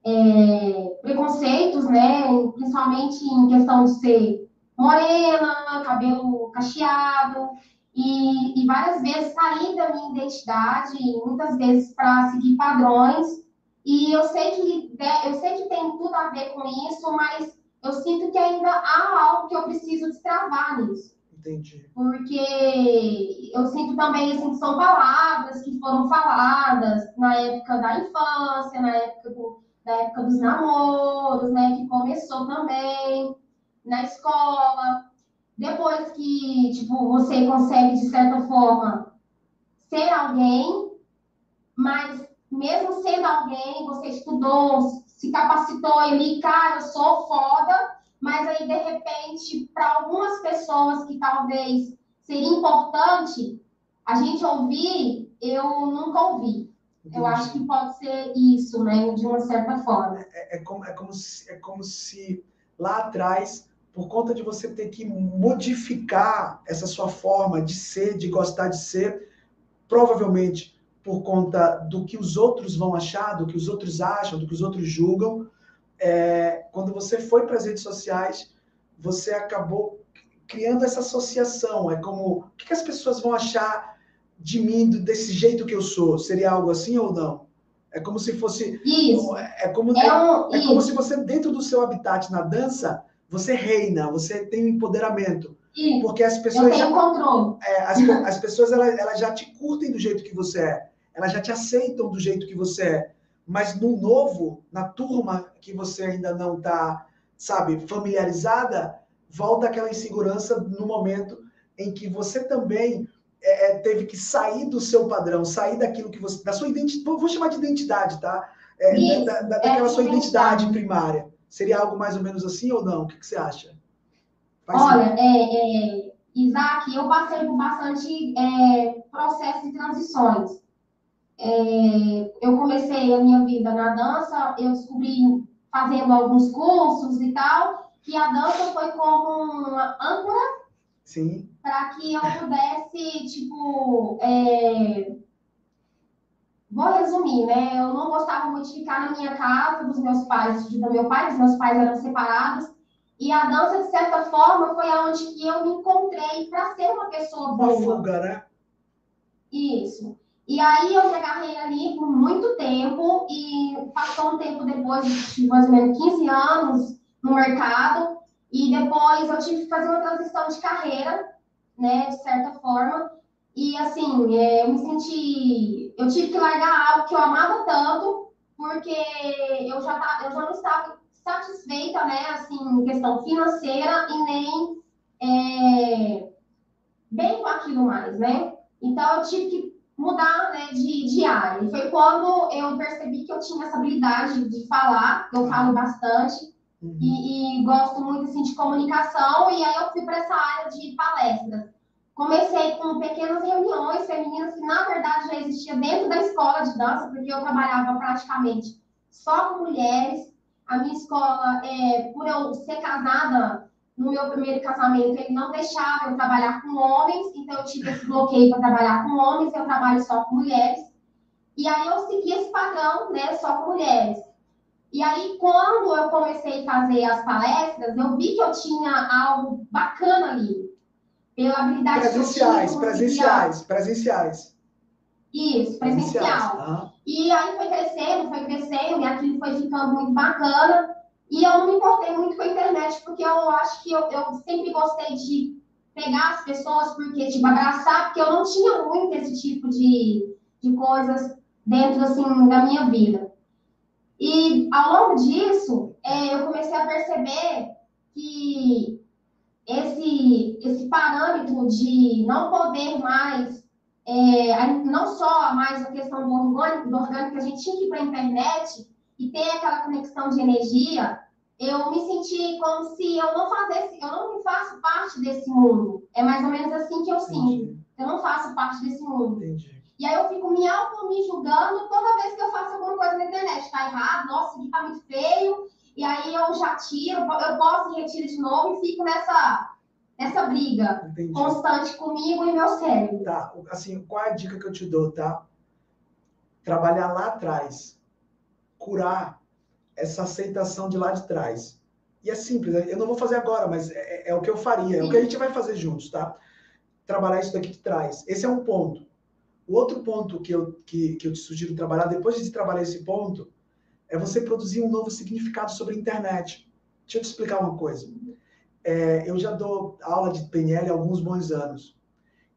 é, preconceitos, né? Principalmente em questão de ser morena, cabelo cacheado, e, e várias vezes saí da minha identidade, muitas vezes para seguir padrões. E eu sei que eu sei que tem tudo a ver com isso, mas eu sinto que ainda há algo que eu preciso destravar nisso. Entendi. Porque eu sinto também assim, que são palavras que foram faladas na época da infância, na época, do, na época dos namoros, né? Que começou também na escola. Depois que, tipo, você consegue, de certa forma, ser alguém, mas mesmo sendo alguém, você estudou, se capacitou ali, cara, eu sou foda, mas aí, de repente, para algumas pessoas que talvez seria importante a gente ouvir, eu nunca ouvi. Entendi. Eu acho que pode ser isso, né, de uma certa forma. É, é, como, é, como se, é como se lá atrás, por conta de você ter que modificar essa sua forma de ser, de gostar de ser, provavelmente por conta do que os outros vão achar, do que os outros acham, do que os outros julgam, é, quando você foi para as redes sociais, você acabou criando essa associação. É como, o que, as pessoas vão achar de mim desse jeito que eu sou? Seria algo assim ou não? É como se fosse. Isso. É como, é, um, é como se você, dentro do seu habitat na dança, você reina, você tem empoderamento. Isso. Porque as pessoas. Eu tenho já, controle. É, as, as pessoas elas, elas já te curtem do jeito que você é. Elas já te aceitam do jeito que você é. Mas no novo, na turma que você ainda não está, sabe, familiarizada, volta aquela insegurança no momento em que você também é, é teve que sair do seu padrão, sair daquilo que você, da sua identidade, vou chamar de identidade, tá? É, Isso, da, da, daquela é sua identidade primária. Seria algo mais ou menos assim ou não? O que, que você acha? Faz Olha, é, é, Isaac, eu passei por bastante é, processos de transições. É, eu comecei a minha vida na dança, eu descobri fazendo alguns cursos e tal, que a dança foi como uma âncora para que eu pudesse, tipo, é... vou resumir, né? Eu não gostava muito de ficar na minha casa, dos meus pais, do meu pai, os meus pais eram separados, e a dança, de certa forma, foi aonde que eu me encontrei para ser uma pessoa boa. Uma fuga, né? Isso. E aí eu me agarrei ali por muito tempo e passou um tempo depois, de mais ou menos 15 anos no mercado, e depois eu tive que fazer uma transição de carreira, né, de certa forma, E assim, é, eu me senti. Eu tive que largar algo que eu amava tanto, porque eu já, tá, eu já não estava satisfeita, né, assim, questão financeira e nem é, bem com aquilo mais, né? Então eu tive que mudar né, de, de área. E foi quando eu percebi que eu tinha essa habilidade de falar, eu falo bastante, uhum. e, e, gosto muito assim, de comunicação, e aí eu fui para essa área de palestras. Comecei com pequenas reuniões femininas que, na verdade, já existia dentro da escola de dança, porque eu trabalhava praticamente só com mulheres. A minha escola, é, por eu ser casada no meu primeiro casamento, ele não deixava eu trabalhar com homens, então eu tive esse bloqueio para trabalhar com homens, eu trabalho só com mulheres. E aí eu segui esse padrão, né, só com mulheres. E aí, quando eu comecei a fazer as palestras, eu vi que eu tinha algo bacana ali. Pela habilidade presenciais, que eu tinha, presenciais, presenciais. Isso, presencial. E aí foi crescendo, foi crescendo, e aquilo foi ficando muito bacana. E eu não me importei muito com a internet, porque eu acho que eu, eu sempre gostei de pegar as pessoas, porque, tipo, abraçar, porque eu não tinha muito esse tipo de, de coisas dentro, assim, da minha vida. E ao longo disso, é, eu comecei a perceber que esse, esse parâmetro de não poder mais, é, não só mais a questão do orgânico, do orgânico que a gente tinha que ir para a internet e ter aquela conexão de energia, eu me senti como se eu não fazesse, eu não faço parte desse mundo. É mais ou menos assim que eu Entendi. sinto. Eu não faço parte desse mundo. Entendi. E aí eu fico me auto me julgando toda vez que eu faço alguma coisa na internet. Tá errado, nossa, isso aqui tá muito feio. E aí eu já tiro, eu posso e retiro de novo e fico nessa, nessa briga Entendi. constante comigo e meu cérebro. Tá, assim, qual é a dica que eu te dou, tá? Trabalhar lá atrás. Curar essa aceitação de lá de trás. E é simples, eu não vou fazer agora, mas é, é, é o que eu faria, é o que a gente vai fazer juntos, tá? Trabalhar isso daqui de trás. Esse é um ponto. O outro ponto que eu, que, que eu te sugiro trabalhar, depois de trabalhar esse ponto, é você produzir um novo significado sobre a internet. Deixa eu te explicar uma coisa. É, eu já dou aula de PNL há alguns bons anos.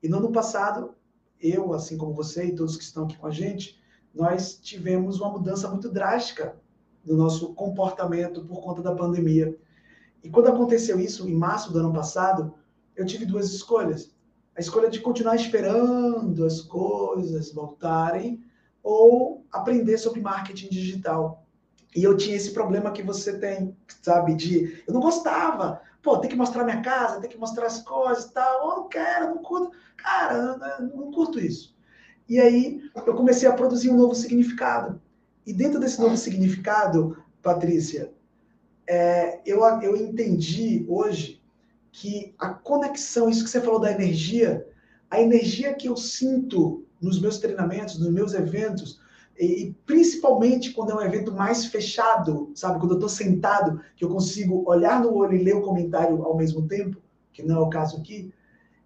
E no ano passado, eu, assim como você e todos que estão aqui com a gente, nós tivemos uma mudança muito drástica do nosso comportamento por conta da pandemia. E quando aconteceu isso, em março do ano passado, eu tive duas escolhas. A escolha de continuar esperando as coisas voltarem ou aprender sobre marketing digital. E eu tinha esse problema que você tem, sabe? De eu não gostava. Pô, tem que mostrar minha casa, tem que mostrar as coisas e tal. Eu não quero, não curto. Cara, não, não curto isso. E aí eu comecei a produzir um novo significado. E dentro desse novo significado, Patrícia, é, eu, eu entendi hoje que a conexão, isso que você falou da energia, a energia que eu sinto nos meus treinamentos, nos meus eventos, e, e principalmente quando é um evento mais fechado, sabe? Quando eu estou sentado, que eu consigo olhar no olho e ler o comentário ao mesmo tempo, que não é o caso aqui,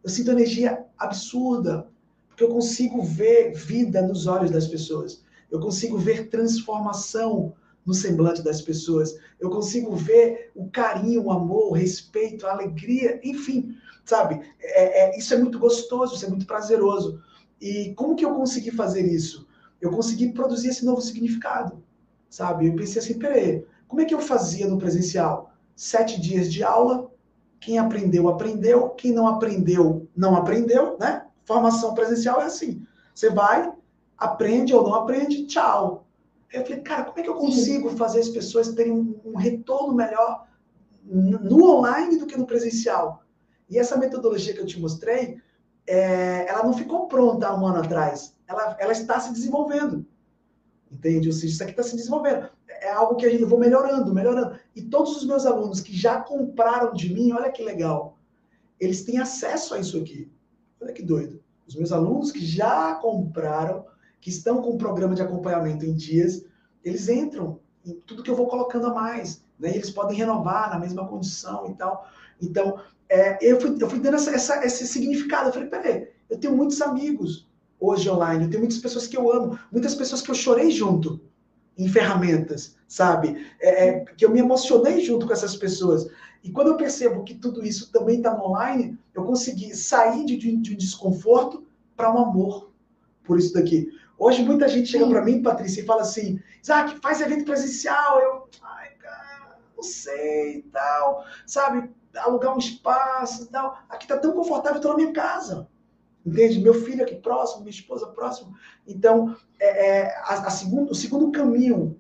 eu sinto energia absurda, porque eu consigo ver vida nos olhos das pessoas eu consigo ver transformação no semblante das pessoas, eu consigo ver o carinho, o amor, o respeito, a alegria, enfim, sabe? É, é, isso é muito gostoso, isso é muito prazeroso. E como que eu consegui fazer isso? Eu consegui produzir esse novo significado, sabe? Eu pensei assim, peraí, como é que eu fazia no presencial? Sete dias de aula, quem aprendeu, aprendeu, quem não aprendeu, não aprendeu, né? Formação presencial é assim, você vai, aprende ou não aprende, tchau. Eu falei, cara, como é que eu consigo fazer as pessoas terem um, retorno melhor no online do que no presencial? E essa metodologia que eu te mostrei, é, ela não ficou pronta há um ano atrás. Ela, ela está se desenvolvendo. Entende? Ou seja, isso aqui está se desenvolvendo. É algo que a gente, eu vou melhorando, melhorando. E todos os meus alunos que já compraram de mim, olha que legal, eles têm acesso a isso aqui. Olha que doido. Os meus alunos que já compraram, que estão com o programa de acompanhamento em dias, eles entram em tudo que eu vou colocando a mais. Né? Eles podem renovar na mesma condição e tal. Então, é, eu, fui, eu fui dando essa, essa, esse significado. Eu falei, peraí, eu tenho muitos amigos hoje online, eu tenho muitas pessoas que eu amo, muitas pessoas que eu chorei junto em ferramentas, sabe? É, é, que eu me emocionei junto com essas pessoas. E quando eu percebo que tudo isso também está online, eu consegui sair de, de, de um desconforto para um amor por isso daqui. Hoje muita gente chega para mim, Patrícia, e fala assim: Isaac, faz evento presencial. Eu, ai, cara, não sei e tal. Sabe, alugar um espaço e tal. Aqui tá tão confortável, tô na minha casa. Entende? Meu filho aqui próximo, minha esposa próximo. Então, é, é a, a segundo, o segundo caminho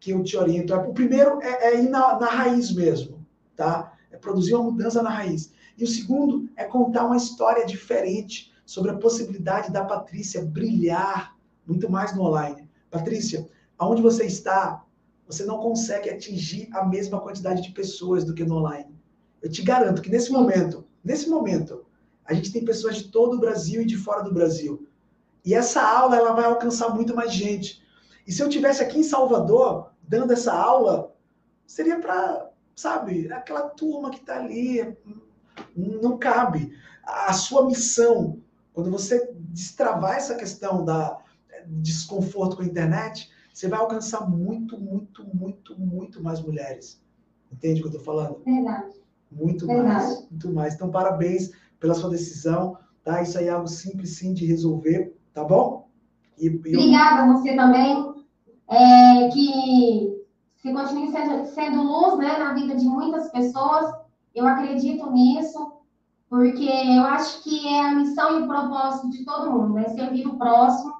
que eu te oriento, é, o primeiro é, é ir na, na raiz mesmo, tá? É produzir uma mudança na raiz. E o segundo é contar uma história diferente sobre a possibilidade da Patrícia brilhar muito mais no online. Patrícia, aonde você está, você não consegue atingir a mesma quantidade de pessoas do que no online. Eu te garanto que nesse momento, nesse momento, a gente tem pessoas de todo o Brasil e de fora do Brasil. E essa aula ela vai alcançar muito mais gente. E se eu tivesse aqui em Salvador dando essa aula, seria para, sabe, aquela turma que está ali, não cabe. A sua missão, quando você destravar essa questão da desconforto com a internet, você vai alcançar muito, muito, muito, muito mais mulheres. Entende o que eu estou falando? Verdade. Muito Verdade. mais, muito mais. Então, parabéns pela sua decisão, tá? Isso aí é algo simples, sim, de resolver, tá bom? E, e Obrigada a você também, é, que se continue sendo, sendo luz, né, na vida de muitas pessoas. Eu acredito nisso, porque eu acho que é a missão e o propósito de todo mundo, né? Servir o próximo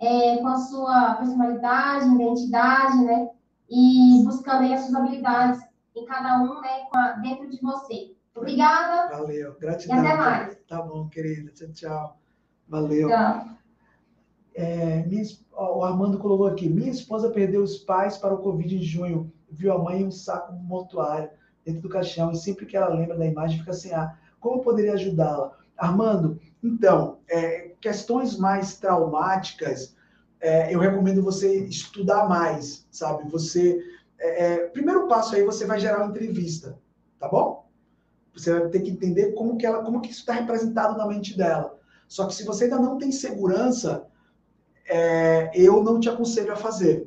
é, com a sua personalidade, identidade, né? E buscando aí as suas habilidades em cada um, né? A, dentro de você. Obrigada. Valeu. Gratidão. E até mais. Tá bom, querida. Tchau, tchau. Valeu. Tchau. É, minha, o Armando colocou aqui: minha esposa perdeu os pais para o Covid em junho. Viu a mãe em um saco mortuário dentro do caixão. E sempre que ela lembra da imagem, fica assim: ah, como poderia ajudá-la? Armando, então, é, questões mais traumáticas, é, eu recomendo você estudar mais, sabe? Você. É, é primeiro passo aí, você vai gerar uma entrevista, tá bom? Você vai ter que entender como que ela, como que isso está representado na mente dela. Só que se você ainda não tem segurança, é, eu não te aconselho a fazer.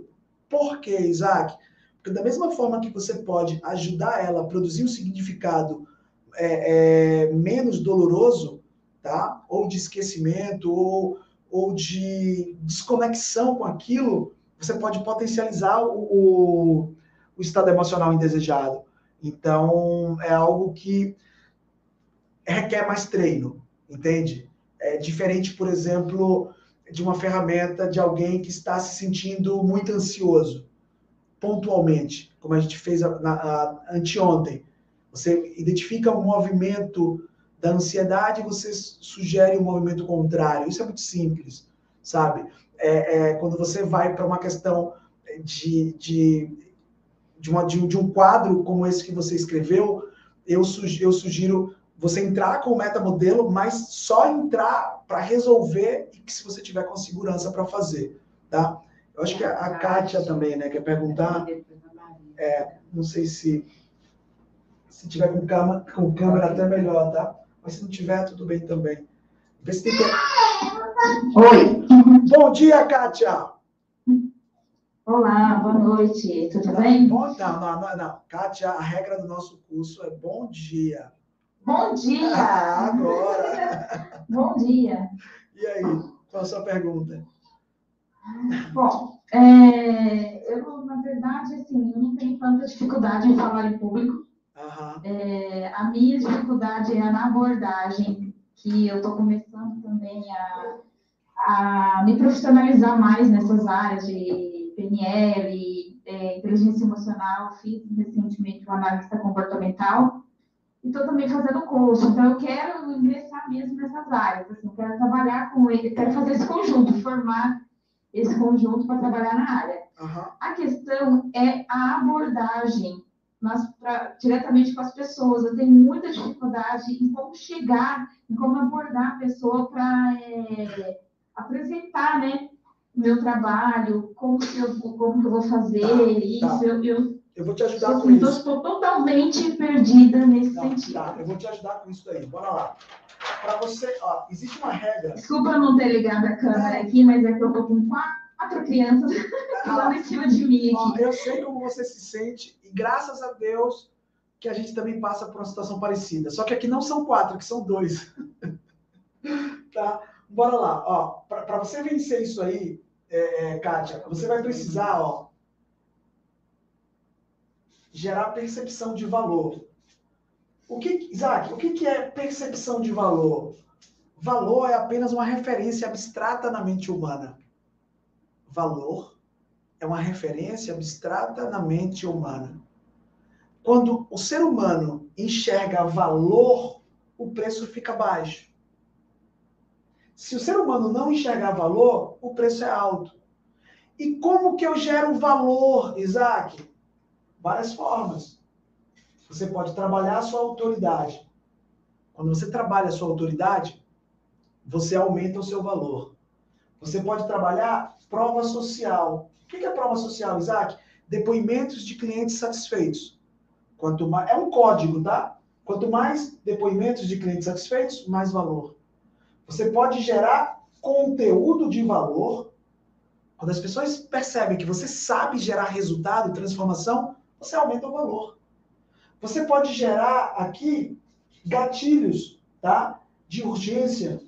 Por quê, Isaac? Porque da mesma forma que você pode ajudar ela a produzir um significado é, menos doloroso, tá? Ou de esquecimento, ou, ou de desconexão com aquilo, você pode potencializar o, o, o estado emocional indesejado. Então, é algo que requer mais treino, entende? É diferente, por exemplo, de uma ferramenta de alguém que está se sentindo muito ansioso, pontualmente, como a gente fez anteontem. Você identifica um movimento da ansiedade você sugere um movimento contrário. Isso é muito simples, sabe? É, é quando você vai para uma questão de, de de, uma, de, de, um quadro como esse que você escreveu, eu, sugiro, eu sugiro você entrar com o metamodelo, mas só entrar para resolver e que se você tiver com segurança para fazer, tá? Eu acho que a, a Kátia também, né, quer perguntar. É, não sei se se tiver com câmera, com câmera até melhor, tá? Mas se não tiver, tudo bem também. Vê se tem que... Oi. Bom dia, Kátia. Olá, boa noite, tudo bem? Bom, não, não, não, não. Kátia, a regra do nosso curso é bom dia. Bom dia! Ah, agora! (laughs) bom dia! E aí, qual a sua pergunta? Bom, é, eu, na verdade, assim, eu não tenho tanta dificuldade em falar em público. Uhum. É, a minha dificuldade é na abordagem, que eu estou começando também a, a me profissionalizar mais nessas áreas de PNL, é, inteligência emocional, fiz recentemente uma analista comportamental e estou também fazendo curso. Então, eu quero ingressar mesmo nessas áreas. Assim, quero trabalhar com ele, quero fazer esse conjunto, formar esse conjunto para trabalhar na área. Uhum. A questão é a abordagem, mas pra, diretamente com as pessoas. Eu tenho muita dificuldade em como chegar, em como abordar a pessoa para é, apresentar, né? meu trabalho, como que eu, como que eu vou fazer tá, isso. Tá. Eu, eu, eu vou te ajudar eu, com isso. Estou totalmente perdida nesse tá, sentido. Tá, eu vou te ajudar com isso aí. Bora lá. Para você, ó, existe uma regra. Desculpa não ter ligado a câmera é. aqui, mas é que eu estou com quatro crianças (laughs) lá em cima de mim aqui. Ó, eu sei como você se sente graças a Deus que a gente também passa por uma situação parecida. Só que aqui não são quatro, aqui são dois. (laughs) tá? bora lá. Ó, para você vencer isso aí, é, é, Kátia, você vai precisar, ó, gerar percepção de valor. O que, Isaac, o que, que é percepção de valor? Valor é apenas uma referência abstrata na mente humana. Valor é uma referência abstrata na mente humana. Quando o ser humano enxerga valor, o preço fica baixo. Se o ser humano não enxergar valor, o preço é alto. E como que eu gero valor, Isaac? Várias formas. Você pode trabalhar a sua autoridade. Quando você trabalha a sua autoridade, você aumenta o seu valor. Você pode trabalhar prova social. O que é prova social, Isaac? Depoimentos de clientes satisfeitos. Quanto mais, é um código, tá? Quanto mais depoimentos de clientes satisfeitos, mais valor. Você pode gerar conteúdo de valor. Quando as pessoas percebem que você sabe gerar resultado, transformação, você aumenta o valor. Você pode gerar aqui gatilhos, tá? De urgência.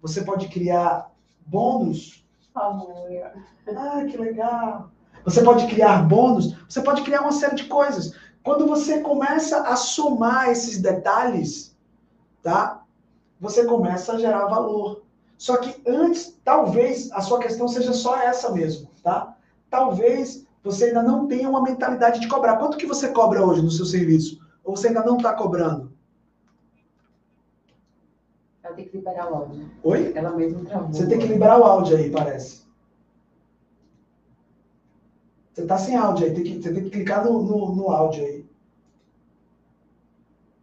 Você pode criar bônus. Ah, que legal. Você pode criar bônus. Você pode criar uma série de coisas. Quando você começa a somar esses detalhes, tá? Você começa a gerar valor. Só que antes, talvez a sua questão seja só essa mesmo, tá? Talvez você ainda não tem uma mentalidade de cobrar. Quanto que você cobra hoje no seu serviço? Ou você ainda não está cobrando? Ela tem que liberar o áudio. Oi? Ela mesma travou. Você tem que liberar o áudio aí, parece. Você está sem áudio aí, tem que, você tem que clicar no, no, no áudio aí.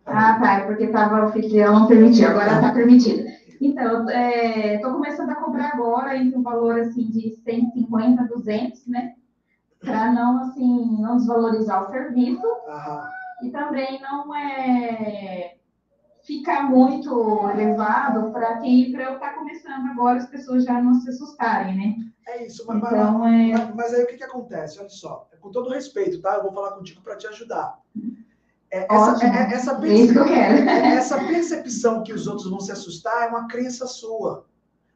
Ah, tá, é porque tava, o anfitrião não permitia, agora está permitido. Então, estou é, começando a cobrar agora entre um valor assim de 150, 200, né? para não assim não desvalorizar o serviço e também não é ficar muito elevado para quem para eu estar tá começando agora as pessoas já não se assustarem, né? É isso, mas, então, mas, é... mas, aí o que, que acontece? Olha só, é com todo respeito, tá? Eu vou falar contigo para te ajudar. É, essa, é, é essa, percepção, é essa percepção que os outros vão se assustar é uma crença sua.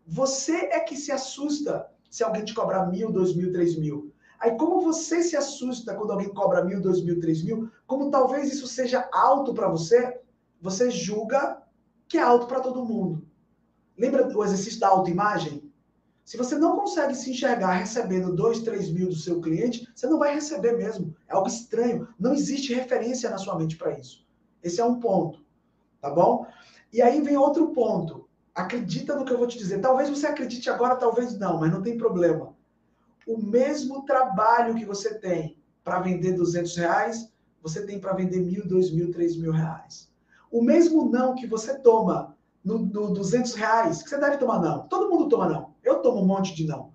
Você é que se assusta se alguém te cobrar mil, dois mil, três mil. Aí, como você se assusta quando alguém cobra mil, dois mil, três mil, como talvez isso seja alto para você, você julga que é alto para todo mundo. Lembra do exercício da autoimagem? Se você não consegue se enxergar recebendo dois, três mil do seu cliente, você não vai receber mesmo. É algo estranho. Não existe referência na sua mente para isso. Esse é um ponto. Tá bom? E aí vem outro ponto. Acredita no que eu vou te dizer. Talvez você acredite agora, talvez não, mas não tem problema o mesmo trabalho que você tem para vender 200 reais, você tem para vender mil, dois mil, três mil reais. O mesmo não que você toma no, no 200 reais, que você deve tomar não. Todo mundo toma não. Eu tomo um monte de não.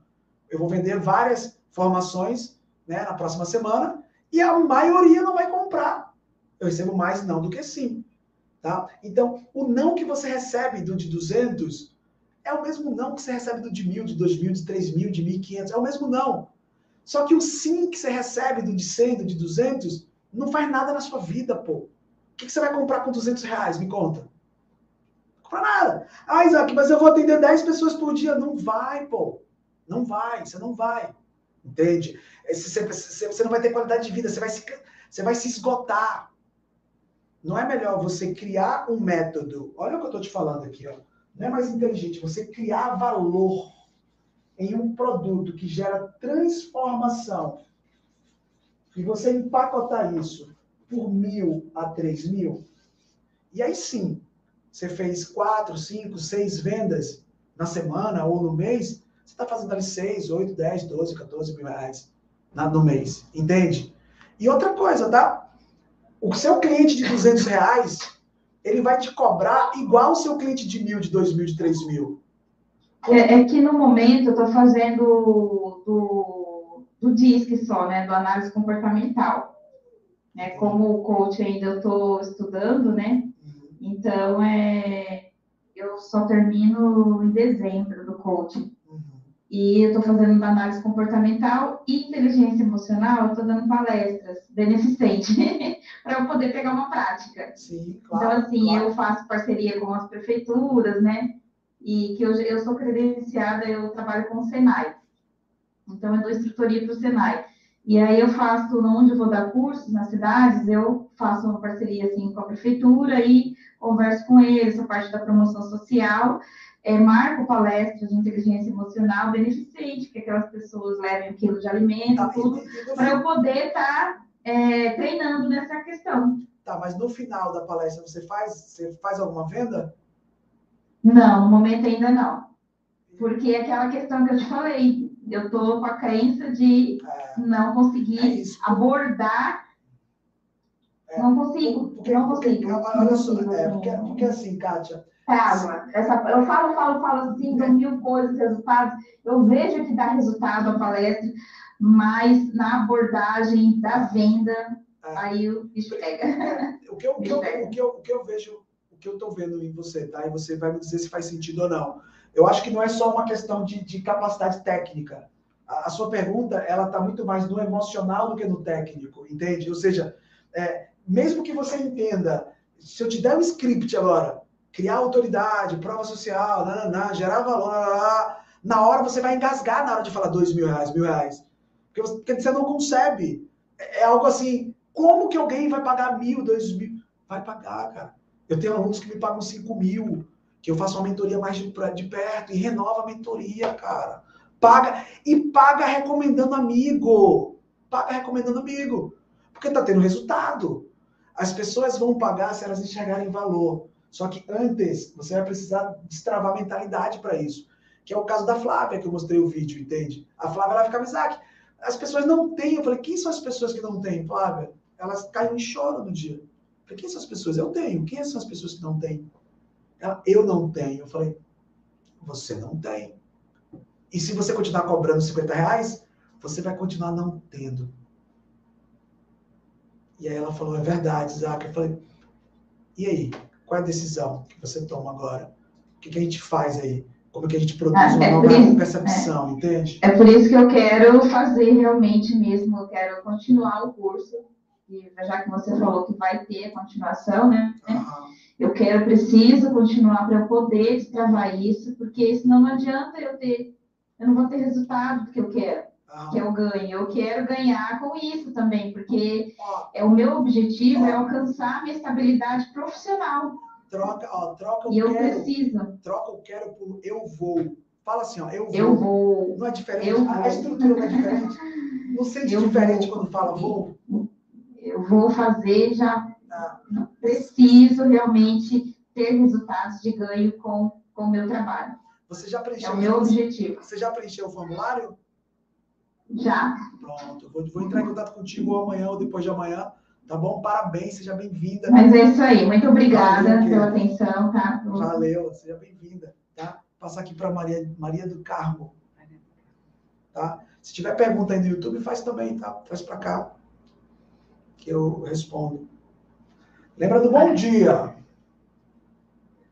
Eu vou vender várias formações né, na próxima semana e a maioria não vai comprar. Eu recebo mais não do que sim. Tá? Então, o não que você recebe do de 200 é o mesmo não que você recebe do de mil, de dois mil, de três mil, de mil e quinhentos. É o mesmo não. Só que o sim que você recebe do de cem, do de duzentos, não faz nada na sua vida, pô. O que, você vai comprar com duzentos reais? Me conta. Não compra nada. Ah, Isaac, mas eu vou atender dez pessoas por dia. Não vai, pô. Não vai, você não vai. Entende? Você, você não vai ter qualidade de vida, você vai se, você vai se esgotar. Não é melhor você criar um método? Olha o que eu estou te falando aqui, ó não é mais inteligente você criar valor em um produto que gera transformação e você empacotar isso por mil a três mil, e aí sim, você fez quatro, cinco, seis vendas na semana ou no mês, você está fazendo ali seis, oito, dez, doze, 14 mil reais no mês, entende? E outra coisa, tá? O seu cliente de 200 reais, ele vai te cobrar igual o seu cliente de mil, de dois mil, de três mil. É, é que no momento eu estou fazendo do, do DISC só, né? Do análise comportamental. Né? Como o coach ainda eu estou estudando, né? Então, é, eu só termino em dezembro do coaching. E eu estou fazendo análise comportamental e inteligência emocional, eu estou dando palestras beneficentes (laughs) para eu poder pegar uma prática. Sim, claro. Então, assim, claro. eu faço parceria com as prefeituras, né? e que eu, eu sou credenciada, eu trabalho com o Senai. Então, eu dou instrutoria para o Senai. E aí eu faço, onde eu vou dar cursos nas cidades, eu faço uma parceria assim com a prefeitura e converso com eles, a parte da promoção social, é, marco palestras de inteligência emocional beneficente, que aquelas pessoas levem um quilo de alimento, Tá, tudo, para eu poder estar é, treinando nessa questão. Tá, mas no final da palestra você faz, você faz alguma venda? Não, no momento ainda não. Porque é aquela questão que eu te falei, eu estou com a crença de É, não é conseguir isso. abordar. É. Não consigo, Porque, não porque, consigo. olha só, é, porque, porque assim, Kátia, Trava. Essa, eu falo, falo, falo assim, dou mil coisas, resultados. Eu vejo que dá resultado a palestra, mas na abordagem da venda, É. aí o bicho pega. o que eu, o que eu, (laughs) o que eu, o que eu vejo, o que eu estou vendo em você, tá? E você vai me dizer se faz sentido ou não. Eu acho que não é só uma questão de, de capacidade técnica. A, a sua pergunta, ela está muito mais no emocional do que no técnico, entende? Ou seja, é, mesmo que você entenda, se eu te der um script agora, criar autoridade, prova social, nananã, gerar valor, nananã, na hora você vai engasgar na hora de falar dois mil reais, mil reais. Porque você, porque você não concebe. É, é algo assim, como que alguém vai pagar mil, dois mil? Vai pagar, cara. Eu tenho alunos que me pagam cinco mil, que eu faço uma mentoria mais de, de perto e renova a mentoria, cara. Paga e paga recomendando amigo. Paga recomendando amigo. Porque tá tendo resultado. As pessoas vão pagar se elas enxergarem valor. Só que antes, você vai precisar destravar a mentalidade para isso. Que é o caso da Flávia, que eu mostrei o vídeo, entende? A Flávia, ela fica, Isaac, as pessoas não têm. Eu falei, quem são as pessoas que não têm, Flávia? Elas caem em choro no dia. Eu falei, quem são as pessoas? Eu tenho. Quem são as pessoas que não têm? Ela, eu não tenho. Eu falei, você não tem. E se você continuar cobrando 50 reais, você vai continuar não tendo. E aí ela falou, é verdade, Isaac. Eu falei, e aí? Qual é a decisão que você toma agora? O que, que a gente faz aí? Como é que a gente produz Ah, uma é nova isso- percepção, entende? É por isso que eu quero fazer realmente mesmo, eu quero continuar o curso, e já que você falou que vai ter continuação, né? Aham. Eu quero, preciso continuar para eu poder destravar isso, porque senão não adianta eu ter, eu não vou ter resultado que eu quero, aham. que eu ganho. Eu quero ganhar com isso também, porque é o meu objetivo é alcançar a minha estabilidade profissional. troca, ó, troca o E eu quero, preciso, troca o quero por eu vou. Fala assim, ó, eu vou. eu vou, Não é diferente? Eu a, vou. estrutura não é diferente? Não sente Eu diferente vou. quando fala vou? eu vou fazer, já Ah, preciso realmente ter resultados de ganho com o meu trabalho. Você já É preencheu? o meu objetivo. Você já preencheu o formulário? Já. Pronto, vou, vou entrar em contato contigo amanhã ou depois de amanhã, tá bom? Parabéns, seja bem-vinda. Mas é isso aí. Muito obrigada Valeu, pela atenção, tá? Valeu, seja bem-vinda, tá? Passar aqui para Maria, Maria do Carmo, tá? Se tiver pergunta aí no YouTube, faz também, tá? Traz para cá, que eu respondo. Lembra do bom dia?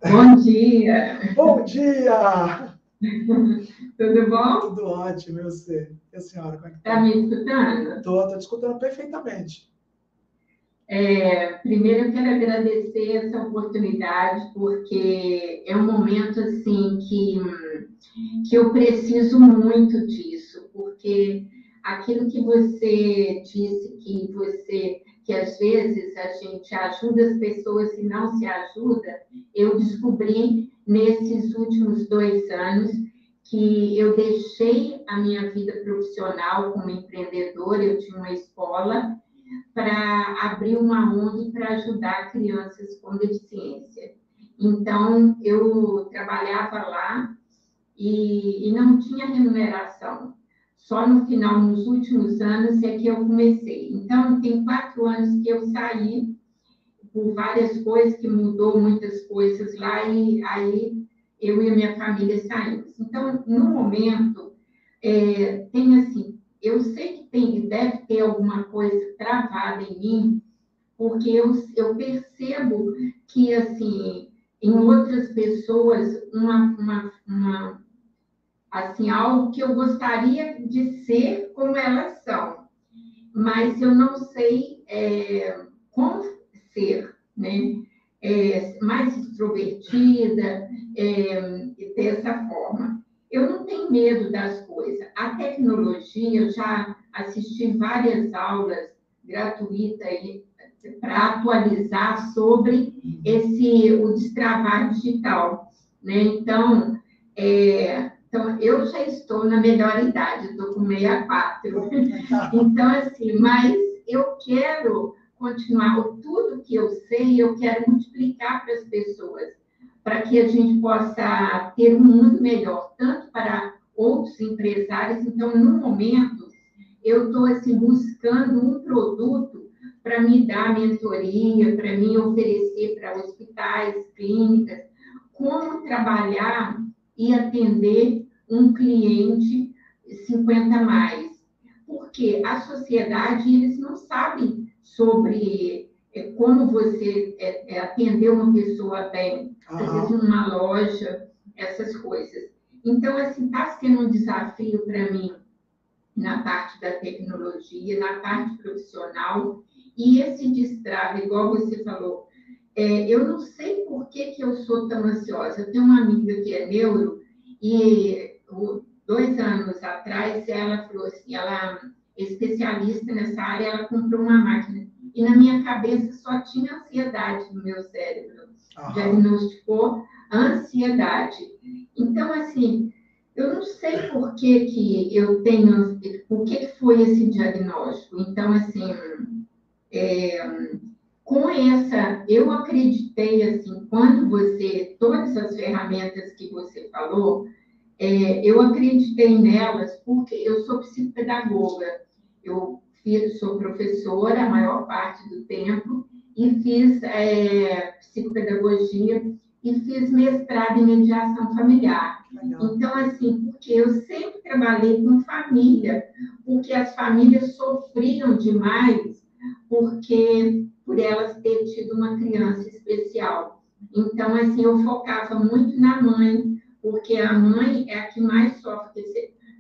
Bom dia, Bom dia! (laughs) tudo bom? Tudo ótimo, eu sei. E a senhora, como é que Tá tá? me escutando? Tô, tô te escutando perfeitamente. É, primeiro eu quero agradecer essa oportunidade, porque é um momento assim que, que eu preciso muito disso, porque aquilo que você disse que você que às vezes a gente ajuda as pessoas e não se ajuda, eu descobri nesses últimos dois anos que eu deixei a minha vida profissional como empreendedora, eu tinha uma escola para abrir uma ONG para ajudar crianças com deficiência. Então, eu trabalhava lá e, e não tinha remuneração. Só no final, nos últimos anos, é que eu comecei. Então, tem quatro anos que eu saí por várias coisas, que mudou muitas coisas lá, e aí eu e a minha família saímos. Então, no momento, é, tem assim, eu sei que tem, deve ter alguma coisa travada em mim, porque eu, eu percebo que, assim, em outras pessoas, uma, uma, uma, assim, algo que eu gostaria de ser como elas são, mas eu não sei é, como ser, né? é, mais extrovertida, é, dessa forma. Eu não tenho medo das coisas. A tecnologia, eu já assisti várias aulas gratuitas para atualizar sobre esse o destravar digital, né? Então, é, então eu já estou na melhor idade, estou com 64. (laughs) Então, assim, mas eu quero continuar tudo que eu sei, eu quero multiplicar para as pessoas, para que a gente possa ter um mundo melhor, tanto para outros empresários. Então, no momento, eu estou assim, buscando um produto para me dar mentoria, para me oferecer para hospitais, clínicas, como trabalhar e atender um cliente 50 mais. Porque a sociedade, eles não sabem sobre é, como você é, é, atender uma pessoa bem, às vezes numa loja, essas coisas. Então, assim, está sendo um desafio para mim na parte da tecnologia, na parte profissional, e esse destrave, igual você falou, é, eu não sei por que, que eu sou tão ansiosa. Eu tenho uma amiga que é neuro, e dois anos atrás ela falou assim, ela é especialista nessa área, ela comprou uma máquina. E na minha cabeça só tinha ansiedade no meu cérebro. Aham. Diagnosticou ansiedade. Então, assim, eu não sei por que, que eu tenho, por que foi esse diagnóstico. Então, assim, é, com essa, eu acreditei, assim, quando você, todas as ferramentas que você falou, é, eu acreditei nelas porque eu sou psicopedagoga, eu fiz, sou professora a maior parte do tempo e fiz é, psicopedagogia e fiz mestrado em mediação familiar. Legal. Então, assim, porque eu sempre trabalhei com família, porque as famílias sofriam demais porque por elas ter tido uma criança especial. Então, assim, eu focava muito na mãe, porque a mãe é a que mais sofre.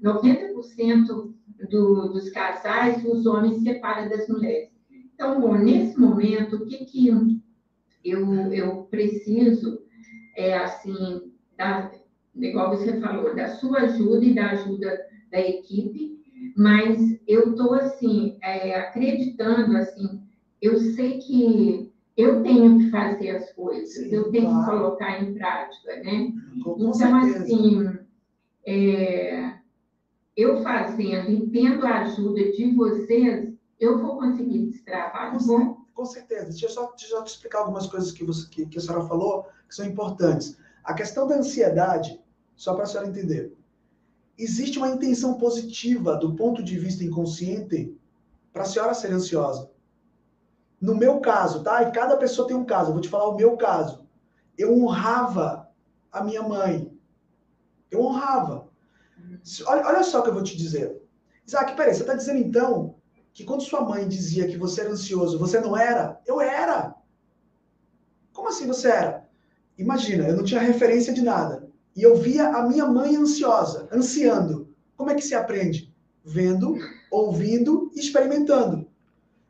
90% do, dos casais, os homens separam das mulheres. Então, bom, nesse momento, o que, que eu, eu preciso, é assim, da, igual você falou, da sua ajuda e da ajuda da equipe, mas eu estou, assim, é, acreditando, assim, eu sei que eu tenho que fazer as coisas, Sim, eu tenho claro. que colocar em prática, né? Com então, certeza. assim, é, eu fazendo e tendo a ajuda de vocês, eu vou conseguir destravar, com, bom? Com certeza. Deixa eu só, deixa eu te explicar algumas coisas que, você, que, que a senhora falou, que são importantes. A questão da ansiedade, só para a senhora entender, existe uma intenção positiva do ponto de vista inconsciente para a senhora ser ansiosa. No meu caso, tá? E cada pessoa tem um caso. Eu vou te falar o meu caso. Eu honrava a minha mãe. Eu honrava. Olha, olha só o que eu vou te dizer. Isaac, peraí, você está dizendo então que quando sua mãe dizia que você era ansioso, você não era? Eu era. Como assim você era? Imagina, eu não tinha referência de nada. E eu via a minha mãe ansiosa, ansiando. Como é que se aprende? Vendo, ouvindo e experimentando.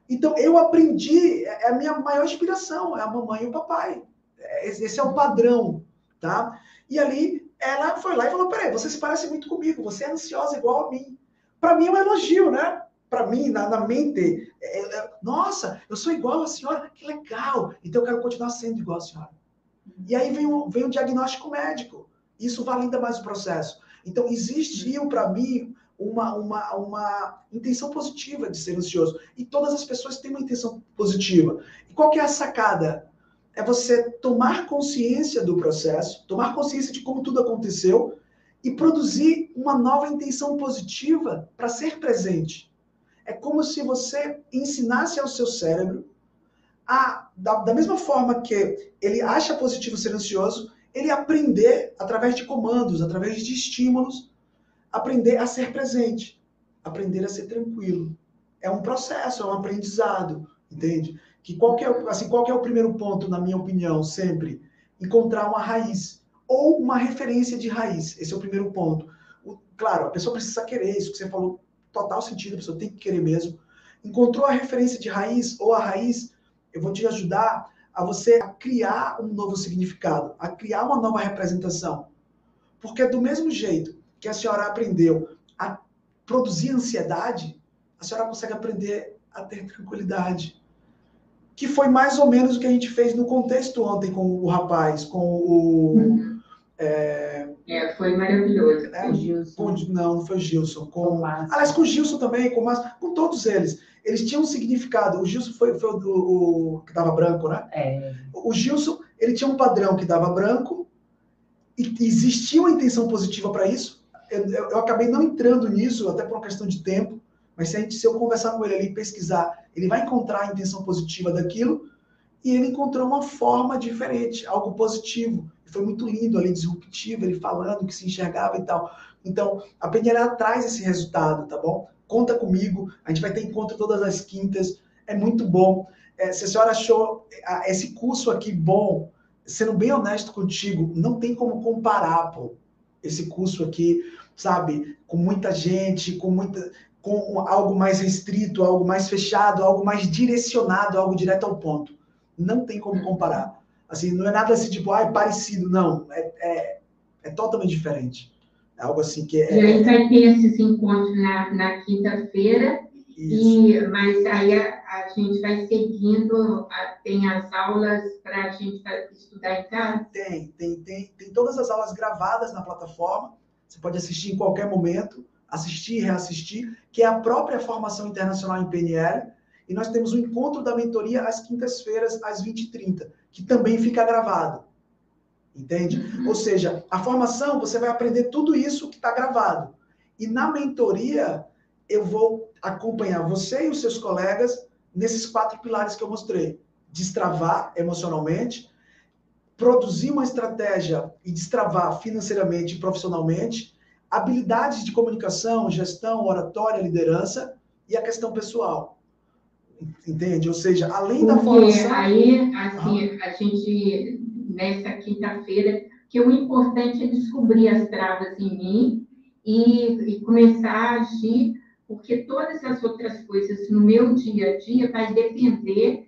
Então, eu aprendi, é, é a minha maior inspiração, é a mamãe e o papai. É, esse é o padrão, tá? E ali, ela foi lá e falou, peraí, você se parece muito comigo, você é ansiosa igual a mim. Para mim é um elogio, né? Para mim, na, na mente, é, é, nossa, eu sou igual a senhora, que legal. Então, eu quero continuar sendo igual a senhora. E aí vem um, vem um diagnóstico médico. Isso vale ainda mais o processo. Então, existiu para mim uma, uma, uma intenção positiva de ser ansioso. E todas as pessoas têm uma intenção positiva. E qual que é a sacada? É você tomar consciência do processo, tomar consciência de como tudo aconteceu e produzir uma nova intenção positiva para ser presente. É como se você ensinasse ao seu cérebro a, da, da mesma forma que ele acha positivo ser ansioso, ele aprender através de comandos, através de estímulos, aprender a ser presente, aprender a ser tranquilo. É um processo, é um aprendizado, entende? Que qual que é, assim, qual é o primeiro ponto, na minha opinião, sempre? Encontrar uma raiz ou uma referência de raiz. Esse é o primeiro ponto. O, claro, a pessoa precisa querer isso que você falou, total sentido, a pessoa tem que querer mesmo. Encontrou a referência de raiz ou a raiz, eu vou te ajudar a você criar um novo significado, a criar uma nova representação. Porque do mesmo jeito que a senhora aprendeu a produzir ansiedade, a senhora consegue aprender a ter tranquilidade. Que foi mais ou menos o que a gente fez no contexto ontem com o rapaz, com o. Uhum. É... é... foi maravilhoso. É, com, não, não foi o Gilson. Com, aliás, com o Gilson também, com, com todos eles eles tinham um significado. O Gilson foi, foi o, o, que dava branco, né? É. O Gilson, ele tinha um padrão que dava branco e existia uma intenção positiva para isso. Eu, eu, acabei não entrando nisso, até por uma questão de tempo, mas se, a gente, se eu conversar com ele ali pesquisar, ele vai encontrar a intenção positiva daquilo e ele encontrou uma forma diferente, algo positivo. Foi muito lindo ali, disruptivo, ele falando que se enxergava e tal. Então, a Penhará traz esse resultado, tá bom? conta comigo. A gente vai ter encontro todas as quintas. É muito bom. É, se a senhora achou esse curso aqui bom, sendo bem honesto contigo, não tem como comparar, pô, esse curso aqui, sabe, com muita gente, com muita com algo mais restrito, algo mais fechado, algo mais direcionado, algo direto ao ponto. Não tem como comparar. Assim, não é nada assim, tipo, ah, é parecido, não. É, é, é totalmente diferente. É algo assim que é. E aí vai ter esses encontros na, na quinta-feira, e, mas aí a, gente vai seguindo, a, tem as aulas para a gente estudar em casa? Tem, tem, tem, tem todas as aulas gravadas na plataforma, você pode assistir em qualquer momento, assistir reassistir, que é a própria formação internacional em PNL, e nós temos o encontro da mentoria às quintas-feiras, às 20h30, que também fica gravado. Entende? Ou seja, a formação, você vai aprender tudo isso que está gravado. E na mentoria, eu vou acompanhar você e os seus colegas nesses quatro pilares que eu mostrei: destravar emocionalmente, produzir uma estratégia e destravar financeiramente e profissionalmente, habilidades de comunicação, gestão, oratória, liderança e a questão pessoal. Entende? Ou seja, além Porque da formação. Aí, assim, a gente nessa quinta-feira, que o importante é descobrir as travas em mim e, e, começar a agir, porque todas as outras coisas no meu dia a dia vai depender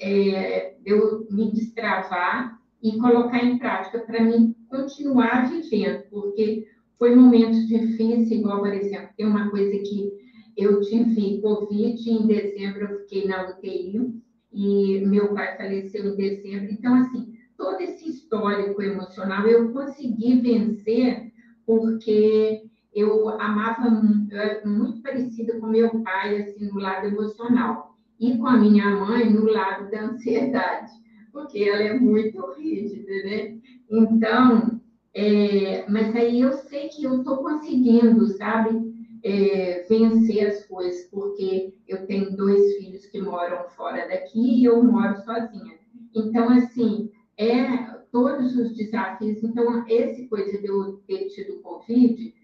é, eu me destravar e colocar em prática para mim continuar vivendo, porque foi momentos difíceis, igual, por exemplo, tem uma coisa que eu tive Covid, em dezembro eu fiquei na UTI, e meu pai faleceu em dezembro, então, assim, todo esse histórico emocional eu consegui vencer porque eu amava eu muito parecida com meu pai assim no lado emocional. E com a minha mãe no lado da ansiedade porque ela é muito rígida né? Então é, mas aí eu sei que eu estou conseguindo sabe é, vencer as coisas porque eu tenho dois filhos que moram fora daqui e eu moro sozinha. Então assim é todos os desafios. Então, esse coisa de eu ter tido Covid,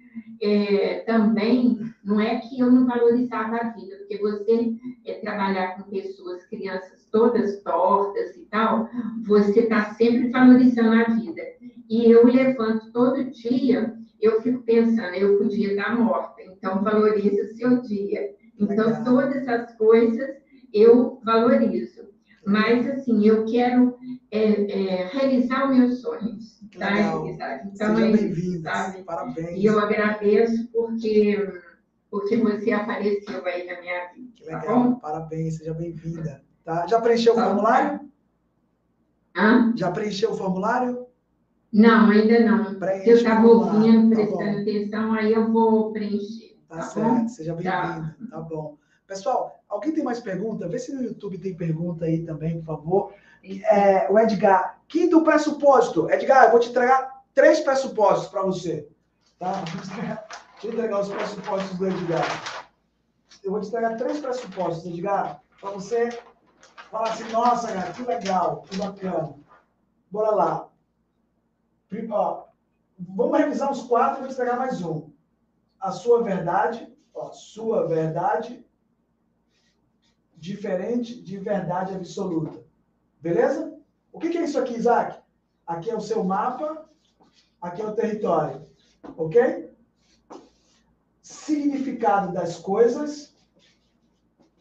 é, também não é que eu não valorizava a vida, porque você é, trabalhar com pessoas, crianças todas tortas e tal, você está sempre valorizando a vida. E eu levanto todo dia, eu fico pensando, eu podia estar morta, então valorize o seu dia. Então, todas as coisas eu valorizo. Mas, assim, eu quero é, é, realizar os meus sonhos. Tá, Então, Seja é bem-vinda. Parabéns. E eu agradeço porque, porque você apareceu aí na minha vida. Que tá legal. Tá Parabéns, seja bem-vinda. Tá? Já preencheu tá. o formulário? Hã? Já preencheu o formulário? Não, ainda não. Preenche eu estava ouvindo, tá prestando atenção, aí eu vou preencher. Tá, tá certo, bom? seja bem-vinda. Tá. tá bom. Pessoal, alguém tem mais pergunta? Vê se no YouTube tem pergunta aí também, por favor. É, o Edgar, quinto pressuposto. Edgar, eu vou te entregar três pressupostos para você. Tá? Deixa eu entregar os pressupostos do Edgar. Eu vou te entregar três pressupostos, Edgar, para você falar assim, nossa, cara, que legal, que bacana. Bora lá. Ó, vamos revisar os quatro e vou te entregar mais um. A sua verdade, ó, sua verdade diferente de verdade absoluta. Beleza? O que, é isso aqui, Isaac? Aqui é o seu mapa, aqui é o território. Ok? Significado das coisas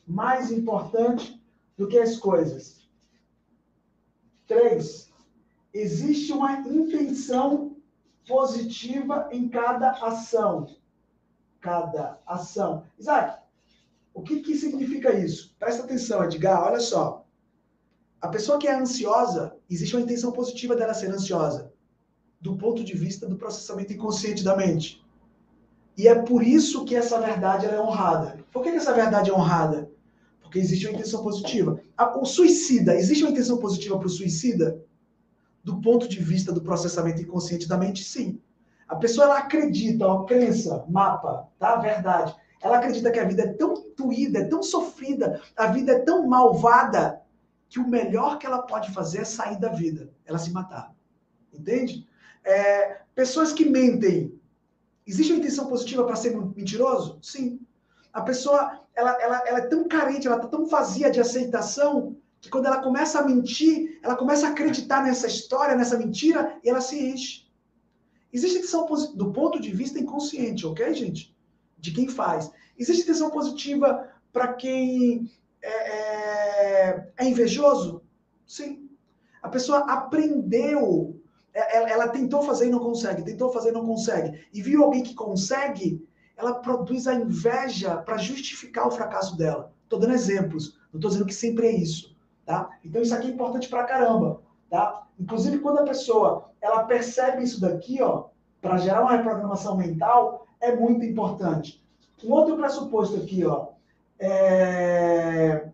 mais importante do que as coisas. Três, existe uma intenção positiva em cada ação. Cada ação. Isaac, o que, que significa isso? Presta atenção, Edgar, olha só. A pessoa que é ansiosa, existe uma intenção positiva dela ser ansiosa, do ponto de vista do processamento inconsciente da mente. E é por isso que essa verdade é honrada. Por que, essa verdade é honrada? Porque existe uma intenção positiva. O suicida, existe uma intenção positiva para o suicida? Do ponto de vista do processamento inconsciente da mente, sim. A pessoa ela acredita, ó, crença, mapa, tá? Verdade. Ela acredita que a vida é tão doída, é tão sofrida, a vida é tão malvada, que o melhor que ela pode fazer é sair da vida, ela se matar. Entende? É, pessoas que mentem, existe uma intenção positiva para ser mentiroso? Sim. A pessoa, ela, ela, ela é tão carente, ela está tão vazia de aceitação, que quando ela começa a mentir, ela começa a acreditar nessa história, nessa mentira, e ela se enche. Existe intenção do ponto de vista inconsciente, ok, gente? De quem faz. Existe intenção positiva para quem é, é, é, invejoso? Sim. A pessoa aprendeu, ela, é, ela tentou fazer e não consegue, tentou fazer e não consegue, e viu alguém que consegue, ela produz a inveja para justificar o fracasso dela. Estou dando exemplos, não estou dizendo que sempre é isso. Tá? Então isso aqui é importante pra caramba. Tá? Inclusive, quando a pessoa ela percebe isso daqui, ó, para gerar uma reprogramação mental, é muito importante. Um outro pressuposto aqui, ó, é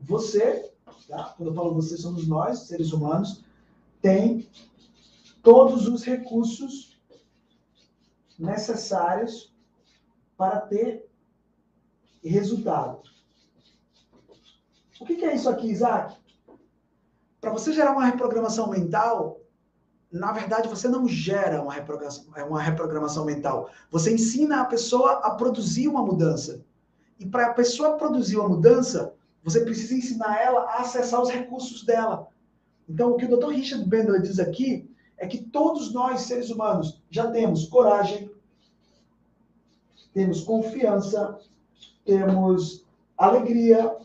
você, tá? quando eu falo você, somos nós, seres humanos, tem todos os recursos necessários para ter resultado. O que, é isso aqui, Isaac? Para você gerar uma reprogramação mental, na verdade, você não gera uma reprogramação, uma reprogramação mental. Você ensina a pessoa a produzir uma mudança. E para a pessoa produzir uma mudança, você precisa ensinar ela a acessar os recursos dela. Então, o que o Dr. Richard Bendler diz aqui é que todos nós, seres humanos, já temos coragem, temos confiança, temos alegria,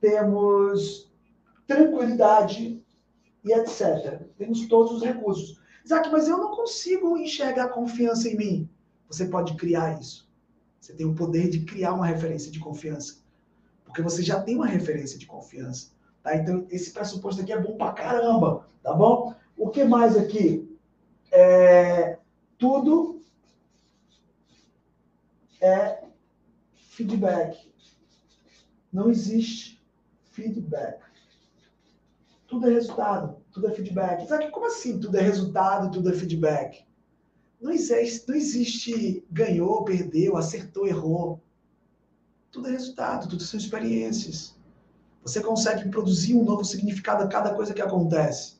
temos tranquilidade e etc. Temos todos os recursos. Isaac, mas eu não consigo enxergar confiança em mim. Você pode criar isso. Você tem o poder de criar uma referência de confiança. Porque você já tem uma referência de confiança. Tá? Então, esse pressuposto aqui é bom pra caramba. Tá bom? O que mais aqui? É, tudo é feedback. Não existe feedback. Tudo é resultado, tudo é feedback. Sabe como assim tudo é resultado, tudo é feedback? Não existe, não existe ganhou, perdeu, acertou, errou. Tudo é resultado, tudo são experiências. Você consegue produzir um novo significado a cada coisa que acontece.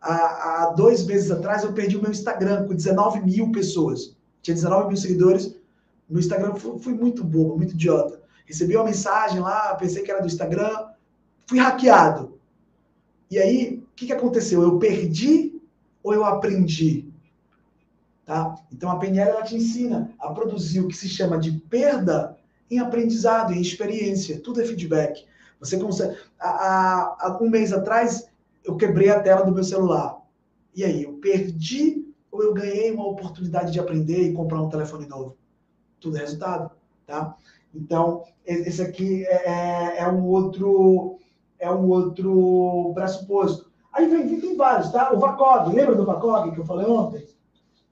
Há, há dois meses atrás eu perdi o meu Instagram com 19 mil pessoas. Tinha 19 mil seguidores. Meu Instagram foi, foi muito bobo, muito idiota. Recebi uma mensagem lá, pensei que era do Instagram, fui hackeado. E aí, o que, que aconteceu? Eu perdi ou eu aprendi? Tá? Então a PNL ela te ensina a produzir o que se chama de perda em aprendizado, em experiência. Tudo é feedback. Você consegue. Há, há um mês atrás, eu quebrei a tela do meu celular. E aí, eu perdi ou eu ganhei uma oportunidade de aprender e comprar um telefone novo? Tudo é resultado, tá? Então, esse aqui é, é, é um outro é um outro pressuposto. Aí vem, tem vários, tá? O VACOG, lembra do VACOG que eu falei ontem?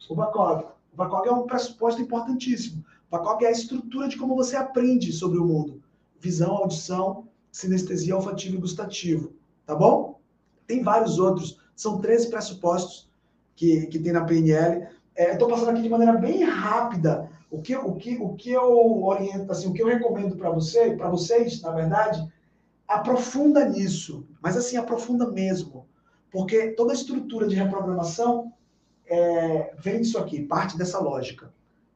O VACOG. O VACOG é um pressuposto importantíssimo. VACOG é a estrutura de como você aprende sobre o mundo. Visão, audição, sinestesia olfativo e gustativo. Tá bom? Tem vários outros. São 13 pressupostos que, que tem na PNL. Estou é, passando aqui de maneira bem rápida. O que, o que, o que eu oriento, assim, o que eu recomendo para você, para vocês, na verdade, aprofunda nisso, mas assim, aprofunda mesmo. Porque toda a estrutura de reprogramação é, vem disso aqui, parte dessa lógica.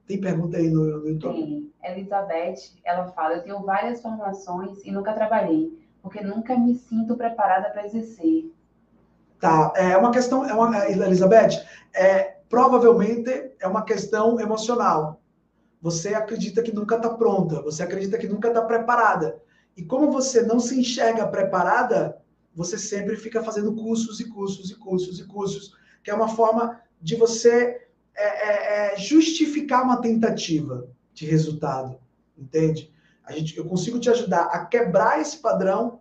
Tem pergunta aí no, no YouTube? Sim. Elizabeth, ela fala, eu tenho várias formações e nunca trabalhei, porque nunca me sinto preparada para exercer. Tá, é uma questão, é uma, Elizabeth, é, provavelmente é uma questão emocional. Você acredita que nunca está pronta, você acredita que nunca está preparada. E como você não se enxerga preparada, você sempre fica fazendo cursos e cursos e cursos e cursos, que é uma forma de você é, é, é, justificar uma tentativa de resultado, entende? A gente, eu consigo te ajudar a quebrar esse padrão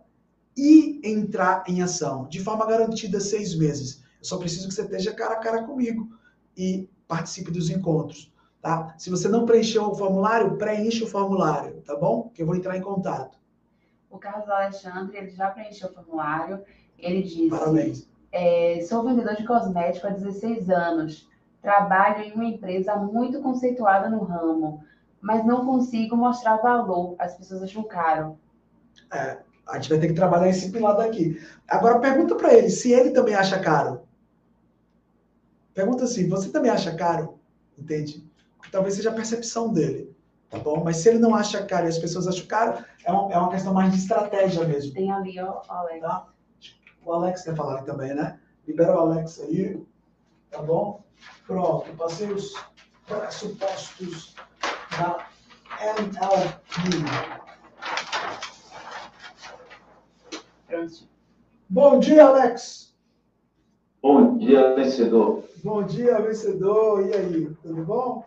e entrar em ação, de forma garantida seis meses. Eu só preciso que você esteja cara a cara comigo e participe dos encontros, tá? Se você não preencheu o formulário, preencha o formulário, tá bom? Que eu vou entrar em contato. O Carlos Alexandre, ele já preencheu o formulário. Ele disse: Parabéns. É, sou vendedor de cosmético há 16 anos. Trabalho em uma empresa muito conceituada no ramo, mas não consigo mostrar valor. As pessoas acham caro. É, a gente vai ter que trabalhar esse pilar daqui. Agora pergunta para ele se ele também acha caro. Pergunta assim: você também acha caro? Entende? Porque talvez seja a percepção dele tá bom? Mas se ele não acha caro e as pessoas acham caro, é uma, é uma questão mais de estratégia mesmo. Tem ali, ó, o Alex. Tá? O Alex quer falar também, né? Libera o Alex aí, tá bom? Pronto, passei os pressupostos da NLP. Pronto. Bom dia, Alex. Bom dia, vencedor. Bom dia, vencedor. E aí, tudo bom?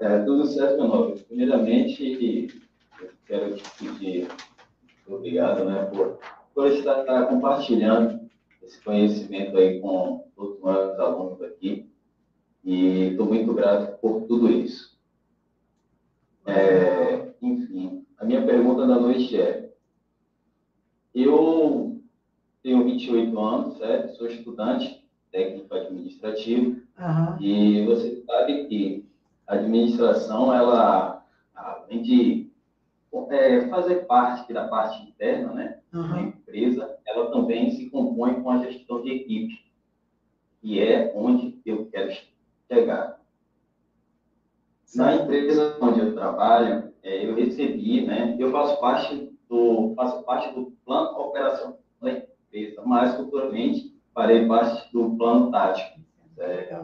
É, tudo certo, meu nome. Primeiramente, eu quero te pedir obrigado né, por, por estar compartilhando esse conhecimento aí com todos os alunos aqui. E estou muito grato por tudo isso. É, enfim, a minha pergunta da noite é: eu tenho 28 anos, certo? Sou estudante técnico administrativo. Uhum. E você sabe que a administração, ela, além de é, fazer parte da parte interna né, uhum. Empresa, ela também se compõe com a gestão de equipe, que é onde eu quero chegar. Na empresa onde eu trabalho, é, eu recebi, né, eu faço parte do, faço parte do plano operacional da empresa, mas futuramente farei parte do plano tático. É,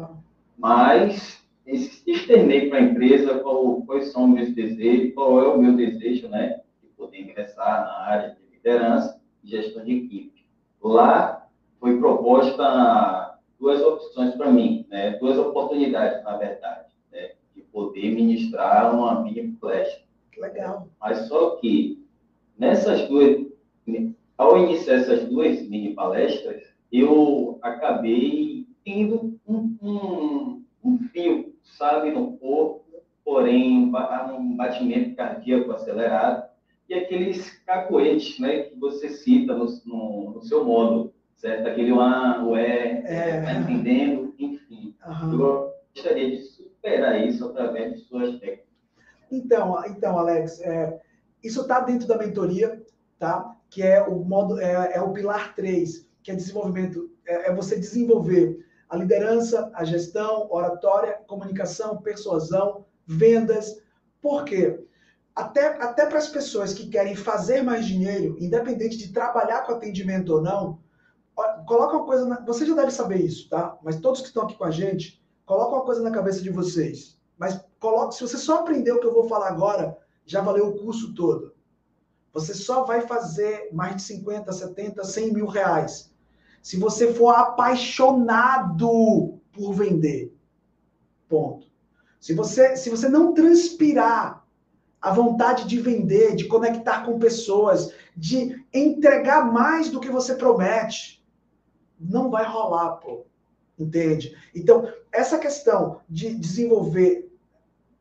mas externei para a empresa qual, quais são os meus desejos, qual é o meu desejo, né, de poder ingressar na área de liderança gestão de equipe. Lá foi proposta duas opções para mim, né, duas oportunidades, na verdade, né, de poder ministrar uma mini palestra. Legal. Mas só que nessas duas, ao iniciar essas duas mini palestras, eu acabei tendo um, um, um fio sabe, no corpo, porém um batimento cardíaco acelerado e aqueles cacoetes, né, que você cita no, no, no seu modo, certo? Aquele A, o E, é. tá entendendo, enfim. Uhum. Eu gostaria de superar isso através de suas técnicas. Então, então Alex, é, isso está dentro da mentoria, tá? Que é o modo, é, é o pilar 3, que é desenvolvimento, é, é você desenvolver a liderança, a gestão, oratória, comunicação, persuasão, vendas. Por quê? Até, até para as pessoas que querem fazer mais dinheiro, independente de trabalhar com atendimento ou não, coloca uma coisa. Na, você já deve saber isso, tá? Mas todos que estão aqui com a gente, coloca uma coisa na cabeça de vocês. Mas coloca, se você só aprender o que eu vou falar agora, já valeu o curso todo. Você só vai fazer mais de 50, 70, 100 mil reais se você for apaixonado por vender. Ponto. Se você, se você não transpirar a vontade de vender, de conectar com pessoas, de entregar mais do que você promete, não vai rolar, pô. Entende? Então, essa questão de desenvolver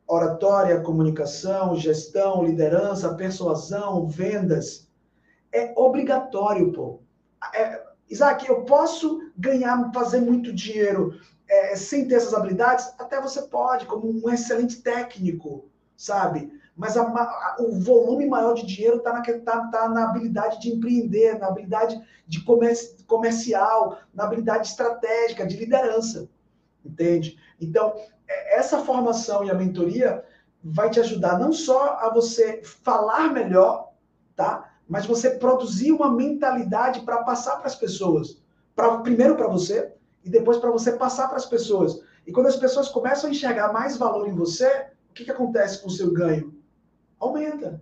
oratória, comunicação, gestão, liderança, persuasão, vendas, é obrigatório, pô. É, Isaac, eu posso ganhar, fazer muito dinheiro é, sem ter essas habilidades? Até você pode, como um excelente técnico, sabe? Mas a, a, o volume maior de dinheiro está na, tá, tá na habilidade de empreender, na habilidade de comerci, comercial, na habilidade estratégica, de liderança. Entende? Então, é, essa formação e a mentoria vai te ajudar não só a você falar melhor, tá? mas você produzir uma mentalidade para passar para as pessoas. Pra, primeiro para você e depois para você passar para as pessoas. E quando as pessoas começam a enxergar mais valor em você, o que, que acontece com o seu ganho? Aumenta.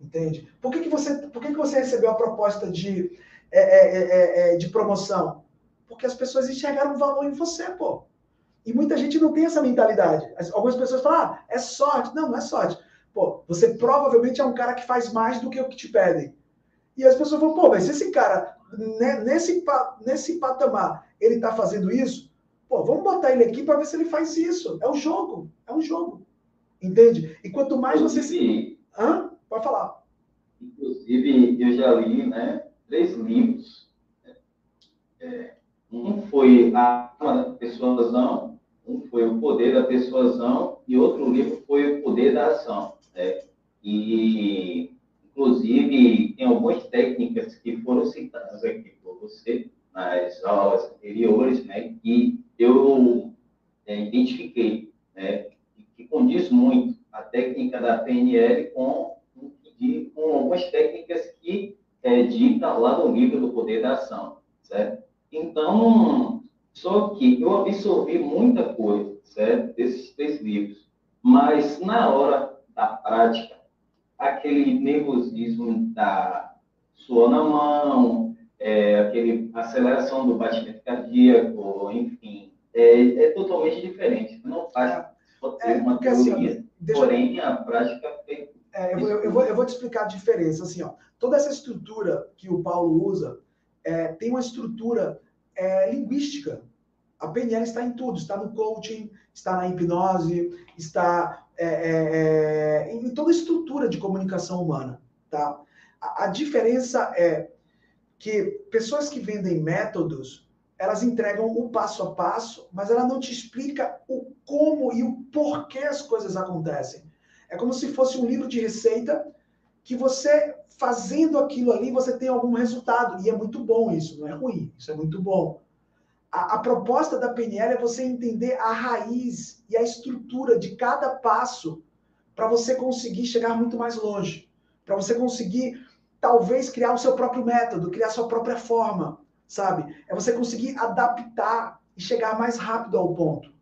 Entende? Por que, que, você, por que, que você recebeu a proposta de, é, é, é, é, de promoção? Porque as pessoas enxergaram valor em você, pô. E muita gente não tem essa mentalidade. Algumas pessoas falam, ah, é sorte. Não, não é sorte. Pô, você provavelmente é um cara que faz mais do que o que te pedem. E as pessoas falam, pô, mas esse cara, né, nesse, nesse patamar, ele tá fazendo isso, pô, vamos botar ele aqui para ver se ele faz isso. É um jogo, é um jogo. Entende? E quanto mais você se. Hã? Pode falar. Inclusive, eu já li né, três livros. É, um foi A Alma da Persuasão, um foi O Poder da Persuasão, e outro livro foi O Poder da Ação. Né? E, inclusive, tem algumas técnicas que foram citadas aqui por você nas aulas anteriores, né, que eu é, identifiquei, né, que condiz muito a técnica da PNL com, de, com algumas técnicas que é dita lá no livro do Poder da Ação, certo? Então, só que eu absorvi muita coisa, certo? Desses três livros, mas na hora da prática, aquele nervosismo da suor na mão, é, aquele aceleração do batimento cardíaco, enfim, é, é totalmente diferente. Não faz é, uma teoria, assim, porém a prática é, é eu, eu, eu, vou, eu vou te explicar a diferença. Assim, ó, toda essa estrutura que o Paulo usa é, tem uma estrutura é, linguística. A PNL está em tudo, está no coaching, está na hipnose, está é, é, é em toda a estrutura de comunicação humana. Tá? A, a diferença é que pessoas que vendem métodos, elas entregam o passo a passo, mas ela não te explica o como e o porquê as coisas acontecem. É como se fosse um livro de receita que você fazendo aquilo ali, você tem algum resultado. E é muito bom isso, não é ruim, isso é muito bom. A, a proposta da PNL é você entender a raiz e a estrutura de cada passo para você conseguir chegar muito mais longe, para você conseguir talvez criar o seu próprio método, criar a sua própria forma, sabe? É você conseguir adaptar e chegar mais rápido ao ponto.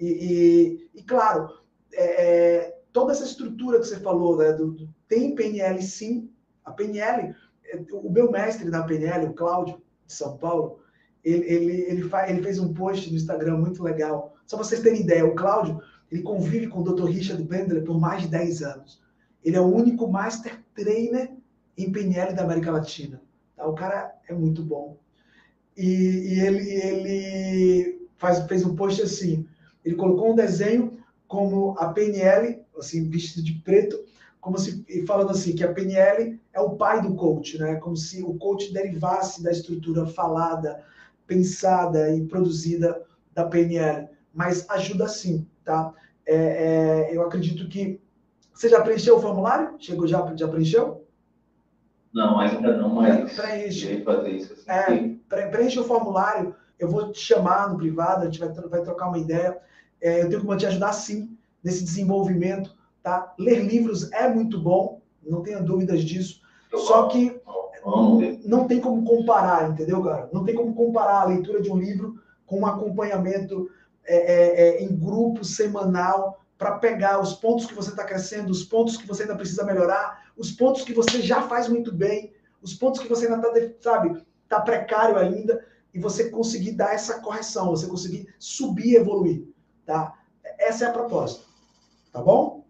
E, e, e claro, é, é, toda essa estrutura que você falou, né, do, do, tem PNL sim, a PNL, é, o meu mestre da PNL, o Cláudio, de São Paulo, ele, ele, ele, faz, ele fez um post no Instagram muito legal. Só para vocês terem ideia, o Cláudio, ele convive com o Dr. Richard Bendler por mais de 10 anos. Ele é o único Master Trainer em PNL da América Latina. Tá? O cara é muito bom. E, e ele, ele faz, fez um post assim, ele colocou um desenho como a PNL, assim, vestido de preto, como se falando assim que a PNL é o pai do coach, né? Como se o coach derivasse da estrutura falada, pensada e produzida da PNL, mas ajuda sim, tá? É, é, eu acredito que você já preencheu o formulário? Chegou já, já preencheu? Não, ainda não, mas preenche. fazer isso. Assim, é, preenche o formulário. Eu vou te chamar no privado, a gente vai, vai trocar uma ideia. É, eu tenho como te ajudar sim nesse desenvolvimento tá? Ler livros é muito bom, não tenha dúvidas disso. Só que não, não tem como comparar, entendeu, cara? Não tem como comparar a leitura de um livro com um acompanhamento é, é, é, em grupo semanal para pegar os pontos que você está crescendo, os pontos que você ainda precisa melhorar, os pontos que você já faz muito bem, os pontos que você ainda está, sabe, está precário ainda, e você conseguir dar essa correção, você conseguir subir e evoluir, tá? Essa é a proposta, tá bom?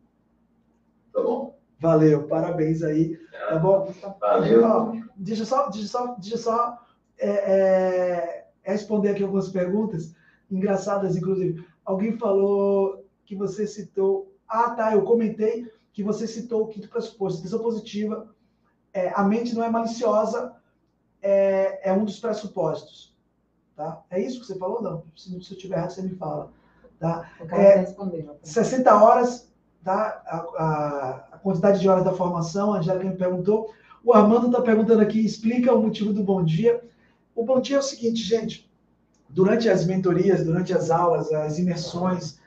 Tá bom? Valeu, parabéns aí. Tá bom? Valeu. Deixa só, deixa só, deixa só é, é, responder aqui algumas perguntas, engraçadas, inclusive. Alguém falou que você citou. Ah, tá, eu comentei que você citou o quinto pressuposto. Atenção positiva. É, a mente não é maliciosa, é, é um dos pressupostos. Tá? É isso que você falou? Não. Se, se eu estiver errado, você me fala. Tá? É, 60 horas tá? a, a, a quantidade de horas da formação, a Angélica me perguntou. O Armando está perguntando aqui, explica o motivo do bom dia. O bom dia é o seguinte, gente, durante as mentorias, durante as aulas, as imersões,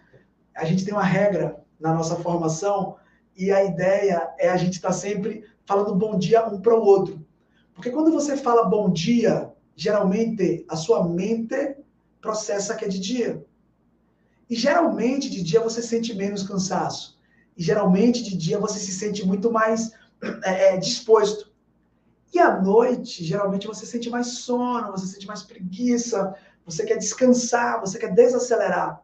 a gente tem uma regra na nossa formação e a ideia é a gente estar tá sempre falando bom dia um para o outro. Porque quando você fala bom dia, geralmente a sua mente processa que é de dia. E geralmente de dia você sente menos cansaço. E geralmente de dia você se sente muito mais é, disposto. E à noite, geralmente você sente mais sono, você sente mais preguiça, você quer descansar, você quer desacelerar.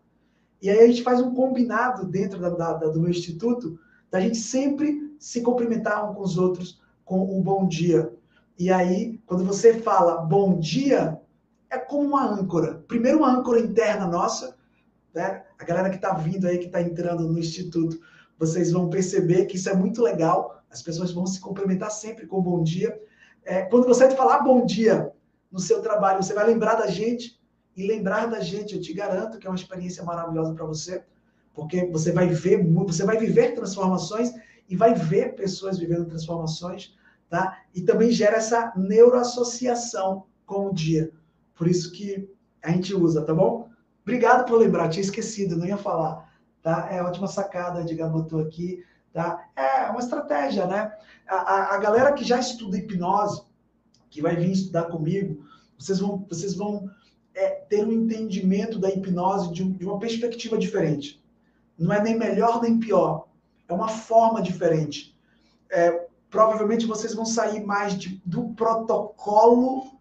E aí a gente faz um combinado dentro da, da, do meu instituto, da gente sempre se cumprimentar um com os outros com um bom dia. E aí, quando você fala bom dia, é como uma âncora. Primeiro, uma âncora interna nossa, né? A galera que está vindo aí, que está entrando no instituto, vocês vão perceber que isso é muito legal. As pessoas vão se cumprimentar sempre com bom dia. É, quando você falar bom dia no seu trabalho, você vai lembrar da gente e lembrar da gente, eu te garanto que é uma experiência maravilhosa para você, porque você vai ver, você vai viver transformações e vai ver pessoas vivendo transformações, tá? E também gera essa neuroassociação com o dia. Por isso que a gente usa, tá bom? Obrigado por lembrar, tinha esquecido, não ia falar, tá? É ótima sacada, Edgar botou aqui, tá? É uma estratégia, né? A, a, a galera que já estuda hipnose, que vai vir estudar comigo, vocês vão, vocês vão é, ter um entendimento da hipnose de, de uma perspectiva diferente. Não é nem melhor nem pior, é uma forma diferente. É, provavelmente vocês vão sair mais de, do protocolo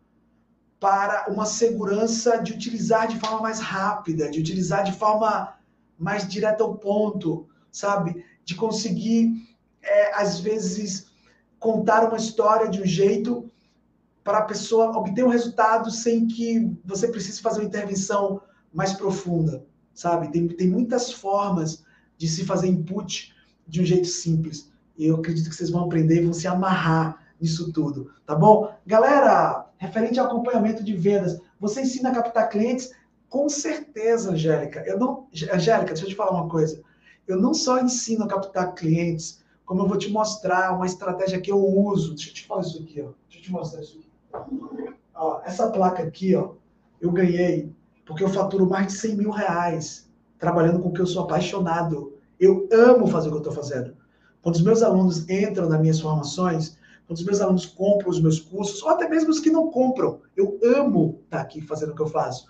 para uma segurança de utilizar de forma mais rápida, de utilizar de forma mais direta ao ponto, sabe? De conseguir, é, às vezes, contar uma história de um jeito para a pessoa obter um resultado sem que você precise fazer uma intervenção mais profunda, sabe? Tem, tem muitas formas de se fazer input de um jeito simples. E eu acredito que vocês vão aprender e vão se amarrar nisso tudo, tá bom? Galera, referente ao acompanhamento de vendas, você ensina a captar clientes? Com certeza, Angélica. Eu não, Angélica, deixa eu te falar uma coisa. Eu não só ensino a captar clientes, como eu vou te mostrar uma estratégia que eu uso. Deixa eu te falar isso aqui, ó. Deixa eu te mostrar isso aqui. Ó, essa placa aqui, ó, eu ganhei porque eu faturo mais de 100 mil reais trabalhando com o que eu sou apaixonado. Eu amo fazer o que eu estou fazendo. Quando os meus alunos entram nas minhas formações, quando os meus alunos compram os meus cursos, ou até mesmo os que não compram, eu amo estar aqui fazendo o que eu faço.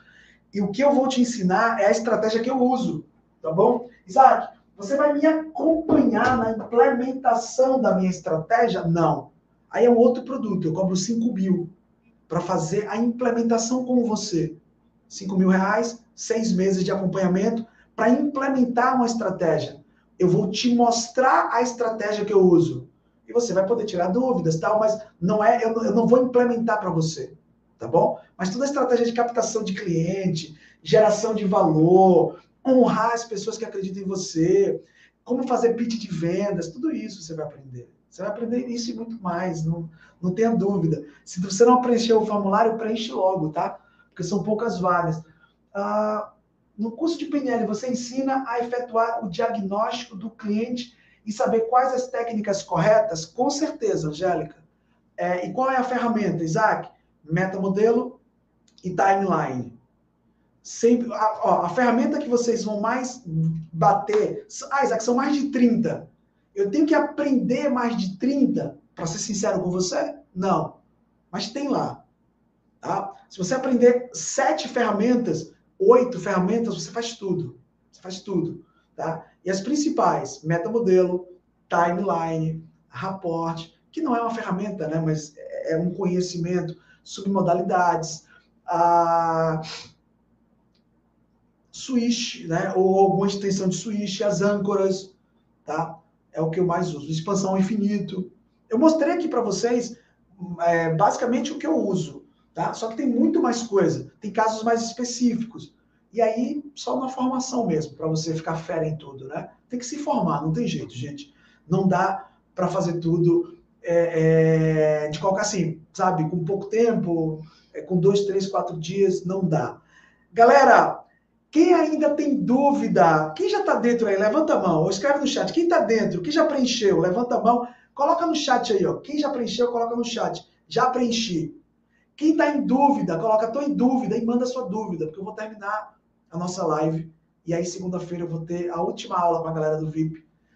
E o que eu vou te ensinar é a estratégia que eu uso, tá bom? Isaac, você vai me acompanhar na implementação da minha estratégia? Não. Aí é um outro produto, eu cobro 5 mil para fazer a implementação com você. 5 mil reais, seis meses de acompanhamento para implementar uma estratégia. Eu vou te mostrar a estratégia que eu uso. E você vai poder tirar dúvidas, tal, mas não é, eu, eu não vou implementar para você, tá bom? Mas toda a estratégia de captação de cliente, geração de valor, honrar as pessoas que acreditam em você, como fazer pitch de vendas, tudo isso você vai aprender. Você vai aprender isso e muito mais, não, não tenha dúvida. Se você não preencheu o formulário, preenche logo, tá? Porque são poucas vagas. Ah, no curso de PNL, você ensina a efetuar o diagnóstico do cliente e saber quais as técnicas corretas? Com certeza, Angélica. É, e qual é a ferramenta, Isaac? Metamodelo e timeline. Sempre, a, ó, a ferramenta que vocês vão mais bater. Ah, Isaac, são mais de 30. Eu tenho que aprender mais de 30 para ser sincero com você? Não. Mas tem lá. Tá? Se você aprender sete ferramentas, oito ferramentas, você faz tudo. Você faz tudo. Tá? E as principais, metamodelo, timeline, rapport, que não é uma ferramenta, né? mas é um conhecimento, submodalidades, a switch, né? ou alguma extensão de switch, as âncoras, tá? é o que eu mais uso. Expansão infinito. Eu mostrei aqui para vocês é, basicamente o que eu uso, tá? Só que tem muito mais coisa. Tem casos mais específicos. E aí, só na formação mesmo, para você ficar fera em tudo, né? Tem que se formar, não tem jeito, gente. Não dá para fazer tudo é, é, de qualquer assim, sabe? Com pouco tempo, é, com dois, três, quatro dias, não dá. Galera, quem ainda tem dúvida? Quem já está dentro aí? Levanta a mão. Ou escreve no chat. Quem está dentro? Quem já preencheu? Levanta a mão. Coloca no chat aí, ó. Quem já preencheu, coloca no chat. Já preenchi. Quem está em dúvida, coloca estou em dúvida e manda sua dúvida, porque eu vou terminar a nossa live. E aí, segunda-feira, eu vou ter a última aula com a galera do VIP